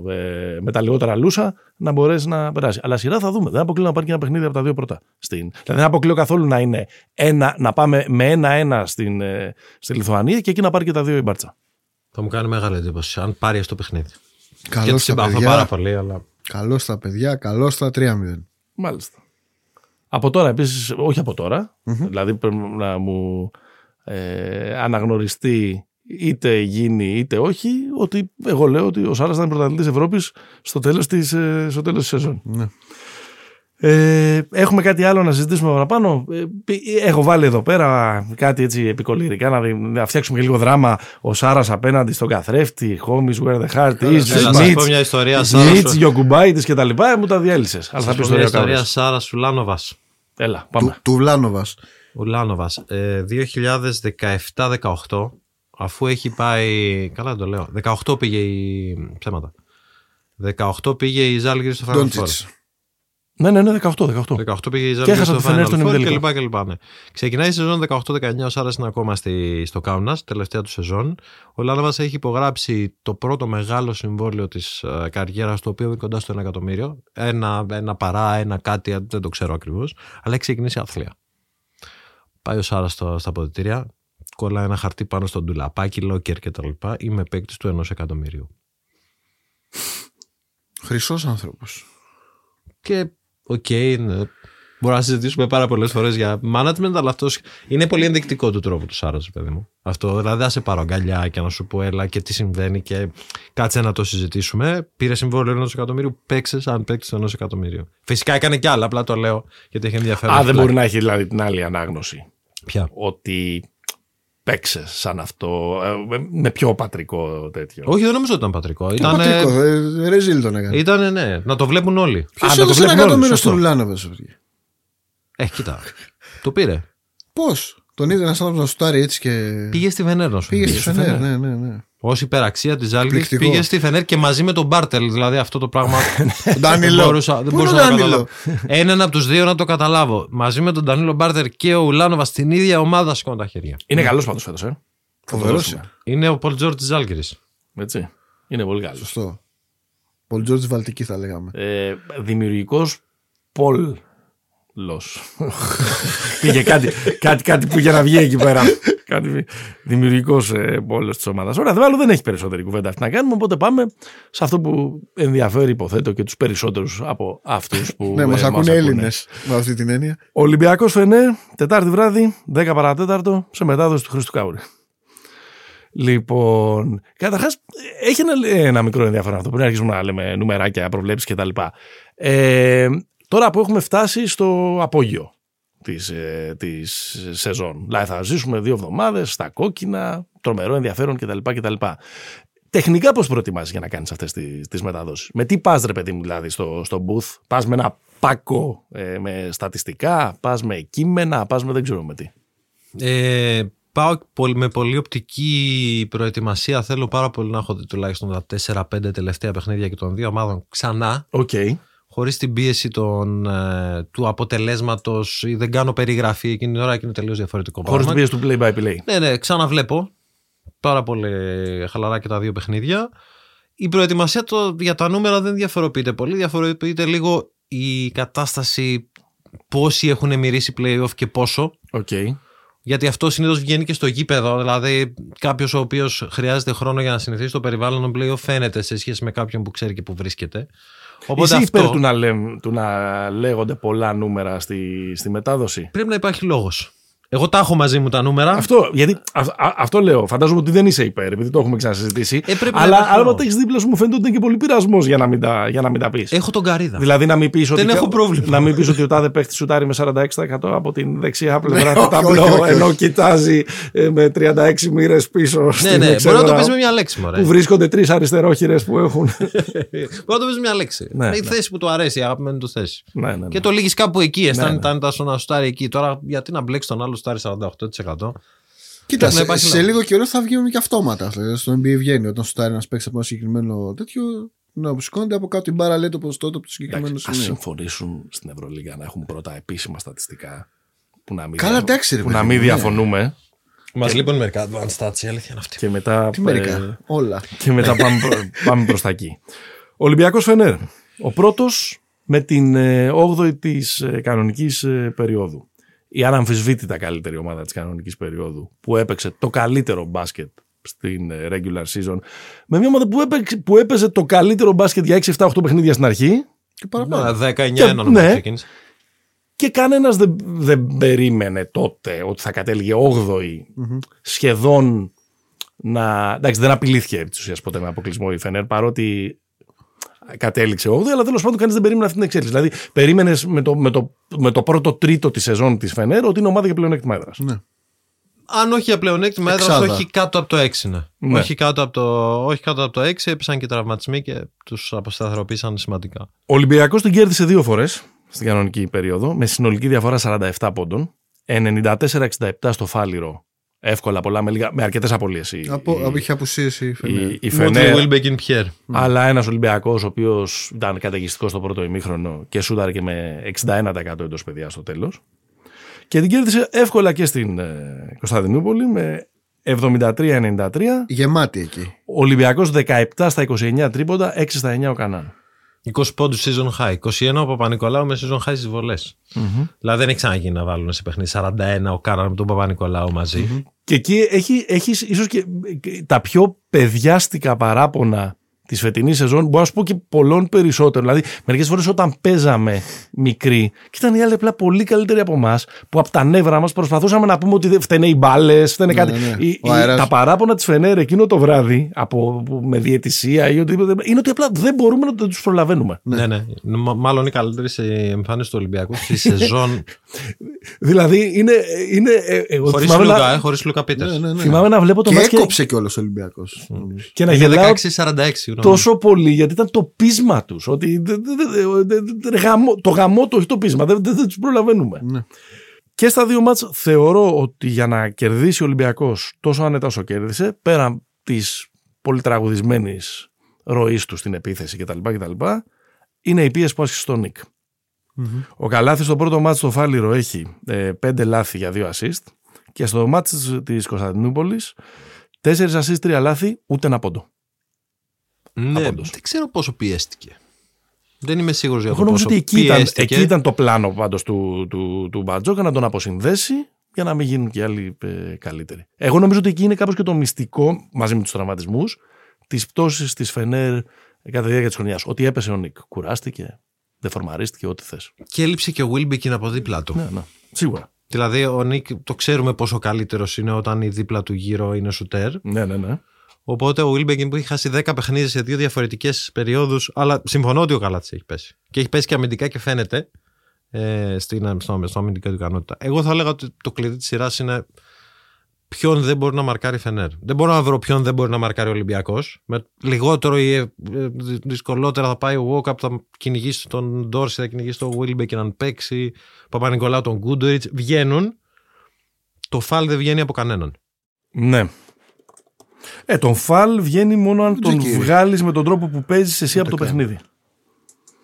Speaker 1: ε, με τα λιγότερα λούσα να μπορέσει να περάσει. Αλλά σειρά θα δούμε. Δεν αποκλείω να πάρει και ένα παιχνίδι από τα δύο πρώτα. Στην. Δηλαδή, δεν αποκλείω καθόλου να, είναι ένα, να πάμε με ένα-ένα στην, ε, στη Λιθουανία και εκεί να πάρει και τα δύο η Μπάρτσα.
Speaker 3: Θα μου κάνει μεγάλη εντύπωση αν πάρει αυτό το παιχνίδι. Και
Speaker 2: Καλώς
Speaker 3: τη
Speaker 2: τα
Speaker 3: συμπαθώ
Speaker 2: παιδιά.
Speaker 3: πάρα πολύ, αλλά.
Speaker 2: Καλώς στα παιδιά, καλώς στα 3-0.
Speaker 1: Μάλιστα. Από τώρα επίσης, όχι από τώρα, δηλαδή πρέπει να μου ε, αναγνωριστεί είτε γίνει είτε όχι, ότι εγώ λέω ότι ο Σάρας θα είναι πρωταθλητής Ευρώπης στο τέλος της, ε, στο τέλος της σεζόν.
Speaker 2: Ναι.
Speaker 1: Ε, έχουμε κάτι άλλο να συζητήσουμε παραπάνω; Ε, έχω βάλει εδώ πέρα κάτι έτσι επικολυρικά να, δι- να φτιάξουμε και λίγο δράμα. Ο Σάρας απέναντι στον καθρέφτη, Homies where the heart is,
Speaker 3: Έλα, να σας πω μια ιστορία Σάρα
Speaker 1: Σμιτ,
Speaker 3: σου.
Speaker 1: Γιοκουμπάιτη και τα λοιπά. Ε, μου τα διέλυσες. Αλλά θα
Speaker 3: Θα
Speaker 1: πεις
Speaker 3: πω
Speaker 1: ιστορία
Speaker 3: μια
Speaker 1: ο
Speaker 3: ιστορία
Speaker 1: Κάβρος.
Speaker 3: Σάρα Ουλάνοβα.
Speaker 1: Έλα, πάμε.
Speaker 2: Του, του Βλάνοβας.
Speaker 3: Ουλάνοβας. Ε, 2017-18, αφού έχει πάει. Καλά δεν το λέω. 18 πήγε η. Ψέματα. 18 πήγε η Ζάλγκη στο Final Four.
Speaker 2: Ντόντσιτς.
Speaker 1: Ναι, ναι, ναι, 18. 18.
Speaker 3: 18 πήγε η
Speaker 1: Και
Speaker 3: Ζάλγκη
Speaker 1: έχασε
Speaker 3: στο
Speaker 1: τη Φενέρ
Speaker 3: Final
Speaker 1: στον
Speaker 3: Four
Speaker 1: ημιτελικό.
Speaker 3: κλπ. κλπ, ναι. Ξεκινάει η σεζόν 18-19, ο Σάρας είναι ακόμα στη, στο Κάουνας, τελευταία του σεζόν. Ο Λάναβας έχει υπογράψει το πρώτο μεγάλο συμβόλαιο της ε, καριέρας, το οποίο είναι κοντά στο 1 εκατομμύριο. Ένα, ένα παρά, ένα κάτι, δεν το ξέρω ακριβώς. Αλλά έχει ξεκινήσει άθλια. Πάει ο Σάρας στο, στα αποδυτήρια, κολλάει ένα χαρτί πάνω στον ντουλαπάκι, locker κτλ. Είμαι παίκτης του 1 εκατομμυρίου.
Speaker 2: Χρυσός άνθρωπος.
Speaker 3: Και οκ, ναι. Μπορούμε να συζητήσουμε πάρα πολλές φορές για management, αλλά αυτός είναι πολύ ενδεικτικό του τρόπου του Σάρα, παιδί μου. Αυτό δηλαδή, θα σε πάρω αγκαλιά και να σου πω έλα και τι συμβαίνει και κάτσε να το συζητήσουμε. Πήρε συμβόλαιο ενός εκατομμύριου, παίξε αν παίξει ενός εκατομμύριου. Φυσικά έκανε κι άλλα, απλά το λέω γιατί έχει ενδιαφέρον.
Speaker 1: Α, δεν μπορεί να έχει δηλαδή την άλλη ανάγνωση.
Speaker 3: Πια.
Speaker 1: Ότι παίξε σαν αυτό. ε, με πιο πατρικό τέτοιο.
Speaker 3: Όχι, δεν νομίζω ότι ήταν πατρικό. Ήταν,
Speaker 2: Πατρικό. ε, Ρεζίλ τον έκανε.
Speaker 3: ήταν, ναι, να το βλέπουν όλοι.
Speaker 2: Ποιος
Speaker 1: Α, να το
Speaker 2: έδωσε ένα
Speaker 1: βλέπουν όλοι,
Speaker 2: εκατομμύριο
Speaker 1: σωστό.
Speaker 2: στον Λάνοβε.
Speaker 3: Ε, κοίτα. το πήρε.
Speaker 2: Πώς; Τον είδε ένας άνθρωπος να σουτάρει έτσι και.
Speaker 3: Πήγε στη Βενέρ, να σου
Speaker 2: Πήγε
Speaker 3: πει.
Speaker 2: στη Φενέρ. Ναι, ναι, ναι.
Speaker 3: Ω υπεραξία της Ζάλγκη
Speaker 2: Εκπληκτικό.
Speaker 3: πήγε στη Φενέρ και μαζί με τον Μπάρτελ. Δηλαδή αυτό το πράγμα. δεν
Speaker 2: Ντάνιλο.
Speaker 3: μπορούσα, δεν
Speaker 2: Πού
Speaker 3: μπορούσα
Speaker 2: είναι ο
Speaker 3: να το
Speaker 2: Ντάνιλο;
Speaker 3: καταλάβω. Έναν από τους δύο να το καταλάβω. Μαζί με τον Ντανίλο Μπάρτερ και ο Ουλάνοβα στην ίδια ομάδα σηκώνουν τα χέρια.
Speaker 1: Είναι καλός πάντως φέτος, ε.
Speaker 2: Φοβερός.
Speaker 3: Είναι ο Πολ Τζόρτ της Ζάλγκη.
Speaker 1: Έτσι. Είναι πολύ καλός.
Speaker 2: Σωστό. Πολ Τζόρτζ Βαλτική θα λέγαμε.
Speaker 1: Ε, Δημιουργικός Πολ. Πήγε κάτι, κάτι, κάτι που για να βγει εκεί πέρα. Κάτι δημιουργικός ε, πόλος της ομάδας. Ωραία, δε- άλλο δεν έχει περισσότερη κουβέντα αυτή να κάνουμε. Οπότε πάμε σε αυτό που ενδιαφέρει, υποθέτω, και τους περισσότερους από αυτούς που.
Speaker 2: Ναι,
Speaker 1: ε,
Speaker 2: μας
Speaker 1: μας
Speaker 2: ακούνε Έλληνε με αυτή την έννοια.
Speaker 1: Ολυμπιακός Φενέρ, Τετάρτη βράδυ, 10 παρατέταρτο, σε μετάδοση του Χρήστου Κάουρη. Λοιπόν, καταρχάς, έχει ένα, ένα μικρό ενδιαφέρον αυτό πριν αρχίσουμε να λέμε νουμεράκια, προβλέψεις κτλ. Ε, τώρα που έχουμε φτάσει στο απόγειο της, ε, της σεζόν. Δηλαδή θα ζήσουμε δύο εβδομάδες στα κόκκινα, τρομερό ενδιαφέρον κτλ. κτλ. Τεχνικά πώς προετοιμάζεις για να κάνεις αυτές τις, τις μεταδόσεις; Με τι πας ρε παιδί μου δηλαδή στο, στο booth; Πας με ένα πάκο ε, με στατιστικά, πας με κείμενα, πας με δεν ξέρω με τι;
Speaker 3: Ε, πάω πολ- με πολύ οπτική προετοιμασία. Θέλω πάρα πολύ να έχω δει τουλάχιστον τα 4-5 τελευταία παιχνίδια και των δύο ομάδων ξανά.
Speaker 1: Οκ.
Speaker 3: Χωρίς την πίεση των, ε, του αποτελέσματος ή δεν κάνω περιγραφή εκείνη την ώρα και είναι τελείως διαφορετικό
Speaker 1: Χωρίς
Speaker 3: πράγμα.
Speaker 1: την πίεση του play-by-play.
Speaker 3: Ναι, ναι, ξαναβλέπω. Πάρα πολύ χαλαρά και τα δύο παιχνίδια. Η προετοιμασία το, για τα νούμερα δεν διαφοροποιείται πολύ. Διαφοροποιείται λίγο η κατάσταση πόσοι έχουν μυρίσει playoff και πόσο.
Speaker 1: Οκ.
Speaker 3: Γιατί αυτό συνήθως βγαίνει και στο γήπεδο. Δηλαδή, κάποιος ο οποίος χρειάζεται χρόνο για να συνηθίσει το περιβάλλον των playoff φαίνεται σε σχέση με κάποιον που ξέρει και που βρίσκεται. Οπότε
Speaker 1: Είσαι
Speaker 3: αυτό
Speaker 1: υπέρ του να, λέ- του να λέγονται πολλά νούμερα στη, στη μετάδοση;
Speaker 3: πρέπει να υπάρχει λόγος. Εγώ τα έχω μαζί μου τα νούμερα.
Speaker 1: Αυτό, γιατί, α, α- αυτό λέω. Φαντάζομαι ότι δεν είσαι υπέρ, επειδή το έχουμε ξανασυζητήσει.
Speaker 3: Ε, πρέπει να
Speaker 1: αλλά
Speaker 3: υπάρχει
Speaker 1: άμα
Speaker 3: λόγος.
Speaker 1: τα έχεις δίπλα σου, μου φαίνεται ότι είναι και πολύ πειρασμός για να μην τα, για να μην τα πεις.
Speaker 3: Έχω τον Καρίδα.
Speaker 1: Δηλαδή να μην πεις ότι,
Speaker 3: Δεν έχω πρόβλημα.
Speaker 1: να μην πεις ότι ο τάδε παίχτης σουτάρει με 46% από την δεξιά πλευρά
Speaker 2: Ναι,
Speaker 1: του
Speaker 2: όχι, όχι,
Speaker 1: ταμπλό,
Speaker 2: όχι.
Speaker 1: ενώ κοιτάζει ε, με 36 μοίρες πίσω
Speaker 3: ναι,
Speaker 1: στην
Speaker 3: ναι, μπορεί να το
Speaker 1: εξέδρα,
Speaker 3: πεις με μια λέξη, μωρέ.
Speaker 1: που βρίσκονται τρεις αριστερόχειρες που έχουν.
Speaker 3: Μπορεί να το πεις με μια λέξη.
Speaker 1: Ναι,
Speaker 3: είναι η
Speaker 1: ναι.
Speaker 3: θέση που του αρέσει, η αγαπημένη του θέση.
Speaker 1: ναι, ναι, ναι.
Speaker 3: Και το λύγεις κάπου εκεί. Αισθάνεται
Speaker 1: ναι.
Speaker 3: αν ήταν να σουτάρει εκεί. Τώρα, γιατί να μπλέξει τον άλλο σουτάρει 48%.
Speaker 2: Κοίτα,
Speaker 3: να
Speaker 2: σε,
Speaker 3: υπάρχει
Speaker 2: σε
Speaker 3: λόγος.
Speaker 2: λίγο καιρό θα βγαίνουν και αυτόματα. Δηλαδή, στο NBA βγαίνει όταν σου τάρει ένας παίξει από ένα συγκεκριμένο τέτοιο. Να που σηκώνεται από κάτω την μπάρα, λέει το ποσοστό του από το συγκεκριμένο
Speaker 1: Α
Speaker 2: σημείο.
Speaker 1: συμφωνήσουν στην Ευρωλίγα να έχουν πρώτα επίσημα στατιστικά. Που να μην,
Speaker 2: Καλά,
Speaker 1: δια-
Speaker 2: εντάξει, ρε
Speaker 1: που
Speaker 2: παιδί
Speaker 1: να
Speaker 2: μου,
Speaker 1: μην
Speaker 2: ναι.
Speaker 1: διαφωνούμε
Speaker 3: Μας λείπουν μερικά advanced stats, η αλήθεια είναι αυτή.
Speaker 1: και μετά,
Speaker 2: Τι
Speaker 1: ε,
Speaker 2: μερικά. Όλα.
Speaker 1: και μετά πάμε, προ, πάμε προς τα εκεί. Ολυμπιακός Φενέρ. Ο πρώτος με την ε, 8η της ε, κανονικής ε, περίοδου. Η αναμφισβήτητα καλύτερη ομάδα της κανονικής περίοδου που έπαιξε το καλύτερο μπάσκετ στην ε, regular season. Με μια ομάδα που, έπαιξε, που έπαιζε το καλύτερο μπάσκετ για 6-7-8 παιχνίδια στην αρχή
Speaker 2: Και παραπάνω.
Speaker 3: Ναι, 19
Speaker 1: Και-
Speaker 3: νομίζω
Speaker 1: ναι.
Speaker 3: ξεκίνησε.
Speaker 1: και κανένας δεν, δεν περίμενε τότε ότι θα κατέληγε 8η σχεδόν να. Εντάξει, δεν απειλήθηκε επί της ουσίας ποτέ με αποκλεισμό η Φενέρ παρότι κατέληξε 8η, αλλά τέλος πάντων κανείς δεν περίμενε αυτή την εξέλιξη. Δηλαδή, περίμενες με το, με, το, με το πρώτο τρίτο της σεζόν της Φενέρ ότι είναι ομάδα για πλεονέκτημα έδρας.
Speaker 2: Ναι.
Speaker 3: Αν όχι για πλεονέκτημα έδρας,
Speaker 2: Εξάδα.
Speaker 3: όχι κάτω από το 6. Ναι.
Speaker 1: Ναι.
Speaker 3: Όχι, κάτω από το, όχι κάτω από το 6, έπεσαν και τραυματισμοί και τους αποσταθεροποίησαν σημαντικά.
Speaker 1: Ο Ολυμπιακός την κέρδισε δύο φορές στην κανονική περίοδο με συνολική διαφορά 47 πόντων. 94-67 στο Φάληρο εύκολα πολλά με, λίγα, με αρκετές απολύες.
Speaker 2: Από, από είχε απουσίαση η Φενέρ.
Speaker 1: η, η
Speaker 3: Μότρι
Speaker 1: Φενέρ,
Speaker 3: Βίλμπεκιν Πιέρ.
Speaker 1: αλλά ένας Ολυμπιακός ο οποίος ήταν καταιγιστικός στο πρώτο ημίχρονο και σούταρε και με 61% εντός παιδιά στο τέλος. Και την κέρδισε εύκολα και στην ε, Κωνσταντινούπολη με 73-93.
Speaker 2: Γεμάτη εκεί.
Speaker 1: Ο Ολυμπιακός 17 στα 29 τρίποντα, 6 στα 9 ο Κανάν.
Speaker 3: 20 πόντους season high. 21 ο Παπα-Νικολάου με season high στις βολές. Δηλαδή δεν έχει ξαναγίνει να βάλουν σε παιχνίδι 41 ο Κάναν με τον Παπα-Νικολάου μαζί.
Speaker 1: Και εκεί έχει, έχεις ίσως και τα πιο παιδιάστικα παράπονα τη φετινή σεζόν, μπορώ να σου πω και πολλών περισσότερων. Δηλαδή, μερικές φορές όταν παίζαμε μικροί, και ήταν οι άλλοι απλά πολύ καλύτεροι από εμάς, που από τα νεύρα μας προσπαθούσαμε να πούμε ότι δεν φταίνε οι μπάλες, φταίνε κάτι.
Speaker 2: ναι.
Speaker 1: Η- η-
Speaker 2: Ο αέρας.
Speaker 1: τα παράπονα της Φενέρ εκείνο το βράδυ, από, που- με διαιτησία ή οτιδήποτε, είναι ότι απλά δεν μπορούμε να τους προλαβαίνουμε.
Speaker 3: Ναι, ναι. Μα- Μάλλον η καλύτερη σε εμφάνιση του Ολυμπιακού στη σεζόν.
Speaker 1: Δηλαδή, είναι. είναι ε, εγώ
Speaker 3: Χωρίς
Speaker 1: θυμάμαι,
Speaker 3: Λούκα,
Speaker 1: να,
Speaker 3: ε, χωρίς Λούκα Πίτερς.
Speaker 2: Ναι, ναι, ναι.
Speaker 1: θυμάμαι να βλέπω το
Speaker 2: Και
Speaker 1: μάτς και,
Speaker 2: έκοψε κιόλας ο Ολυμπιακός.
Speaker 1: και να
Speaker 3: Είναι
Speaker 1: γελάω
Speaker 3: 16-46. Συγγνώμη.
Speaker 1: τόσο πολύ γιατί ήταν το πείσμα τους. Ότι δε- δε- δε- δε- δε- δε- γαμώ- το γαμό του, όχι το πείσμα. Δεν, δεν, τους προλαβαίνουμε.
Speaker 2: Ναι.
Speaker 1: Και στα δύο μάτς θεωρώ ότι για να κερδίσει ο Ολυμπιακός τόσο άνετα όσο κέρδισε, πέραν της πολύ τραγουδισμένης ροής του στην επίθεση κτλ. κτλ είναι η πίεση που άσκησε στον Νικ. Ο Καλάθης στο πρώτο μάτς στο Φάληρο έχει ε, πέντε λάθη για δύο assist και στο μάτς της- της Κωνσταντινούπολης τέσσερις assist, τρία λάθη, ούτε ένα πόντο.
Speaker 3: Ναι,
Speaker 1: Απόντος.
Speaker 3: δεν ξέρω πόσο πιέστηκε. Δεν είμαι σίγουρος για το
Speaker 1: Εγώ νομίζω
Speaker 3: πόσο
Speaker 1: ότι εκεί ήταν,
Speaker 3: πιέστηκε.
Speaker 1: εκεί ήταν το πλάνο πάντως του, του, του Μπατζόκα να τον αποσυνδέσει για να μην γίνουν και άλλοι ε, καλύτεροι. Εγώ νομίζω ότι εκεί είναι κάπως και το μυστικό μαζί με τους τραυματισμούς της πτώσης της Φενέρ κατά τη διάρκεια της χρονιάς. Ότι έπεσε ο Νικ, κουράστηκε, δεφορμαρίστηκε, ό,τι θες.
Speaker 3: Και έλειψε και ο Βίλμπεκιν από δίπλα του.
Speaker 1: Ναι, ναι, σίγουρα.
Speaker 3: Δηλαδή, ο Nick το ξέρουμε πόσο καλύτερος είναι όταν η δίπλα του γύρω είναι σουτέρ.
Speaker 1: Ναι, ναι, ναι.
Speaker 3: Οπότε ο Βίλμπεκιν που έχει χάσει 10 παιχνίδια σε δύο διαφορετικές περιόδους. Αλλά συμφωνώ ότι ο Καλάθης έχει πέσει. Και έχει πέσει και αμυντικά και φαίνεται ε, στην, στο, στο αμυντικά του ικανότητα. Εγώ θα έλεγα ότι το κλειδί της σειράς είναι ποιον δεν μπορεί να μαρκάρει η Φενέρ. Δεν μπορώ να βρω ποιον δεν μπορεί να μαρκάρει ο Ολυμπιακός. Με λιγότερο ή ε, ε, δυσκολότερα θα πάει ο Walkup, θα κυνηγήσει τον Ντόρσεϊ, θα κυνηγήσει τον Βίλμπεκιν αν παίξει. Παπα-Νικολάου, τον Γκούντοριτ. Βγαίνουν. Το φάλ δεν βγαίνει από κανέναν.
Speaker 1: Ναι. Ε, τον φαλ βγαίνει μόνο αν τον
Speaker 2: κύριε.
Speaker 1: βγάλεις με τον τρόπο που παίζεις εσύ από το παιχνίδι.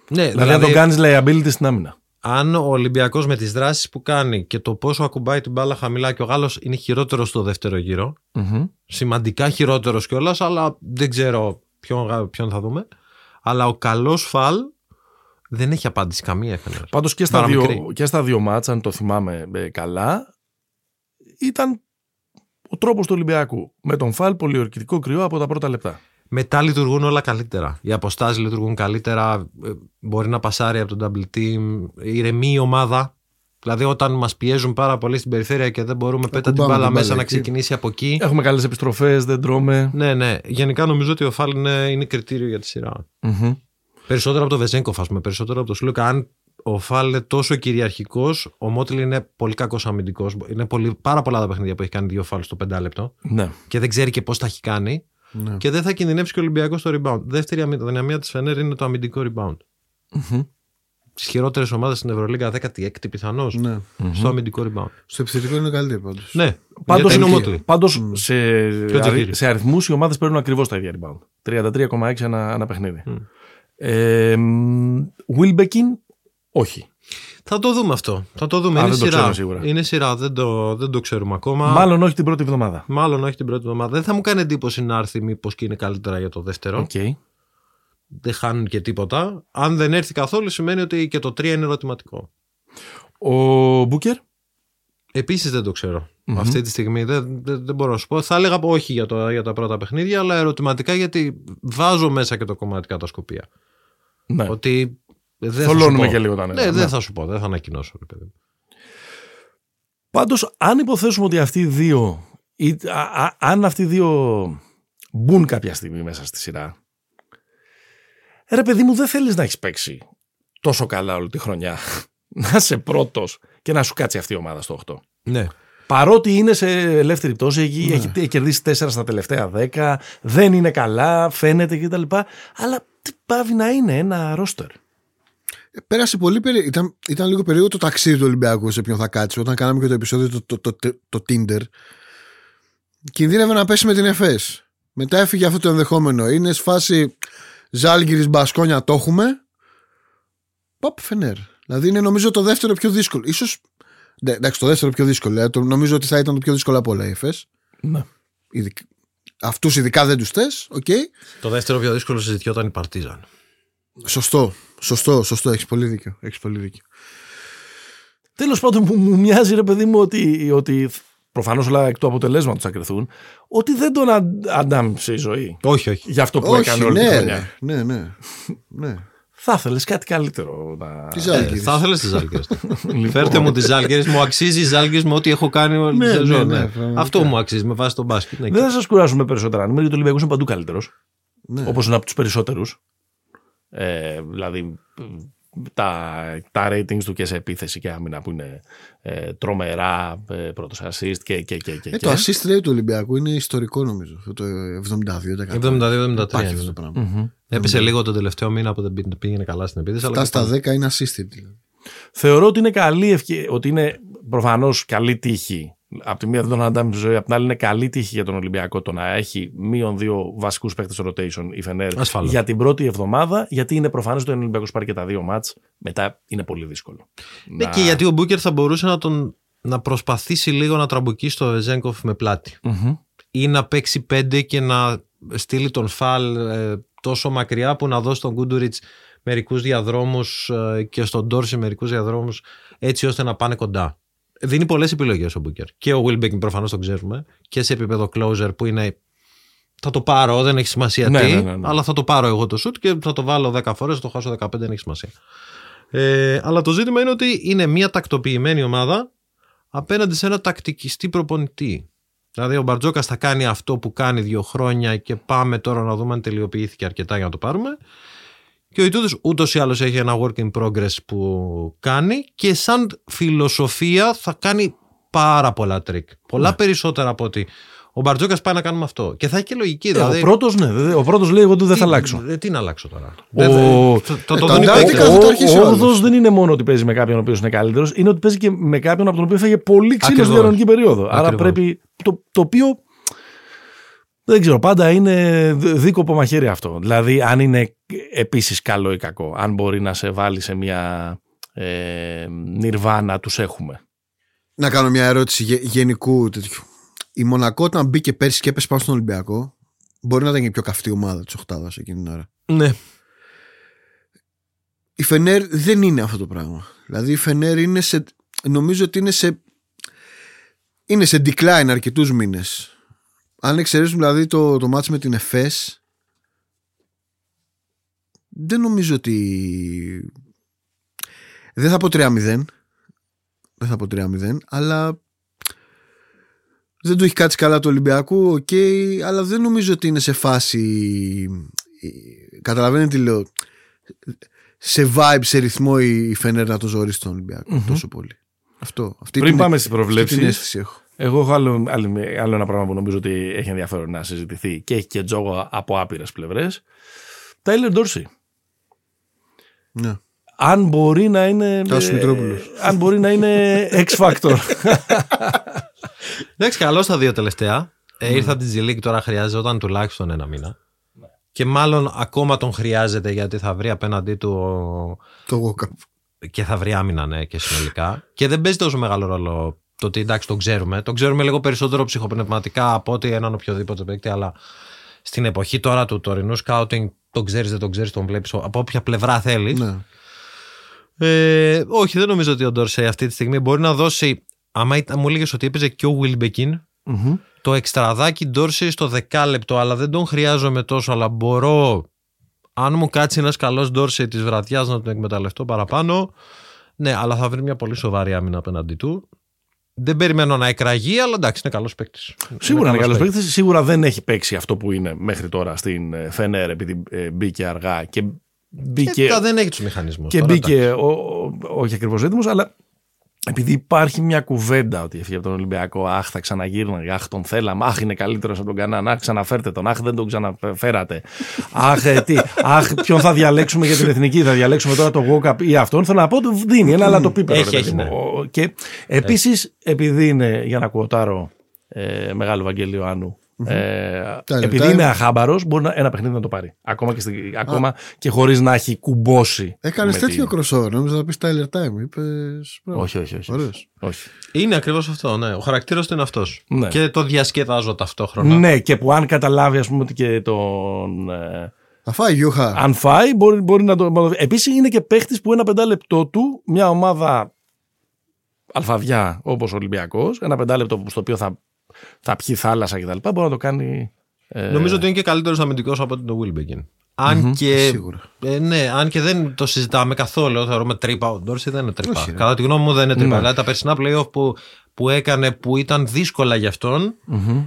Speaker 3: Ναι,
Speaker 1: Δηλαδή, αν τον κάνεις liability στην άμυνα.
Speaker 3: αν ο Ολυμπιακός με τις δράσεις που κάνει και το πόσο ακουμπάει την μπάλα χαμηλά και ο Γάλλος είναι χειρότερος στο δεύτερο γύρο,
Speaker 1: Μμμ.
Speaker 3: σημαντικά χειρότερος κιόλας, αλλά δεν ξέρω ποιον, γα- ποιον θα δούμε. Αλλά ο καλός φαλ δεν έχει απάντηση καμία Φενέρ.
Speaker 1: Πάντως και, στα δύο-
Speaker 3: Παραμικρή.
Speaker 1: και στα δύο μάτς, αν το θυμάμαι ε, καλά, ήταν ο τρόπος του Ολυμπιακού. Με τον Φαλ πολιορκητικό κρυό από τα πρώτα λεπτά.
Speaker 3: Μετά λειτουργούν όλα καλύτερα. Οι αποστάσεις λειτουργούν καλύτερα. ε, Μπορεί να πασάρει από τον double team. Ηρεμεί η ομάδα. Δηλαδή, όταν μας πιέζουν πάρα πολύ στην περιφέρεια και δεν μπορούμε πέτα την
Speaker 2: Ακουμπάμε
Speaker 3: μπάλα
Speaker 2: την
Speaker 3: μέσα
Speaker 2: μπάλα
Speaker 3: να
Speaker 2: εκεί.
Speaker 3: ξεκινήσει από εκεί.
Speaker 1: Έχουμε καλές επιστροφές, δεν τρώμε.
Speaker 3: Ναι, ναι. Γενικά νομίζω ότι ο Φάλ είναι, είναι κριτήριο για τη σειρά.
Speaker 1: Μμμ.
Speaker 3: Περισσότερο από το Βεζέγκοφ, ας πούμε. Περισσότερο από το Σλούκα. Αν ο Φάλ είναι τόσο κυριαρχικός, ο Μότλ είναι πολύ κακός αμυντικός. Είναι πολύ, πάρα πολλά τα παιχνίδια που έχει κάνει δύο Φάλ στο πεντάλεπτο
Speaker 1: Ναι.
Speaker 3: και δεν ξέρει και πώς τα έχει κάνει.
Speaker 2: Ναι.
Speaker 3: Και δεν θα κινδυνεύσει και ο Ολυμπιακός στο rebound. Δεύτερη αμυ- δυναμία της Φενέρ είναι το αμυντικό rebound.
Speaker 1: Μμμ.
Speaker 3: Τις χειρότερες ομάδες στην Ευρωλίγα, 16η πιθανώς,
Speaker 2: Ναι.
Speaker 3: στο αμυντικό rebound.
Speaker 2: Στο επιθετικό είναι καλύτερο πάντως.
Speaker 3: Ναι,
Speaker 1: Πάντως,
Speaker 3: γιατί είναι ο
Speaker 2: εκεί.
Speaker 3: Μότλ.
Speaker 1: πάντως σε,
Speaker 3: Και ο
Speaker 1: αρι,
Speaker 3: Τζακίρι.
Speaker 1: σε αριθμούς οι ομάδες παίρνουν ακριβώς τα ίδια rebound. 33,6 ένα, ένα παιχνίδι.
Speaker 3: Μμ.
Speaker 1: Ε, μ, Wilbekin, όχι.
Speaker 3: Θα το δούμε αυτό. Θα το δούμε.
Speaker 1: Α,
Speaker 3: είναι
Speaker 1: δεν το
Speaker 3: σειρά.
Speaker 1: ξέρουμε σίγουρα.
Speaker 3: Είναι σειρά. Δεν το, δεν το ξέρουμε ακόμα.
Speaker 1: Μάλλον όχι την πρώτη εβδομάδα.
Speaker 3: Μάλλον όχι την πρώτη εβδομάδα. Δεν θα μου κάνει εντύπωση να έρθει μήπως και είναι καλύτερα για το δεύτερο.
Speaker 1: Οκ.
Speaker 3: Δεν χάνουν και τίποτα. Αν δεν έρθει καθόλου, σημαίνει ότι και το 3 είναι ερωτηματικό.
Speaker 1: Ο Μπούκερ;
Speaker 3: Επίσης δεν το ξέρω.
Speaker 1: Μμμ.
Speaker 3: Αυτή τη στιγμή δεν, δεν, δεν μπορώ να σου πω. Θα έλεγα όχι για, το, για τα πρώτα παιχνίδια, αλλά ερωτηματικά γιατί βάζω μέσα και το κομμάτι κατασκοπία.
Speaker 1: Ναι.
Speaker 3: Ότι δεν θα σου
Speaker 1: Θολώνουμε
Speaker 3: πω.
Speaker 1: και λίγο τα
Speaker 3: Ναι,
Speaker 1: νερά.
Speaker 3: δεν θα σου πω, δεν θα ανακοινώσω. Ρε παιδί. μου.
Speaker 1: Πάντως, αν υποθέσουμε ότι αυτοί οι δύο, ή, α- α- αν αυτοί οι δύο μπουν κάποια στιγμή μέσα στη σειρά, ε, ρε παιδί μου, δεν θέλεις να έχεις παίξει τόσο καλά όλη τη χρονιά. να είσαι πρώτος και να σου κάτσει αυτή η ομάδα στο 8.
Speaker 3: Ναι.
Speaker 1: Παρότι είναι σε ελεύθερη πτώση, έχει,
Speaker 2: Ναι.
Speaker 1: έχει κερδίσει 4 στα τελευταία 10, δεν είναι καλά, φαίνεται κτλ. Αλλά τι πάβει να είναι ένα ρόστερ.
Speaker 2: Ε, Πέρασε πολύ περί... ήταν, ήταν λίγο περίεργο το ταξίδι του Ολυμπιακού σε ποιον θα κάτσει. Όταν κάναμε και το επεισόδιο το, το, το, το, το Tinder. κινδύνευε να πέσει με την ΕΦΕΣ. Μετά έφυγε αυτό το ενδεχόμενο. Είναι σφάση Ζαλγκίρις Μπασκόνια το έχουμε. ΠΑΟ Φενέρ. Δηλαδή είναι νομίζω το δεύτερο πιο δύσκολο. Ίσως, ναι, εντάξει, το δεύτερο πιο δύσκολο. ε, το- νομίζω ότι θα ήταν το πιο δύσκολο από όλα η Εφές.
Speaker 1: Ναι.
Speaker 2: Αυτούς ειδικά δεν τους θες. Οκ.
Speaker 3: Το δεύτερο πιο δύσκολο συζητιόταν η Παρτίζαν.
Speaker 2: Σωστό. Σωστό, σωστό. Έχεις πολύ δίκιο. Έχεις πολύ δίκιο.
Speaker 1: Τέλος πάντων, μου, μου μοιάζει ρε παιδί μου ότι, ότι προφανώς όλα εκ του αποτελέσματος θα κριθούν, ότι δεν τον αν- αντάμψε η ζωή
Speaker 3: Όχι, όχι.
Speaker 1: για αυτό που
Speaker 2: Όχι,
Speaker 1: έκανε όλη τη
Speaker 2: ναι,
Speaker 1: χρονιά.
Speaker 2: ναι, ναι, ναι. ναι.
Speaker 1: Θα ήθελες κάτι καλύτερο να.
Speaker 2: Τι
Speaker 3: Ε,
Speaker 2: Ζάλγκυρης.
Speaker 3: θα ήθελες τι Ζάλγκερε. Φέρτε μου τι Ζάλγκερε. Μου αξίζει η Ζάλγκερε με ό,τι έχω κάνει όλη τη
Speaker 2: Ναι,
Speaker 3: σεζόν.
Speaker 2: ναι, ναι,
Speaker 3: ναι.
Speaker 2: πραγματικά.
Speaker 3: Αυτό μου αξίζει με βάση τον μπάσκετ. Ναι,
Speaker 1: Δεν θα σας κουράσουμε περισσότερα νούμερα γιατί ο Ολυμπιακός είναι παντού καλύτερος.
Speaker 2: ναι.
Speaker 1: Όπως είναι από τους περισσότερους. Ε, δηλαδή τα, τα ratings του και σε επίθεση και άμυνα που είναι ε, τρομερά, ε, πρώτος assist και, και, και, και,
Speaker 2: Ε,
Speaker 1: και.
Speaker 2: το assist rate του Ολυμπιακού είναι ιστορικό νομίζω. Αυτό Το 72%.
Speaker 3: 72-73.
Speaker 2: Υπάρχει αυτό
Speaker 3: είναι.
Speaker 2: το πράγμα.
Speaker 1: Μμμ.
Speaker 3: Έπεσε λίγο τον τελευταίο μήνα που δεν πή- πήγαινε καλά στην επίθεση. αλλά
Speaker 2: Αυτά
Speaker 3: και
Speaker 2: στα
Speaker 3: πάλι.
Speaker 2: 10 είναι assisted. δηλαδή.
Speaker 1: Θεωρώ ότι είναι καλή ευκαι... ότι είναι προφανώς καλή τύχη. Από τη μία δεν τον αντάμει ζωή, από την άλλη είναι καλή τύχη για τον Ολυμπιακό το να έχει μείον δύο βασικούς παίχτε στο rotation η Φενέρ
Speaker 3: Ασφαλώς.
Speaker 1: για την πρώτη εβδομάδα, γιατί είναι προφανώ ότι ο Ολυμπιακός πάρει και τα δύο μάτς. Μετά είναι πολύ δύσκολο.
Speaker 3: Ναι, και γιατί ο Μπούκερ θα μπορούσε να, τον, να προσπαθήσει λίγο να τραμπουκίσει το Βεζέγκοφ με πλάτη.
Speaker 1: Μμμ.
Speaker 3: Ή να παίξει πέντε και να στείλει τον Φαλ ε, τόσο μακριά που να δώσει στον Κούντουριτς μερικούς διαδρόμους και στον Ντόρση μερικούς διαδρόμους έτσι ώστε να πάνε κοντά. Δίνει πολλές επιλογές ο Μπούκερ. Και ο Wilbeck προφανώς τον ξέρουμε. Και σε επίπεδο closer που είναι. Θα το πάρω, δεν έχει σημασία
Speaker 1: Ναι,
Speaker 3: τι,
Speaker 1: ναι, ναι, ναι.
Speaker 3: αλλά θα το πάρω εγώ το shoot και θα το βάλω 10 φορές, θα το χάσω 15, δεν έχει σημασία. Ε, αλλά το ζήτημα είναι ότι είναι μια τακτοποιημένη ομάδα απέναντι σε ένα τακτικιστή προπονητή. Δηλαδή ο Μπαρτζόκας θα κάνει αυτό που κάνει δύο χρόνια και πάμε τώρα να δούμε αν τελειοποιήθηκε αρκετά για να το πάρουμε. Και ο Ιτούδης ούτως ή άλλως έχει ένα work in progress που κάνει και σαν φιλοσοφία θα κάνει πάρα πολλά τρίκ. Πολλά
Speaker 1: Ναι.
Speaker 3: περισσότερα από ότι ο Μπαρτζόκας πάει να κάνουμε αυτό. Και θα έχει και λογική.
Speaker 1: Ε,
Speaker 3: δηλαδή,
Speaker 1: ο πρώτος, ναι. δε- Ο πρώτος λέει: Εγώ δεν θα αλλάξω.
Speaker 3: ε, τι να αλλάξω τώρα;
Speaker 1: Ο-
Speaker 3: Δεν-
Speaker 1: ο-
Speaker 3: το- το-
Speaker 2: Ε,
Speaker 3: το
Speaker 2: το
Speaker 3: δουν οι
Speaker 2: Αντάρτικα
Speaker 3: παίκτες.
Speaker 2: θα το αρχίσει ο
Speaker 1: όρθος
Speaker 2: άλλος.
Speaker 1: δεν είναι μόνο ότι παίζει με κάποιον ο οποίος είναι καλύτερος, είναι ότι παίζει και με κάποιον από τον οποίο έφαγε πολύ ξύλο στη
Speaker 3: Ακριβώς.
Speaker 1: διανοητική περίοδο. Άρα
Speaker 3: Ακριβώς.
Speaker 1: πρέπει. Το, το οποίο. Δεν ξέρω, πάντα είναι δ- δίκοπο μαχαίρι αυτό. Δηλαδή, αν είναι επίσης καλό ή κακό, αν μπορεί να σε βάλει σε μια ε, νιρβάνα, τους έχουμε.
Speaker 2: Να κάνω μια ερώτηση γε- γενικού τέτοιου. Η Μονακό όταν μπήκε πέρσι και έπεσε πάνω στον Ολυμπιακό, μπορεί να ήταν και η πιο καυτή ομάδα της Οχτάδα εκείνη την ώρα.
Speaker 3: Ναι.
Speaker 2: Η Φενέρ δεν είναι αυτό το πράγμα. Δηλαδή η Φενέρ είναι σε. Νομίζω ότι είναι σε. Είναι σε decline αρκετούς μήνες. Αν εξαιρέσουμε δηλαδή το, το μάτς με την ΕΦΕΣ, δεν νομίζω ότι. Δεν θα πω 3-0. Δεν θα πω 3-0, αλλά δεν το έχει κάτσει καλά το Ολυμπιακό, οκ, αλλά δεν νομίζω ότι είναι σε φάση. Καταλαβαίνετε τι λέω. Σε vibe, σε ρυθμό η Φενέρ να το ζωρίσει τον Ολυμπιακό τόσο πολύ. Αυτό. Αυτή
Speaker 1: Πριν
Speaker 2: την-
Speaker 1: πάμε στις
Speaker 2: αυτή την
Speaker 1: προβλέψεις,
Speaker 2: αίσθηση έχω.
Speaker 1: Εγώ έχω άλλο, άλλο, άλλο ένα πράγμα που νομίζω ότι έχει ενδιαφέρον να συζητηθεί και έχει και τζόγο από άπειρες πλευρές. Τάιλερ Ντόρση.
Speaker 2: Ναι.
Speaker 1: Αν μπορεί να είναι.
Speaker 2: Τάσος Μητρόπουλος.
Speaker 1: αν μπορεί να είναι X Factor.
Speaker 3: Εντάξει, καλό στα δύο τελευταία. Ε, ήρθε από τη G League, τώρα χρειάζονταν τουλάχιστον ένα μήνα. Και μάλλον ακόμα τον χρειάζεται γιατί θα βρει απέναντί του ο-
Speaker 2: Το Walkup.
Speaker 3: και θα βρει άμυνα ναι, και συνολικά. Και δεν παίζει τόσο μεγάλο ρόλο το ότι εντάξει τον ξέρουμε. Τον ξέρουμε λίγο περισσότερο ψυχοπνευματικά από ότι έναν οποιοδήποτε παίκτη, αλλά στην εποχή τώρα του τωρινού σκάουτινγκ τον ξέρεις, δεν τον ξέρεις, τον βλέπεις από όποια πλευρά θέλεις.
Speaker 2: Ναι.
Speaker 3: Ε, όχι, δεν νομίζω ότι ο Ντόρσεϊ αυτή τη στιγμή μπορεί να δώσει. Άμα ήταν- μου έλεγες ότι έπαιζε και ο Wilbekin,
Speaker 1: Μμμ.
Speaker 3: το εξτραδάκι Ντόρσεϊ στο δεκάλεπτο, αλλά δεν τον χρειάζομαι τόσο. Αλλά μπορώ, αν μου κάτσει ένας καλός Ντόρσεϊ της βραδιάς, να τον εκμεταλλευτώ παραπάνω. Ναι, αλλά θα βρει μια πολύ σοβαρή άμυνα απέναντί του. Δεν περιμένω να εκραγεί, αλλά εντάξει, είναι καλός παίκτης.
Speaker 1: Σίγουρα είναι καλός παίκτης. Σίγουρα δεν έχει παίξει αυτό που είναι μέχρι τώρα στην ε, Φενέρ επειδή ε, μπήκε αργά και μπήκε.
Speaker 3: Και... δεν έχει τους μηχανισμούς.
Speaker 1: και μπήκε, ο, ο- όχι ακριβώς έτοιμος, αλλά επειδή υπάρχει μια κουβέντα ότι έφυγε από τον Ολυμπιακό, Αχ, θα ξαναγύρναγε, Αχ, τον θέλαμε, Αχ, είναι καλύτερος από τον Κανάν, Αχ, ξαναφέρτε τον, Αχ, δεν τον ξαναφέρατε. Αχ, ε, τι, αχ, ποιον θα διαλέξουμε για την εθνική, θα διαλέξουμε τώρα τον Γόκαπ ή αυτόν. Θέλω να πω ότι δίνει ένα λατοπίπερο.
Speaker 3: Έχει,
Speaker 1: ρε παιδί
Speaker 3: έχει,
Speaker 1: μου. Ο- Και επίσης, επειδή είναι, για να κουοτάρω ε, μεγάλο Βαγγέλη Ιωάννου. Ε,
Speaker 2: Τα
Speaker 1: επειδή
Speaker 2: λεπτά-
Speaker 1: είναι αχάμπαρος, μπορεί να, ένα παιχνίδι να το πάρει. Ακόμα και, στη, ακόμα και χωρίς να έχει κουμπώσει.
Speaker 2: Έκανες
Speaker 1: με
Speaker 2: τέτοιο
Speaker 1: την-
Speaker 2: crossover. Νόμιζα να πεις Tyler Time. Είπες.
Speaker 1: Όχι, όχι, όχι.
Speaker 2: Ωραίος.
Speaker 1: όχι.
Speaker 3: Είναι ακριβώς αυτό, ναι. Ο χαρακτήρας του είναι αυτός.
Speaker 1: Ναι.
Speaker 3: Και το διασκεδάζω ταυτόχρονα.
Speaker 1: Ναι, και που αν καταλάβει, ας πούμε, ότι και τον. Ε,
Speaker 2: Θα φάει γιούχα.
Speaker 1: αν φάει, μπορεί, μπορεί να το. Επίσης είναι και παίχτης που ένα πεντάλεπτό του, μια ομάδα αλφαβιά όπως ο Ολυμπιακός, ένα πεντάλεπτο στο οποίο θα, θα πιει θάλασσα κτλ. Μπορεί να το κάνει. ε,
Speaker 3: Νομίζω ότι είναι και καλύτερος αμυντικός από τον Wilbekin. Αν και.
Speaker 2: Σίγουρα.
Speaker 3: Ε, ναι, αν και δεν το συζητάμε καθόλου. Θεωρούμε τρύπα. Ο Ντόρση δεν είναι τρύπα.
Speaker 2: Όχι, ρε.
Speaker 3: Κατά τη γνώμη μου δεν είναι τρύπα.
Speaker 1: Ναι.
Speaker 3: Δηλαδή τα περσινά playoff που, που έκανε που ήταν δύσκολα για αυτόν.
Speaker 1: μμμ.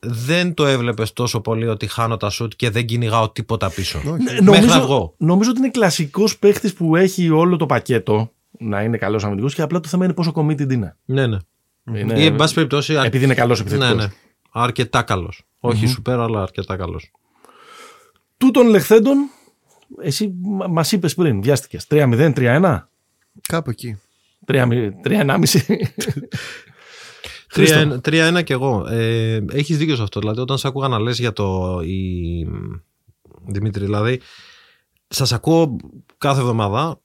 Speaker 3: Δεν το έβλεπες τόσο πολύ ότι χάνω τα σουτ και δεν κυνηγάω τίποτα πίσω.
Speaker 2: Όχι.
Speaker 1: Ναι,
Speaker 3: Μέχρι να
Speaker 1: νομίζω,
Speaker 3: βγω.
Speaker 1: νομίζω ότι είναι κλασικός παίχτης που έχει όλο το πακέτο να είναι καλός αμυντικός και απλά το θέμα είναι πόσο committed είναι.
Speaker 3: Ναι, ναι.
Speaker 1: Είναι
Speaker 3: Ή εν πάση περιπτώσει. αρ-
Speaker 1: επειδή είναι καλός επιθετικός.
Speaker 3: Ναι, ναι. Αρκετά καλός. Όχι σούπερ, αλλά αρκετά καλός.
Speaker 1: Τούτων λεχθέντων, εσύ μα είπες πριν, βιάστηκες. 3-0, 3-1,
Speaker 2: Κάπου εκεί.
Speaker 1: 3-1,5. Χρήστο.
Speaker 3: 3-1 κι εγώ. Ε, Έχεις δίκιο σε αυτό. Δηλαδή, όταν σε άκουγα να λες για το. Η... Δημήτρη, δηλαδή, σας ακούω κάθε εβδομάδα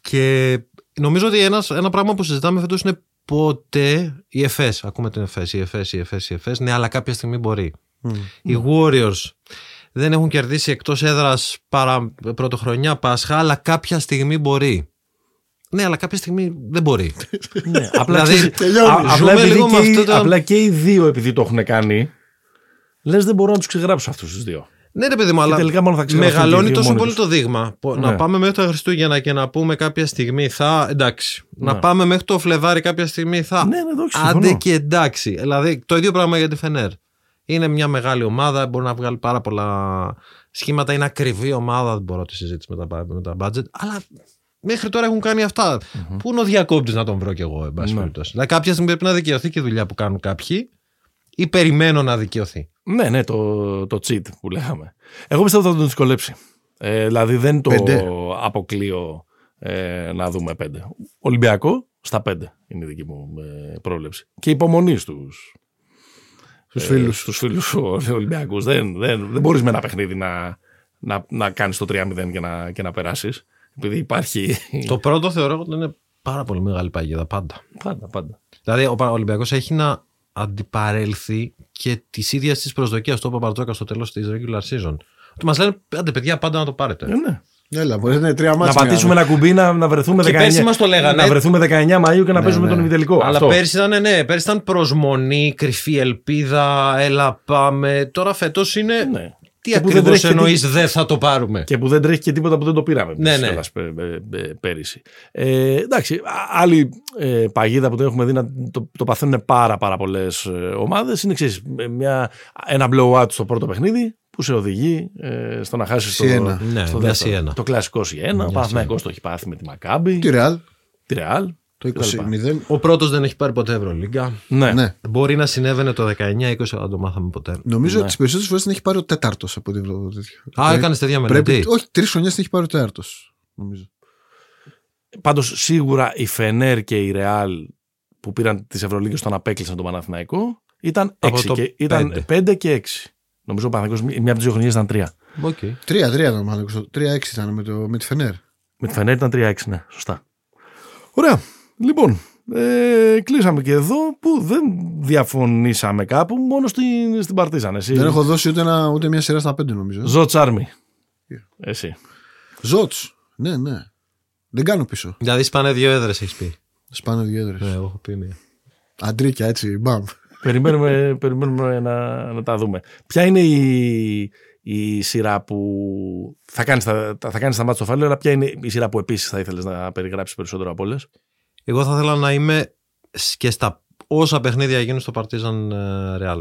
Speaker 3: και νομίζω ότι ένας, ένα πράγμα που συζητάμε φέτος είναι πότε η ΕΦΕΣ. Ακούμε την ΕΦΕΣ, η ΕΦΕΣ, η ΕΦΕΣ, η ΕΦΕΣ. Ναι, αλλά κάποια στιγμή μπορεί. Οι Warriors δεν έχουν κερδίσει εκτός έδρας παρά πρωτοχρονιά Πάσχα, αλλά κάποια στιγμή μπορεί. Ναι, αλλά κάποια στιγμή δεν μπορεί.
Speaker 1: ναι, απλά,
Speaker 3: Δηλαδή,
Speaker 1: ξέρεις,
Speaker 2: τελειώνει.
Speaker 1: α- απλά,
Speaker 3: Ζούμε
Speaker 1: επειδή
Speaker 3: λίγο
Speaker 1: και
Speaker 3: με
Speaker 1: οι-
Speaker 3: αυτό το-
Speaker 1: απλά και οι δύο επειδή το έχουν κάνει, λες δεν μπορώ να τους ξεγράψω αυτούς τους δύο.
Speaker 3: Ναι, ρε παιδί μου, αλλά
Speaker 1: τελικά μόνο θα ξεγραφούν και οι
Speaker 3: μεγαλώνει
Speaker 1: δύο
Speaker 3: τόσο
Speaker 1: μόνοι
Speaker 3: πολύ
Speaker 1: τους.
Speaker 3: το δείγμα. που
Speaker 1: Ναι.
Speaker 3: Να πάμε μέχρι τα Χριστούγεννα και να πούμε κάποια στιγμή θα. Εντάξει.
Speaker 1: Ναι.
Speaker 3: Να πάμε μέχρι το Φλεβάρι κάποια στιγμή θα.
Speaker 1: Ναι, ναι, εντάξει,
Speaker 3: Άντε
Speaker 1: συμφωνώ.
Speaker 3: και εντάξει. Δηλαδή το ίδιο πράγμα για τη Φενέρ. Είναι μια μεγάλη ομάδα, μπορεί να βγάλει πάρα πολλά σχήματα. Είναι ακριβή ομάδα, δεν μπορώ να τη συζήτηση με τα, με τα budget. Αλλά μέχρι τώρα έχουν κάνει αυτά. Πού είναι ο διακόπτης να τον βρω κι εγώ, εν πάση
Speaker 1: Ναι.
Speaker 3: περιπτώσει. Δηλαδή κάποια στιγμή πρέπει να δικαιωθεί και η δουλειά που κάνουν κάποιοι ή περιμένω να δικαιωθεί.
Speaker 1: Ναι, ναι, το, το cheat που λέγαμε. Εγώ πιστεύω ότι θα τον δυσκολέψει. Ε, δηλαδή δεν το
Speaker 2: Πέντε.
Speaker 1: αποκλείω ε, να δούμε πέντε. Ολυμπιακό στα πέντε είναι η δική μου ε, πρόβλεψη. Και υπομονή στους,
Speaker 2: Στους φίλους.
Speaker 1: στους φίλους Ολυμπιακούς. Δεν, δεν, δεν μπορείς με ένα παιχνίδι να, να, να κάνεις το 3-0 και να, και να περάσεις. Επειδή υπάρχει...
Speaker 3: Το πρώτο θεωρώ ότι είναι πάρα πολύ μεγάλη παγίδα πάντα.
Speaker 1: πάντα, πάντα.
Speaker 3: Δηλαδή, ο Ολυμπιακός έχει να αντιπαρέλθει και της ίδιας της προσδοκίας του Παπαρτζόκα στο τέλος της regular season. Ότι μας λένε, άντε παιδιά, πάντα να το πάρετε.
Speaker 1: Ε, ναι.
Speaker 2: Έλα, μπορεί να είναι τρία
Speaker 1: Να
Speaker 2: μάτια.
Speaker 1: πατήσουμε ένα κουμπί να, να βρεθούμε
Speaker 3: Και
Speaker 1: 19,
Speaker 3: πέρσι μας το λέγανε.
Speaker 1: να βρεθούμε 19 Μαΐου και να παίζουμε
Speaker 2: ναι.
Speaker 1: τον ημιτελικό.
Speaker 3: Αλλά
Speaker 1: Αυτό.
Speaker 3: πέρσι ήταν, ναι, πέρσι ήταν προσμονή, κρυφή ελπίδα, έλα πάμε. Τώρα φέτος είναι.
Speaker 1: Ναι.
Speaker 3: Τι
Speaker 1: Και που δεν
Speaker 3: ακριβώς
Speaker 1: τρέχει και
Speaker 3: εννοείς,
Speaker 1: τι-
Speaker 3: δεν θα το πάρουμε;
Speaker 1: Και που δεν τρέχει και τίποτα που δεν το πήραμε.
Speaker 3: Ναι,
Speaker 1: επίσης,
Speaker 3: ναι.
Speaker 1: κιόλας, πε- πε- πε- πέρυσι. Ε, εντάξει, α- άλλη ε, παγίδα που το έχουμε δει να το, το παθαίνουν πάρα, πάρα πολλές ομάδες είναι ξέρεις, ε, μια, ένα blowout στο πρώτο παιχνίδι που σε οδηγεί ε, στο να χάσεις το,
Speaker 2: Σιένα.
Speaker 3: Ναι,
Speaker 1: στο
Speaker 3: μια
Speaker 1: δεύτερο.
Speaker 3: Σιένα.
Speaker 1: Το κλασικό Σιένα. Ο Παναθηναϊκός το έχει πάθει με τη Μακάμπη,
Speaker 2: Τη Ρεάλ,
Speaker 1: τη Ρεάλ.
Speaker 2: Το
Speaker 1: κτλ.
Speaker 2: 20-0.
Speaker 3: Ο πρώτος δεν έχει πάρει ποτέ Ευρωλίγκα.
Speaker 1: Ναι.
Speaker 2: Ναι.
Speaker 3: Μπορεί να συνέβαινε το 19-20, αλλά δεν το μάθαμε ποτέ.
Speaker 2: Νομίζω
Speaker 1: Ναι.
Speaker 2: ότι τις περισσότερες φορές την έχει πάρει ο τέταρτος από ό,τι βλέπω. τέτοιο.
Speaker 3: Α,
Speaker 2: Ε,
Speaker 3: έκανε τέτοια
Speaker 2: Πρέπει,
Speaker 3: μελέτη.
Speaker 2: όχι, τρεις χρονιές την έχει πάρει ο τέταρτος. Νομίζω.
Speaker 1: Πάντως σίγουρα η Φενέρ και η Ρεάλ που πήραν τις Ευρωλίγκες στον απέκλεισαν τον Παναθηναϊκό ήταν
Speaker 3: Από
Speaker 1: 6
Speaker 3: το
Speaker 1: και, ήταν
Speaker 3: πέντε.
Speaker 1: 5 και 6. Νομίζω ο Παναθηναϊκός μια από τις δύο χρονιές ήταν 3.
Speaker 3: Οκ.
Speaker 2: Τρία-τρία ήταν μάλλον. Τρία-έξι ήταν με, το, με τη Φενέρ.
Speaker 1: Με τη Φενέρ ήταν 3-6, ναι, σωστά. Ωραία. Λοιπόν, ε, κλείσαμε και εδώ που δεν διαφωνήσαμε κάπου, μόνο στην, στην Παρτίζαν. Εσύ.
Speaker 2: Δεν έχω δώσει ούτε, ένα, ούτε μια σειρά στα πέντε νομίζω.
Speaker 1: Ζω Τσάρμι. Εσύ.
Speaker 2: Ζότ. Ναι, ναι. Δεν κάνω πίσω.
Speaker 3: Δηλαδή σπάνε δύο έδρες, έχεις πει.
Speaker 2: Σπάνε δύο έδρες.
Speaker 3: Ναι, εγώ έχω πει μία.
Speaker 2: Αντρίκια έτσι. Μπαμ.
Speaker 1: περιμένουμε περιμένουμε να, να τα δούμε. Ποια είναι η, η σειρά που θα κάνεις τα, θα κάνεις τα μάτια στο φάλιο, αλλά ποια είναι η σειρά που επίσης θα ήθελες να περιγράψεις περισσότερο από όλες;
Speaker 3: Εγώ θα ήθελα να είμαι σ- και στα όσα παιχνίδια γίνουν στο Partizan ε, Real.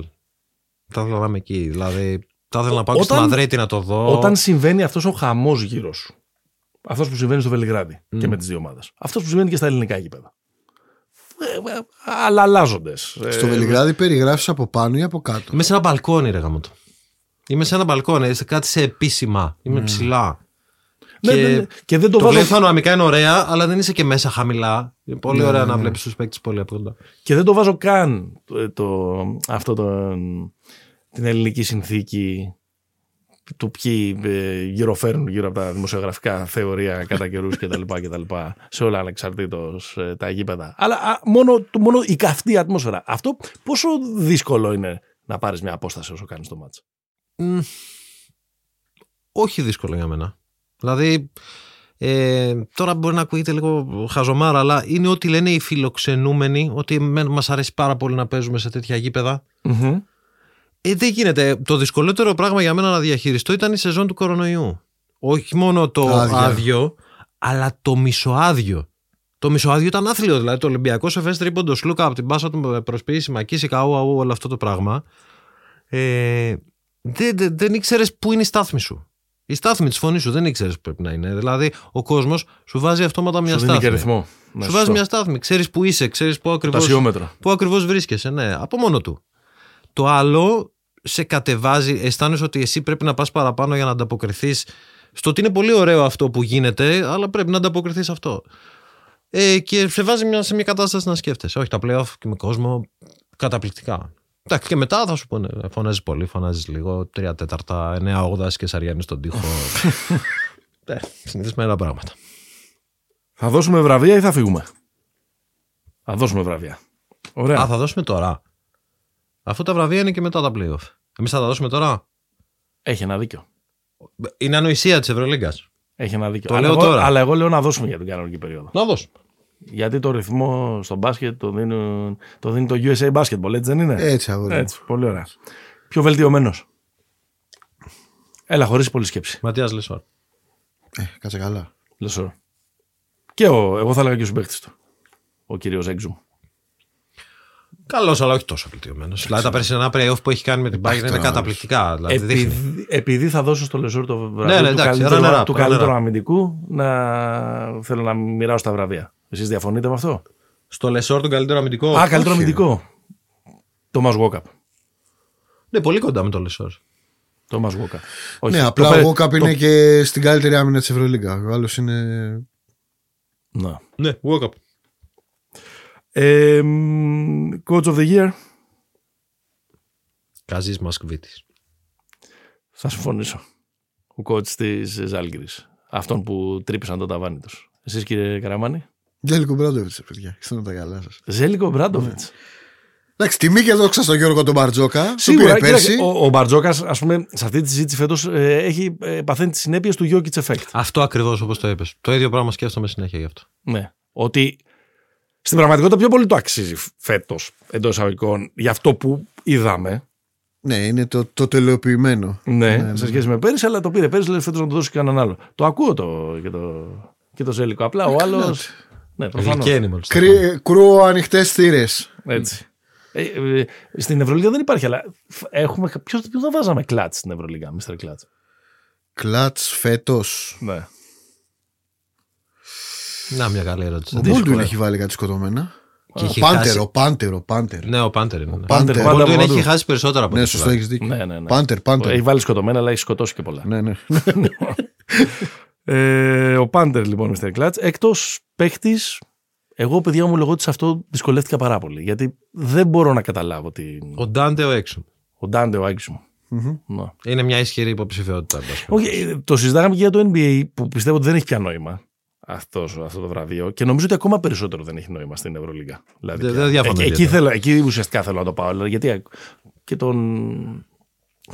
Speaker 3: Θα ήθελα να είμαι εκεί. Δηλαδή, θα ήθελα να πάω και στη
Speaker 1: Όταν-
Speaker 3: Μαδρίτη να το δω.
Speaker 1: Όταν συμβαίνει αυτός ο χαμός γύρω σου, αυτός που συμβαίνει στο Βελιγράδι και με τις δύο ομάδες, αυτός που συμβαίνει και στα ελληνικά γήπεδα. Ε, ε, αλλά αλλάζοντες.
Speaker 2: Στο
Speaker 1: Ε,
Speaker 2: Βελιγράδι περιγράφεις από πάνω ή από κάτω;
Speaker 3: Είμαι σε ένα μπαλκόνι, ρε γαμότο. Είμαι σε ένα μπαλκόνι, σε κάτι σε επίσημα. Είμαι ψηλά.
Speaker 1: Ναι,
Speaker 3: και,
Speaker 1: ναι, ναι. Και δεν το,
Speaker 3: το
Speaker 1: βάζω,
Speaker 3: βλέπεις πανοραμικά είναι ωραία, αλλά δεν είσαι και μέσα χαμηλά. Είναι πολύ
Speaker 2: Ναι,
Speaker 3: ωραία
Speaker 2: ναι,
Speaker 3: να
Speaker 2: ναι.
Speaker 3: βλέπεις τους παίκτες πολύ από κοντά.
Speaker 1: και δεν το βάζω καν το, το- αυτό το, την ελληνική συνθήκη του ποιοι ε, γυροφέρνουν γύρω από τα δημοσιογραφικά θεωρία κατά καιρούς κτλ. σε όλα ανεξαρτήτως τα γήπεδα. Αλλά α, μόνο, το- μόνο η καυτή ατμόσφαιρα. Αυτό πόσο δύσκολο είναι να πάρεις μια απόσταση όσο κάνεις το μάτς;
Speaker 3: Μμ, όχι δύσκολο για μένα. Δηλαδή, ε, τώρα μπορεί να ακούγεται λίγο χαζομάρα, αλλά είναι ό,τι λένε οι φιλοξενούμενοι, ότι μας αρέσει πάρα πολύ να παίζουμε σε τέτοια γήπεδα. Ε, δεν γίνεται. Το δυσκολότερο πράγμα για μένα να διαχειριστώ ήταν η σεζόν του κορονοϊού. Όχι μόνο το
Speaker 2: Άδεια.
Speaker 3: άδειο, αλλά το μισοάδιο. Το μισοάδιο ήταν άθλιο. Δηλαδή το Ολυμπιακός σε φέστρι τρίποντος Σλούκα από την πάσα του με προσποίηση Μακίση Καού, αού, όλο αυτό το πράγμα. Ε, δεν, δεν, δεν ήξερες πού είναι η στάθμη σου. Η στάθμη της φωνής σου δεν ήξερες που πρέπει να είναι. Δηλαδή ο κόσμος σου βάζει αυτόματα μια
Speaker 1: Σου δίνει και
Speaker 3: στάθμη.
Speaker 1: ρυθμό. Ναι,
Speaker 3: Σου
Speaker 1: σωστό.
Speaker 3: βάζει μια στάθμη. Ξέρεις που είσαι, ξέρεις πού ακριβώ
Speaker 1: Τασιόμετρο.
Speaker 3: πού ακριβώς βρίσκεσαι, ναι, από μόνο του. Το άλλο σε κατεβάζει, αισθάνεσαι ότι εσύ πρέπει να πας παραπάνω για να ανταποκριθείς στο ότι είναι πολύ ωραίο αυτό που γίνεται, αλλά πρέπει να ανταποκριθείς σε αυτό. Ε, και σε βάζει μια, σε μια κατάσταση να σκέφτεσαι. Όχι, τα playoff και με κόσμο καταπληκτικά. Εντάξει, και μετά θα σου πούνε, φωνάζει πολύ, φωνάζεις λίγο, τρία τέταρτα, εννέα όγδας και σαριάνει στον τοίχο. ε, συνηθισμένα πράγματα.
Speaker 1: Θα δώσουμε βραβεία ή θα φύγουμε; Θα δώσουμε βραβεία. Ωραία.
Speaker 3: Α, θα δώσουμε τώρα. Αφού τα βραβεία είναι και μετά τα playoff. Εμείς θα τα δώσουμε τώρα;
Speaker 1: Έχει ένα δίκιο.
Speaker 3: Είναι ανοησία της Ευρωλίγκας.
Speaker 1: Έχει ένα δίκιο.
Speaker 3: Το
Speaker 1: αλλά,
Speaker 3: λέω
Speaker 1: εγώ,
Speaker 3: τώρα.
Speaker 1: αλλά εγώ λέω να δώσουμε για την κανονική περίοδο.
Speaker 3: Να δώσουμε.
Speaker 1: Γιατί το ρυθμό στο μπάσκετ το, δίνουν, το δίνει το USA Basketball, έτσι δεν είναι;
Speaker 2: Έτσι, αγόρι. μου.
Speaker 1: Έτσι, πολύ ωραία. Πιο βελτιωμένος. Έλα, χωρίς πολλή σκέψη.
Speaker 3: Ματίας Λεσόρ.
Speaker 2: Ε, κάτσε καλά.
Speaker 1: Λεσόρ. Και ο, εγώ θα έλεγα και ο συμπαίκτης του. Ο κύριος Έξουμ.
Speaker 3: Καλός, αλλά όχι τόσο βελτιωμένος. Δηλαδή τα περσινά playoff που έχει κάνει με την Bayern είναι
Speaker 2: τώρα,
Speaker 3: καταπληκτικά. Δηλαδή, δείχνει.
Speaker 1: Επειδή, επειδή θα δώσω στο Λεσόρ το βραβείο
Speaker 3: Ναι, ναι,
Speaker 1: του
Speaker 3: εντάξει,
Speaker 1: καλύτερου,
Speaker 3: runner-up,
Speaker 1: του
Speaker 3: runner-up.
Speaker 1: καλύτερου αμυντικού, να θέλω να μοιράσω τα βραβεία. Εσείς διαφωνείτε με αυτό;
Speaker 3: Στο Λεσόρ τον καλύτερο αμυντικό.
Speaker 1: Α, καλύτερο
Speaker 2: όχι.
Speaker 1: αμυντικό. Τόμας Γουόκαπ.
Speaker 3: Ναι, πολύ κοντά με τον Λεσόρ.
Speaker 1: Τόμας Γουόκαπ.
Speaker 2: Ναι, απλά ο Γόκαπ είναι και στην καλύτερη άμυνα της Ευρωλίγκα. Ο άλλος είναι.
Speaker 1: Ναι.
Speaker 3: Ναι, Walkup.
Speaker 1: Ε, μ, coach of the year.
Speaker 3: Καζής Μασκβίτης.
Speaker 1: Θα συμφωνήσω. Ο coach της Ζάλγκρη. Αυτόν που τρύπησαν το ταβάνι τους. Εσείς κύριε Καραμάνη;
Speaker 2: Τζέλικο Μπράντοβιτς, παιδιά. Είστε τα καλά σας.
Speaker 1: Ζέλικο Μπράντοβιτς.
Speaker 2: Εντάξει, τιμή και δόξα στον Γιώργο τον Μπαρτζόκα. Σίγουρα.
Speaker 1: Σίγουρα.
Speaker 2: πήρε πέρσι.
Speaker 1: κοίταξε, Ο, ο Μπαρτζόκας, ας πούμε, σε αυτή τη συζήτηση φέτος έχει ε, παθαίνει τις συνέπειες του Jokic Effect.
Speaker 3: Αυτό ακριβώς όπως το είπες. Το ίδιο πράγμα σκέφτομαι συνέχεια γι' αυτό.
Speaker 1: Ναι. Ότι στην πραγματικότητα πιο πολύ το αξίζει φέτος εντός εισαγωγικών για αυτό που είδαμε.
Speaker 2: Ναι, είναι το, το τελειοποιημένο.
Speaker 1: Ναι, σε σχέση με πέρυσι, αλλά το πήρε πέρυσι, λέει φέτος να το δώσει κανέναν άλλο. Το ακούω το, και, το, και το Ζέλικο. Απλά ο άλλος. Ναι, προφανώς.
Speaker 3: Γλυκένει μόλι.
Speaker 2: Κρύ, κρούω ανοιχτές θύρες.
Speaker 1: Έτσι. Ε, ε, στην Ευρωλίγα δεν υπάρχει, αλλά φ- έχουμε. Ποιος ποιο θα βάζαμε κλατς στην Ευρωλίγα, Mr. Κλατς;
Speaker 2: Κλατς φέτος.
Speaker 1: Ναι.
Speaker 3: Να, μια καλή ερώτηση.
Speaker 2: Ο Μπόλτουιν έχει βάλει κάτι σκοτωμένα.
Speaker 3: Και
Speaker 2: Ο
Speaker 3: έχει
Speaker 2: Πάντερ,
Speaker 3: χάσει-
Speaker 2: ο Πάντερ, ο Πάντερ.
Speaker 3: Ναι, ο Πάντερ είναι. ναι.
Speaker 2: Πάντερ.
Speaker 3: Ο
Speaker 1: Πάντα
Speaker 3: Baldwin
Speaker 1: παντού.
Speaker 3: έχει χάσει περισσότερα από
Speaker 2: Ναι,
Speaker 3: ό,τι
Speaker 2: σωστό,
Speaker 3: φυλάει.
Speaker 2: έχει δίκιο.
Speaker 1: Ναι, ναι, ναι.
Speaker 2: Πάντερ, Πάντερ.
Speaker 1: Έχει βάλει σκοτωμένα, αλλά έχει σκοτώσει και πολλά.
Speaker 2: Ναι, ναι.
Speaker 1: Ε, ο Πάντερ λοιπόν, Mr. Clutch. Εκτός παίχτης, εγώ παιδιά μου λέγω ότι σε αυτό δυσκολεύτηκα πάρα πολύ. Γιατί δεν μπορώ να καταλάβω την.
Speaker 3: Ο Ντάντε ο έξω.
Speaker 1: Ο Ντάντε, ο Άγγι μου. Ναι.
Speaker 3: Είναι μια ισχυρή υποψηφιότητα. εν πάση
Speaker 1: Όχι, ε, το συζητάγαμε και για το NBA που πιστεύω ότι δεν έχει πια νόημα αυτός, αυτό το βραβείο και νομίζω ότι ακόμα περισσότερο δεν έχει νόημα στην Ευρωλίγα. Δηλαδή,
Speaker 3: Δεν-
Speaker 1: πια.
Speaker 3: δεν διαφωνώ
Speaker 1: εκεί, εκεί,
Speaker 3: ιδιαίτερα.
Speaker 1: θέλω, εκεί ουσιαστικά θέλω να το πάω. δηλαδή, Γιατί και τον,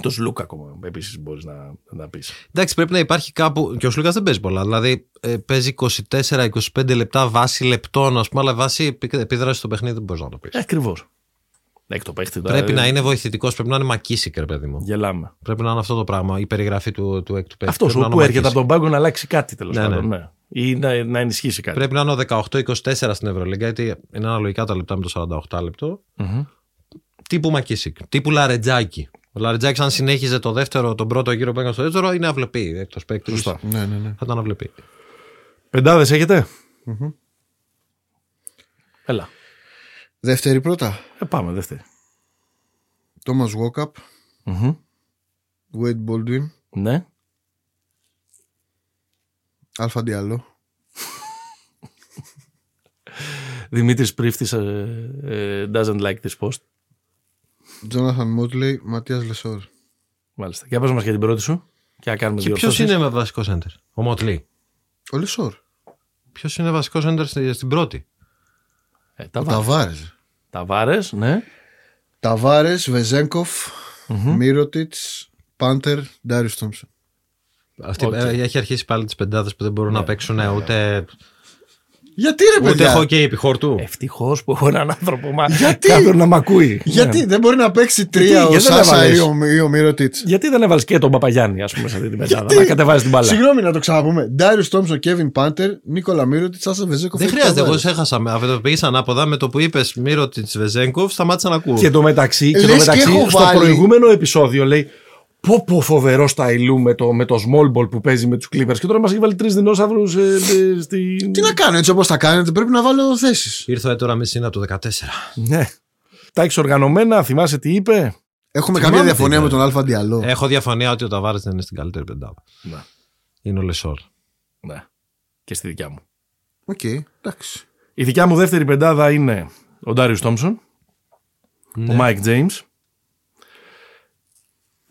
Speaker 1: τον Σλούκα ακόμα επίσης μπορείς να, να πεις.
Speaker 3: Εντάξει, πρέπει να υπάρχει κάπου. Και ο Σλούκας δεν παίζει πολλά. Δηλαδή ε, παίζει 24-25 λεπτά βάση λεπτών, ας πούμε, αλλά βάση επί- επίδρασης στο παιχνίδι δεν μπορείς να το πεις.
Speaker 1: Ακριβώς. Εκ το παίχτη. τώρα,
Speaker 3: Πρέπει
Speaker 1: ε,
Speaker 3: να είναι βοηθητικός, πρέπει να είναι μακίσικερ, παιδί μου.
Speaker 1: Γελάμε.
Speaker 3: Πρέπει να είναι αυτό το πράγμα, η περιγραφή του, του έκτου παίχτη.
Speaker 1: Αυτός
Speaker 3: Πρέπει να είναι
Speaker 1: που
Speaker 3: ο
Speaker 1: έρχεται από
Speaker 3: μακίσικερ.
Speaker 1: τον πάγκο να αλλάξει κάτι τέλος
Speaker 3: Ναι,
Speaker 1: πάντων.
Speaker 3: ναι.
Speaker 1: Ναι. Ή να, να ενισχύσει κάτι.
Speaker 3: Πρέπει να είναι ο 18-24 στην Ευρωλίγκα, γιατί είναι αναλογικά τα λεπτά με το 48 λεπτό.
Speaker 1: Μμμ.
Speaker 3: Τύπου Μακίσικ. Τύπου Λαρετζάκη. Ο Λαρετζάκη, αν συνέχιζε το δεύτερο, τον πρώτο γύρο που έκανε στο δεύτερο, είναι αυλεπή. Εκτός παίκτης.
Speaker 1: Σωστά.
Speaker 2: Ναι, ναι, ναι.
Speaker 3: Θα ήταν αυλεπή.
Speaker 1: Πεντάδε έχετε; Έλα.
Speaker 2: Δεύτερη πρώτα.
Speaker 1: Ε, πάμε, δεύτερη.
Speaker 2: Τόμα Βόκαπ,
Speaker 1: Μμμ.
Speaker 2: Wade Baldwin,
Speaker 1: Ναι.
Speaker 2: Αλφα Διαλό.
Speaker 1: Δημήτρης Πρίφτης ε, ε, doesn't like this post.
Speaker 2: Τζόναθαν Μότλεϊ, Ματίας Λεσόρ.
Speaker 1: Μάλιστα. Για πες μας για την πρώτη σου. Και να κάνουμε
Speaker 3: Και
Speaker 1: δύο
Speaker 3: ποιος είναι με βασικό center, ο Μότλεϊ.
Speaker 2: Ο Λεσόρ.
Speaker 3: Ποιος είναι βασικό center στη- στην πρώτη;
Speaker 1: Ε, τα,
Speaker 2: Ο
Speaker 1: βα... Ταβάρες. Ταβάρες, ναι.
Speaker 2: Ταβάρες, Βεζέγκοφ, Μίροτιτς, Πάντερ, Ντάριο Τόμψον.
Speaker 3: Αυτή,
Speaker 1: Οκ.
Speaker 3: ε, έχει αρχίσει πάλι τις πεντάδες που δεν μπορούν να παίξουν ε, ούτε,
Speaker 2: Γιατί ρε
Speaker 3: ούτε
Speaker 2: παιδιά;
Speaker 3: χόκεϊ επί χόρτου.
Speaker 1: Ευτυχώς που έχω έναν άνθρωπο μα...
Speaker 2: Γιατί;
Speaker 1: κάποιον να μ' ακούει.
Speaker 2: Γιατί
Speaker 1: Ναι.
Speaker 2: δεν μπορεί να παίξει τρία
Speaker 1: Γιατί,
Speaker 2: ο
Speaker 1: γιατί δεν
Speaker 2: Σάσα
Speaker 1: έβαλες.
Speaker 2: ή ο, ή ο Μύρωτιτ.
Speaker 1: Γιατί δεν έβαλες και τον Παπαγιάννη, ας πούμε, σε αυτή την πεντάδα.
Speaker 2: Γιατί;
Speaker 1: Να κατεβάζεις την μπάλα;
Speaker 2: Συγγνώμη να το ξαναπούμε. Ντάριο Τόμψον, Κέβιν Πάντερ, Νίκολα Μύρωτιτ, Σάσα Βεζέγκοφ.
Speaker 3: Δεν
Speaker 2: έχει
Speaker 3: χρειάζεται, εγώ
Speaker 2: Ταβάρες.
Speaker 3: σε έχασα. με- Αυτό το πήγε ανάποδα με το που είπες Μύρο τη Βεζέγκοφ, σταμάτησα να ακούω.
Speaker 1: Και το μεταξύ, και
Speaker 2: Λες
Speaker 1: το
Speaker 2: και
Speaker 1: μεταξύ
Speaker 2: έχω
Speaker 1: στο
Speaker 2: βάλει-
Speaker 1: προηγούμενο επεισόδιο λέει Πω πω φοβερό σταϊλού με το, με το small ball που παίζει με τους Clippers και τώρα μας έχει βάλει τρεις δεινόσαυρους ε, ε, στη...
Speaker 2: Τι να κάνω έτσι όπως τα κάνετε, πρέπει να βάλω θέσεις.
Speaker 3: Ήρθε ο έτορα Μεσίνα του 14.
Speaker 1: Ναι. Τα έχεις οργανωμένα, θυμάσαι τι είπε;
Speaker 2: Έχουμε
Speaker 3: Θυμάμαι
Speaker 2: καμία
Speaker 3: τι
Speaker 2: διαφωνία
Speaker 3: είπε.
Speaker 2: με τον Άλφα Ντιαλό.
Speaker 3: Έχω διαφωνία ότι ο Ταβάρες δεν είναι στην καλύτερη πεντάδα.
Speaker 1: Ναι.
Speaker 3: Είναι ο Λεσόρ.
Speaker 1: ναι. Και στη δικιά μου.
Speaker 2: Οκ, εντάξει.
Speaker 1: Η δικιά μου δεύτερη πεντάδα είναι ο Ντάριος Τόμψον,
Speaker 3: Ναι.
Speaker 1: ο Μάικ Τζέιμς,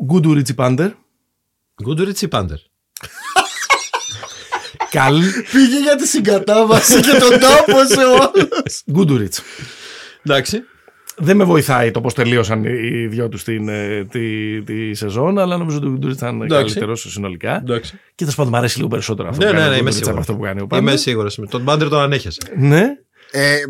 Speaker 1: Γκούντουριτς ή Πάντερ,
Speaker 3: Γκούντουριτς ή Πάντερ.
Speaker 1: Καλ
Speaker 2: Πήγε για τη συγκατάβαση και τον τάπωσε όλο.
Speaker 1: Γκούντουριτς.
Speaker 3: Εντάξει.
Speaker 1: Δεν με βοηθάει το πώς τελείωσαν οι δυο τους την, ε, τη, τη σεζόν, αλλά νομίζω ότι ο Γκούντουριτς ήταν
Speaker 3: Εντάξει.
Speaker 1: καλύτερος συνολικά.
Speaker 3: Εντάξει.
Speaker 1: Και θα σου πω, μου αρέσει λίγο περισσότερο αυτό
Speaker 3: Ναι,
Speaker 1: που
Speaker 3: ναι,
Speaker 1: κάνει
Speaker 3: ναι,
Speaker 1: ο
Speaker 3: είμαι
Speaker 1: Γκούντουριτς από
Speaker 3: σίγουρος.
Speaker 1: αυτό που κάνει ο
Speaker 3: Είμαι
Speaker 1: Πάντερ.
Speaker 3: σίγουρος. Τον Πάντερ τον ανέχεσαι.
Speaker 1: Ναι,
Speaker 2: Ε, ε, ε,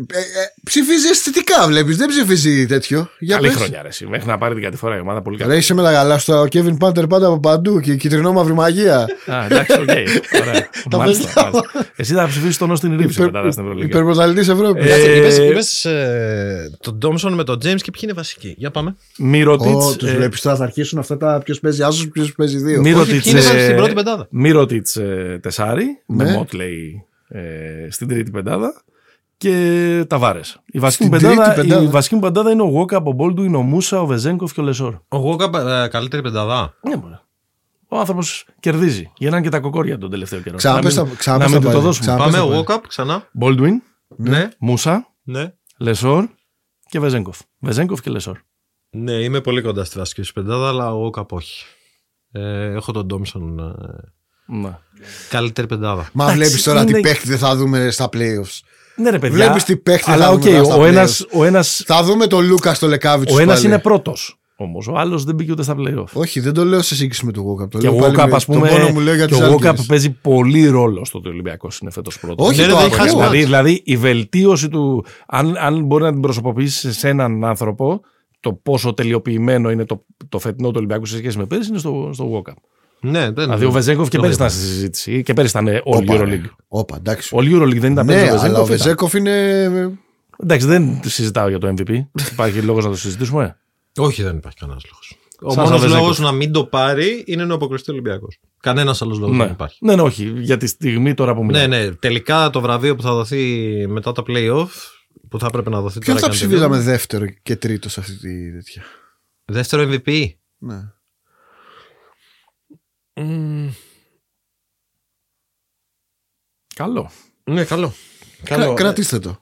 Speaker 2: ψηφίζει αισθητικά, βλέπεις. Δεν ψηφίζει τέτοιο. Για
Speaker 1: καλή
Speaker 2: πες.
Speaker 1: χρονιά ρε, εσύ. Μέχρι να πάρει την κατηφόρα η ομάδα πολύ καλή.
Speaker 2: Ρε, είσαι με τα καλά σου. Ο Κέβιν Πάντερ πάντα από παντού και η κιτρινόμαυρη μαγεία.
Speaker 1: Α, εντάξει, οκ. Ωραία.
Speaker 2: Τα
Speaker 1: Μάλιστα,
Speaker 2: παιδιά.
Speaker 1: μάλιστα. Εσύ θα ψηφίσεις τον Όστιν Ρίβ μετά στην Ευρωλίγα.
Speaker 2: Υπερπροταλητή Ευρώπης.
Speaker 1: Ε,
Speaker 3: Κάτσε, είπες, είπες, ε, τον Ντόμσον με τον Τζέιμ και ποιοι είναι βασικοί. Για πάμε.
Speaker 1: Μύρωτιτ.
Speaker 2: Τους βλέπεις τώρα θα αρχίσουν αυτά τα ποιος παίζει άσος, ποιος παίζει δύο.
Speaker 3: Όχι, ποιοι είναι στην πρώτη πεντάδα.
Speaker 1: Μύρωτιτ τεσάρι, με
Speaker 2: Ναι.
Speaker 1: Μότλεϊ ε, στην τρίτη πεντάδα και Ταβάρε. Η βασική μου
Speaker 2: Στην
Speaker 1: πεντάδα,
Speaker 2: τρίτη πεντάδα.
Speaker 1: η βασική μου πεντάδα είναι ο Γόκα, ο Μπόλντουιν, ο Μούσα, ο Βεζέγκοφ και ο Λεσόρ.
Speaker 3: Ο Γόκα ε, καλύτερη πεντάδα.
Speaker 1: Ναι, μωρέ. Ο άνθρωπος κερδίζει. Γεννάνε και τα κοκόρια τον τελευταίο καιρό.
Speaker 2: Ξαναπες
Speaker 1: Να
Speaker 2: τα-
Speaker 1: μην-
Speaker 2: ξαναπες
Speaker 1: να μην
Speaker 2: τα
Speaker 1: του το
Speaker 2: πάλι.
Speaker 1: δώσουμε.
Speaker 2: Ξανα-
Speaker 3: Πάμε
Speaker 2: πες
Speaker 3: ο
Speaker 2: το
Speaker 3: Γόκαπ ξανά.
Speaker 1: Μπόλντουιν,
Speaker 3: Ναι.
Speaker 1: Μούσα,
Speaker 3: Ναι.
Speaker 1: Λεσόρ και Βεζέγκοφ. Βεζέγκοφ και Λεσόρ.
Speaker 3: Ναι, είμαι πολύ κοντά στη βασική σου πεντάδα, αλλά ο Γόκαπ όχι. Ε, έχω τον Ντόμσον ε,
Speaker 1: Ναι.
Speaker 3: καλύτερη πεντάδα.
Speaker 2: Μα
Speaker 1: Εντάξει,
Speaker 2: βλέπεις τώρα τι
Speaker 1: είναι-
Speaker 2: παίχτη δεν θα δούμε στα playoffs.
Speaker 1: Ναι, ρε παιδιά.
Speaker 2: Βλέπεις τι παίχτη
Speaker 1: Αλλά
Speaker 2: θα
Speaker 1: οκ,
Speaker 2: δούμε τώρα στα
Speaker 1: ο
Speaker 2: playoffs.
Speaker 1: ένας, ο ένας,
Speaker 2: Θα δούμε τον Λούκας στο Λεκάβι
Speaker 1: ο ένας είναι πρώτος. Όμως ο άλλος δεν μπήκε ούτε στα playoff.
Speaker 2: Όχι, δεν το λέω σε σύγκριση με τον Γόκαπ. Το
Speaker 1: Και ο
Speaker 2: λέω πάλι
Speaker 1: Γόκαπ,
Speaker 2: με-
Speaker 1: ας πούμε.
Speaker 2: τον πόνο μου λέω για
Speaker 1: και
Speaker 2: τις
Speaker 1: ο Γόκαπ
Speaker 2: Άλκες.
Speaker 1: παίζει πολύ ρόλο στο ότι ο Ολυμπιακός είναι φέτος πρώτος.
Speaker 2: Όχι,
Speaker 3: Ναι,
Speaker 2: το
Speaker 3: ρε, δεν
Speaker 2: ακούω.
Speaker 3: χάσει
Speaker 1: Δηλαδή,
Speaker 3: μάτς.
Speaker 1: δηλαδή η βελτίωση του, αν, αν μπορεί να την προσωποποιήσεις σε έναν άνθρωπο, το πόσο τελειοποιημένο είναι το, το φετινό του Ολυμπιακού σε σχέση με πέρυσι είναι στο, στο Walkup.
Speaker 3: Ναι, δεν
Speaker 1: Δηλαδή ο Βεζέγκοφ και
Speaker 3: το
Speaker 1: πέρυσι
Speaker 3: βλέπω.
Speaker 1: ήταν στη συζήτηση και πέρυσι ήταν all
Speaker 2: Όπα, ρε.
Speaker 1: Euroleague.
Speaker 2: Όπα, εντάξει.
Speaker 1: All Euroleague δεν ήταν
Speaker 2: Ναι,
Speaker 1: πέρυσι ο
Speaker 2: αλλά ο
Speaker 1: Βεζέγκοφ. ήταν.
Speaker 2: Βεζέκοφ είναι.
Speaker 1: Εντάξει, δεν συζητάω για το MVP. Υπάρχει λόγος να το συζητήσουμε;
Speaker 3: Όχι, δεν υπάρχει κανένας λόγος. Ο
Speaker 1: Σαν
Speaker 3: μόνος
Speaker 1: Σαββέζεκοφ.
Speaker 3: λόγος να μην το πάρει είναι να αποκριστεί ο Ολυμπιακός. Κανένας άλλος λόγος δεν
Speaker 1: Ναι.
Speaker 3: υπάρχει.
Speaker 1: ναι, ναι, όχι. Για τη στιγμή τώρα που
Speaker 3: Ναι,
Speaker 1: μιλάμε.
Speaker 3: ναι. Τελικά το βραβείο που θα δοθεί μετά τα playoff, που θα έπρεπε να δοθεί
Speaker 2: Ποιον
Speaker 3: τώρα.
Speaker 2: θα
Speaker 3: και αν
Speaker 2: ψηφίζαμε
Speaker 3: τελειώνει.
Speaker 2: δεύτερο και τρίτο σε αυτή τη τέτοια;
Speaker 3: Δεύτερο MVP.
Speaker 2: Ναι.
Speaker 1: Καλό.
Speaker 3: Ναι, καλό.
Speaker 2: Κρα- Κρατήστε το.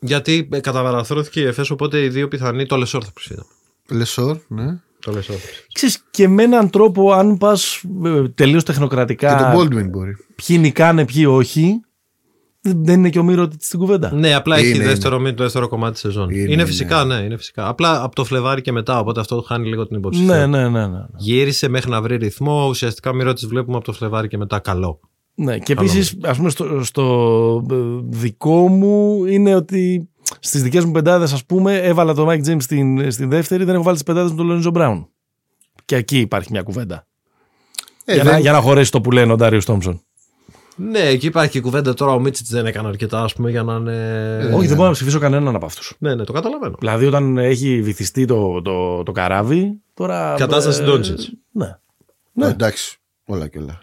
Speaker 3: Γιατί ε, καταβαραθρώθηκε η ΕΦΕΣ, οπότε οι δύο πιθανοί το Λεσόρ θα ψηφίζαμε.
Speaker 2: Λεσόρ, ναι.
Speaker 3: Το Λεσόρ.
Speaker 1: Ξέρεις, και με έναν τρόπο, αν πας τελείως τεχνοκρατικά.
Speaker 2: Και τον Baldwin μπορεί.
Speaker 1: ποιοι νικάνε, ποιοι όχι. Δεν δεν είναι και ο Μίρο στην κουβέντα.
Speaker 3: Ναι, απλά
Speaker 2: Είναι,
Speaker 3: έχει
Speaker 2: είναι.
Speaker 3: δεύτερο, μη- το δεύτερο κομμάτι της σεζόν.
Speaker 2: Είναι,
Speaker 3: Είναι,
Speaker 2: είναι.
Speaker 3: φυσικά, ναι, είναι φυσικά. Απλά από το Φλεβάρι και μετά, οπότε αυτό χάνει λίγο την υποψηφιότητα.
Speaker 1: Ναι, ναι, ναι, ναι.
Speaker 3: Γύρισε μέχρι να βρει ρυθμό. Ουσιαστικά μη τη βλέπουμε από το Φλεβάρι και μετά καλό.
Speaker 1: Ναι, και επίσης, ας πούμε, στο, στο ε, δικό μου είναι ότι στις δικές μου πεντάδες, ας πούμε, έβαλα τον Mike James στην, στην δεύτερη, δεν έχω βάλει τις πεντάδες με τον Λονίζο Μπράουν. Και εκεί υπάρχει μια κουβέντα.
Speaker 2: Ε,
Speaker 1: για,
Speaker 2: δεν-
Speaker 1: να, για να χωρέσει το που λένε ο Ντάριο Τόμψον.
Speaker 3: Ναι, εκεί υπάρχει και η κουβέντα τώρα. Ο Μίτσιτς δεν έκανε αρκετά, ας πούμε, για να είναι.
Speaker 1: Όχι, δεν μπορώ να ψηφίσω κανέναν από αυτούς.
Speaker 3: Ναι, ναι, το καταλαβαίνω.
Speaker 1: Δηλαδή, όταν έχει βυθιστεί το, το, το καράβι, τώρα.
Speaker 3: Κατάσταση
Speaker 1: ε,
Speaker 3: Doncic.
Speaker 1: Ναι.
Speaker 2: Ναι. Εντάξει. Όλα και όλα.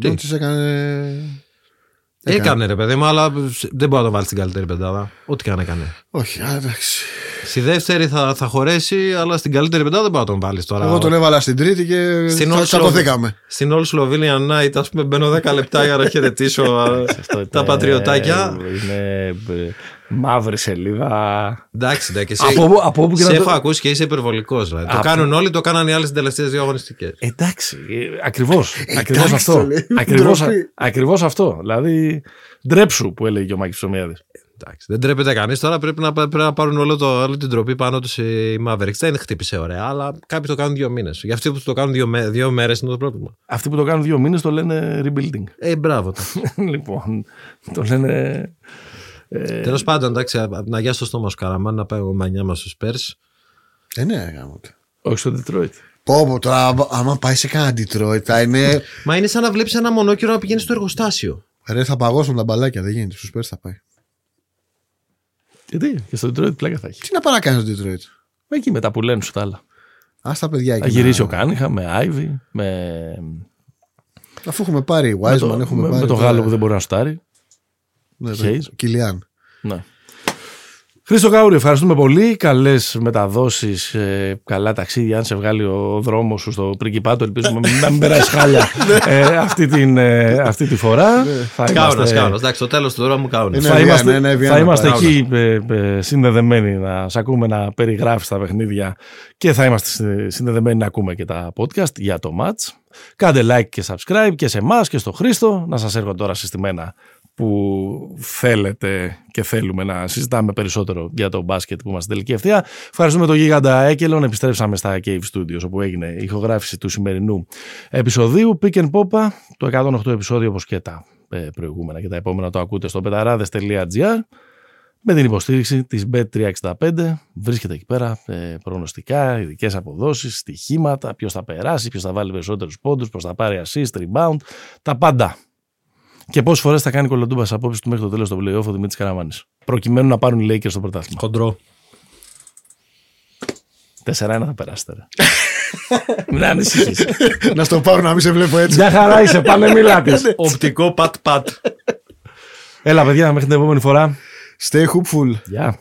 Speaker 2: Ντόντσις έκανε.
Speaker 3: Έκανε ρε παιδί μου, αλλά δεν μπορεί να το βάλει στην καλύτερη πεντάδα. Ό,τι και αν έκανε.
Speaker 2: Όχι, α, εντάξει.
Speaker 3: Στη δεύτερη θα, θα χωρέσει, αλλά στην καλύτερη πεντάδα δεν μπορεί να τον βάλεις τώρα.
Speaker 2: Εγώ τον έβαλα στην τρίτη και
Speaker 3: Στην
Speaker 2: θα
Speaker 3: All
Speaker 2: τσακωθήκαμε.
Speaker 3: Στην All Slovenian Night, ας πούμε, μπαίνω 10 λεπτά για να χαιρετήσω α,
Speaker 1: Αυτό
Speaker 3: τα
Speaker 1: είναι-
Speaker 3: πατριωτάκια.
Speaker 1: Είναι ε, μαύρη σελίδα.
Speaker 3: Εντάξει, εντάξει. Εσύ,
Speaker 1: Από όπου- από όπου και
Speaker 3: σε
Speaker 1: να το-
Speaker 3: έχω ακούσει και είσαι υπερβολικός. Δηλαδή. Το
Speaker 1: Από-
Speaker 3: κάνουν όλοι, το κάνανε οι άλλες τελευταίε δύο αγωνιστικές.
Speaker 1: Εντάξει, ακριβώς. Ακριβώ
Speaker 2: εντάξει,
Speaker 1: αυτό.
Speaker 2: το λέει.
Speaker 1: Ακριβώς,
Speaker 2: Ντροπή.
Speaker 1: ακριβώς αυτό. Δηλαδή, ντρέψου που έλεγε και ο Μάκης Ψωμιάδης.
Speaker 3: Εντάξει, δεν τρέπεται κανείς τώρα. Πρέπει να, πρέπει να πάρουν όλο, το, όλη την τροπή πάνω τους οι Mavericks. Δεν χτύπησε ωραία, αλλά κάποιοι το κάνουν δύο μήνες. Για αυτοί που το κάνουν δύο, μέ- δύο μέρες είναι το πρόβλημα.
Speaker 1: Αυτοί που το κάνουν δύο μήνες το λένε rebuilding.
Speaker 3: Ε, μπράβο.
Speaker 1: λοιπόν, το λένε.
Speaker 3: Ε... Τέλος πάντων, εντάξει, να γεια στο στόμα σου, Καραμάν, να πάει ο μανιά μας στους Spurs.
Speaker 2: Ε, ναι, γάμο το.
Speaker 1: Όχι στο Detroit.
Speaker 2: Πω, πω, τώρα, άμα- άμα πάει σε κανένα Detroit, θα είναι.
Speaker 3: Μα είναι σαν να βλέπεις ένα μονόκυρο να πηγαίνει στο εργοστάσιο.
Speaker 2: Ρε, θα παγώσουν τα μπαλάκια, δεν γίνεται. Στους πέρσι θα πάει.
Speaker 1: Γιατί και στο Detroit πλάκα θα έχει.
Speaker 2: Τι να πάει να κάνει στο Detroit;
Speaker 1: Μα εκεί μετά που λένε σου τα άλλα.
Speaker 2: Α τα παιδιά εκεί.
Speaker 1: Θα γυρίσει
Speaker 2: να-
Speaker 1: ο Κάνιχα με Ivy, με,
Speaker 2: Αφού έχουμε πάρει
Speaker 1: με,
Speaker 2: Wiseman,
Speaker 1: το,
Speaker 2: έχουμε
Speaker 1: με,
Speaker 2: πάρει.
Speaker 1: με το
Speaker 2: τώρα-
Speaker 1: Γάλλο που δεν μπορεί να στάρει.
Speaker 2: Ναι,
Speaker 1: Hayes.
Speaker 2: ναι, Κιλιάν.
Speaker 1: Ναι. Χρήστο Κάουρη, ευχαριστούμε πολύ. Καλές μεταδόσεις, καλά ταξίδια. Αν σε βγάλει ο δρόμος σου στο πριγκιπάτο, ελπίζουμε να μην περάσει χάλια ε, αυτή, την, ε, αυτή τη φορά. θα
Speaker 3: Κάουνα,
Speaker 1: είμαστε,
Speaker 3: κάουνα. Εντάξει, το τέλος του δρόμου κάουνα.
Speaker 2: Είναι
Speaker 1: θα
Speaker 2: Βιάννα,
Speaker 1: είμαστε,
Speaker 2: ναι, Βιάννα,
Speaker 1: θα είμαστε
Speaker 2: πάρα.
Speaker 1: εκεί ε, ε, συνδεδεμένοι να σε ακούμε να περιγράφεις τα παιχνίδια και θα είμαστε συ- συνδεδεμένοι να ακούμε και τα podcast για το match. Κάντε like και subscribe και σε εμάς και στο Χρήστο να σας έρχονται τώρα συστημένα που θέλετε και θέλουμε να συζητάμε περισσότερο για το μπάσκετ που είμαστε τελική ευθεία. Ευχαριστούμε τον Γίγαντα Έκελον. Επιστρέψαμε στα Cave Studios όπου έγινε η ηχογράφηση του σημερινού επεισοδίου. Pick and Popa, το 108 επεισόδιο όπως και τα ε, προηγούμενα και τα επόμενα το ακούτε στο πεταράδες.gr με την υποστήριξη της Bet365 βρίσκεται εκεί πέρα ε, προγνωστικά, ειδικές αποδόσεις, στοιχήματα, ποιος θα περάσει, ποιος θα βάλει περισσότερους πόντους, ποιος θα πάρει assist, rebound, τα πάντα. Και πόσες φορές θα κάνει κολοτούμπας στις απόψεις του μέχρι το τέλος του playoff ο Δημήτρης Καραμάνης. Προκειμένου να πάρουν οι Lakers στο πρωτάθλημα.
Speaker 3: Χοντρό.
Speaker 1: 4-1 θα περάσετε. ρε. Μην ανησυχείς.
Speaker 2: να στο πάρω να μην σε βλέπω έτσι.
Speaker 1: Μια χαρά είσαι, πάνε μίλα της.
Speaker 3: Οπτικό πατ-πατ.
Speaker 1: Έλα παιδιά, μέχρι την επόμενη φορά.
Speaker 2: Stay hopeful.
Speaker 1: Γεια.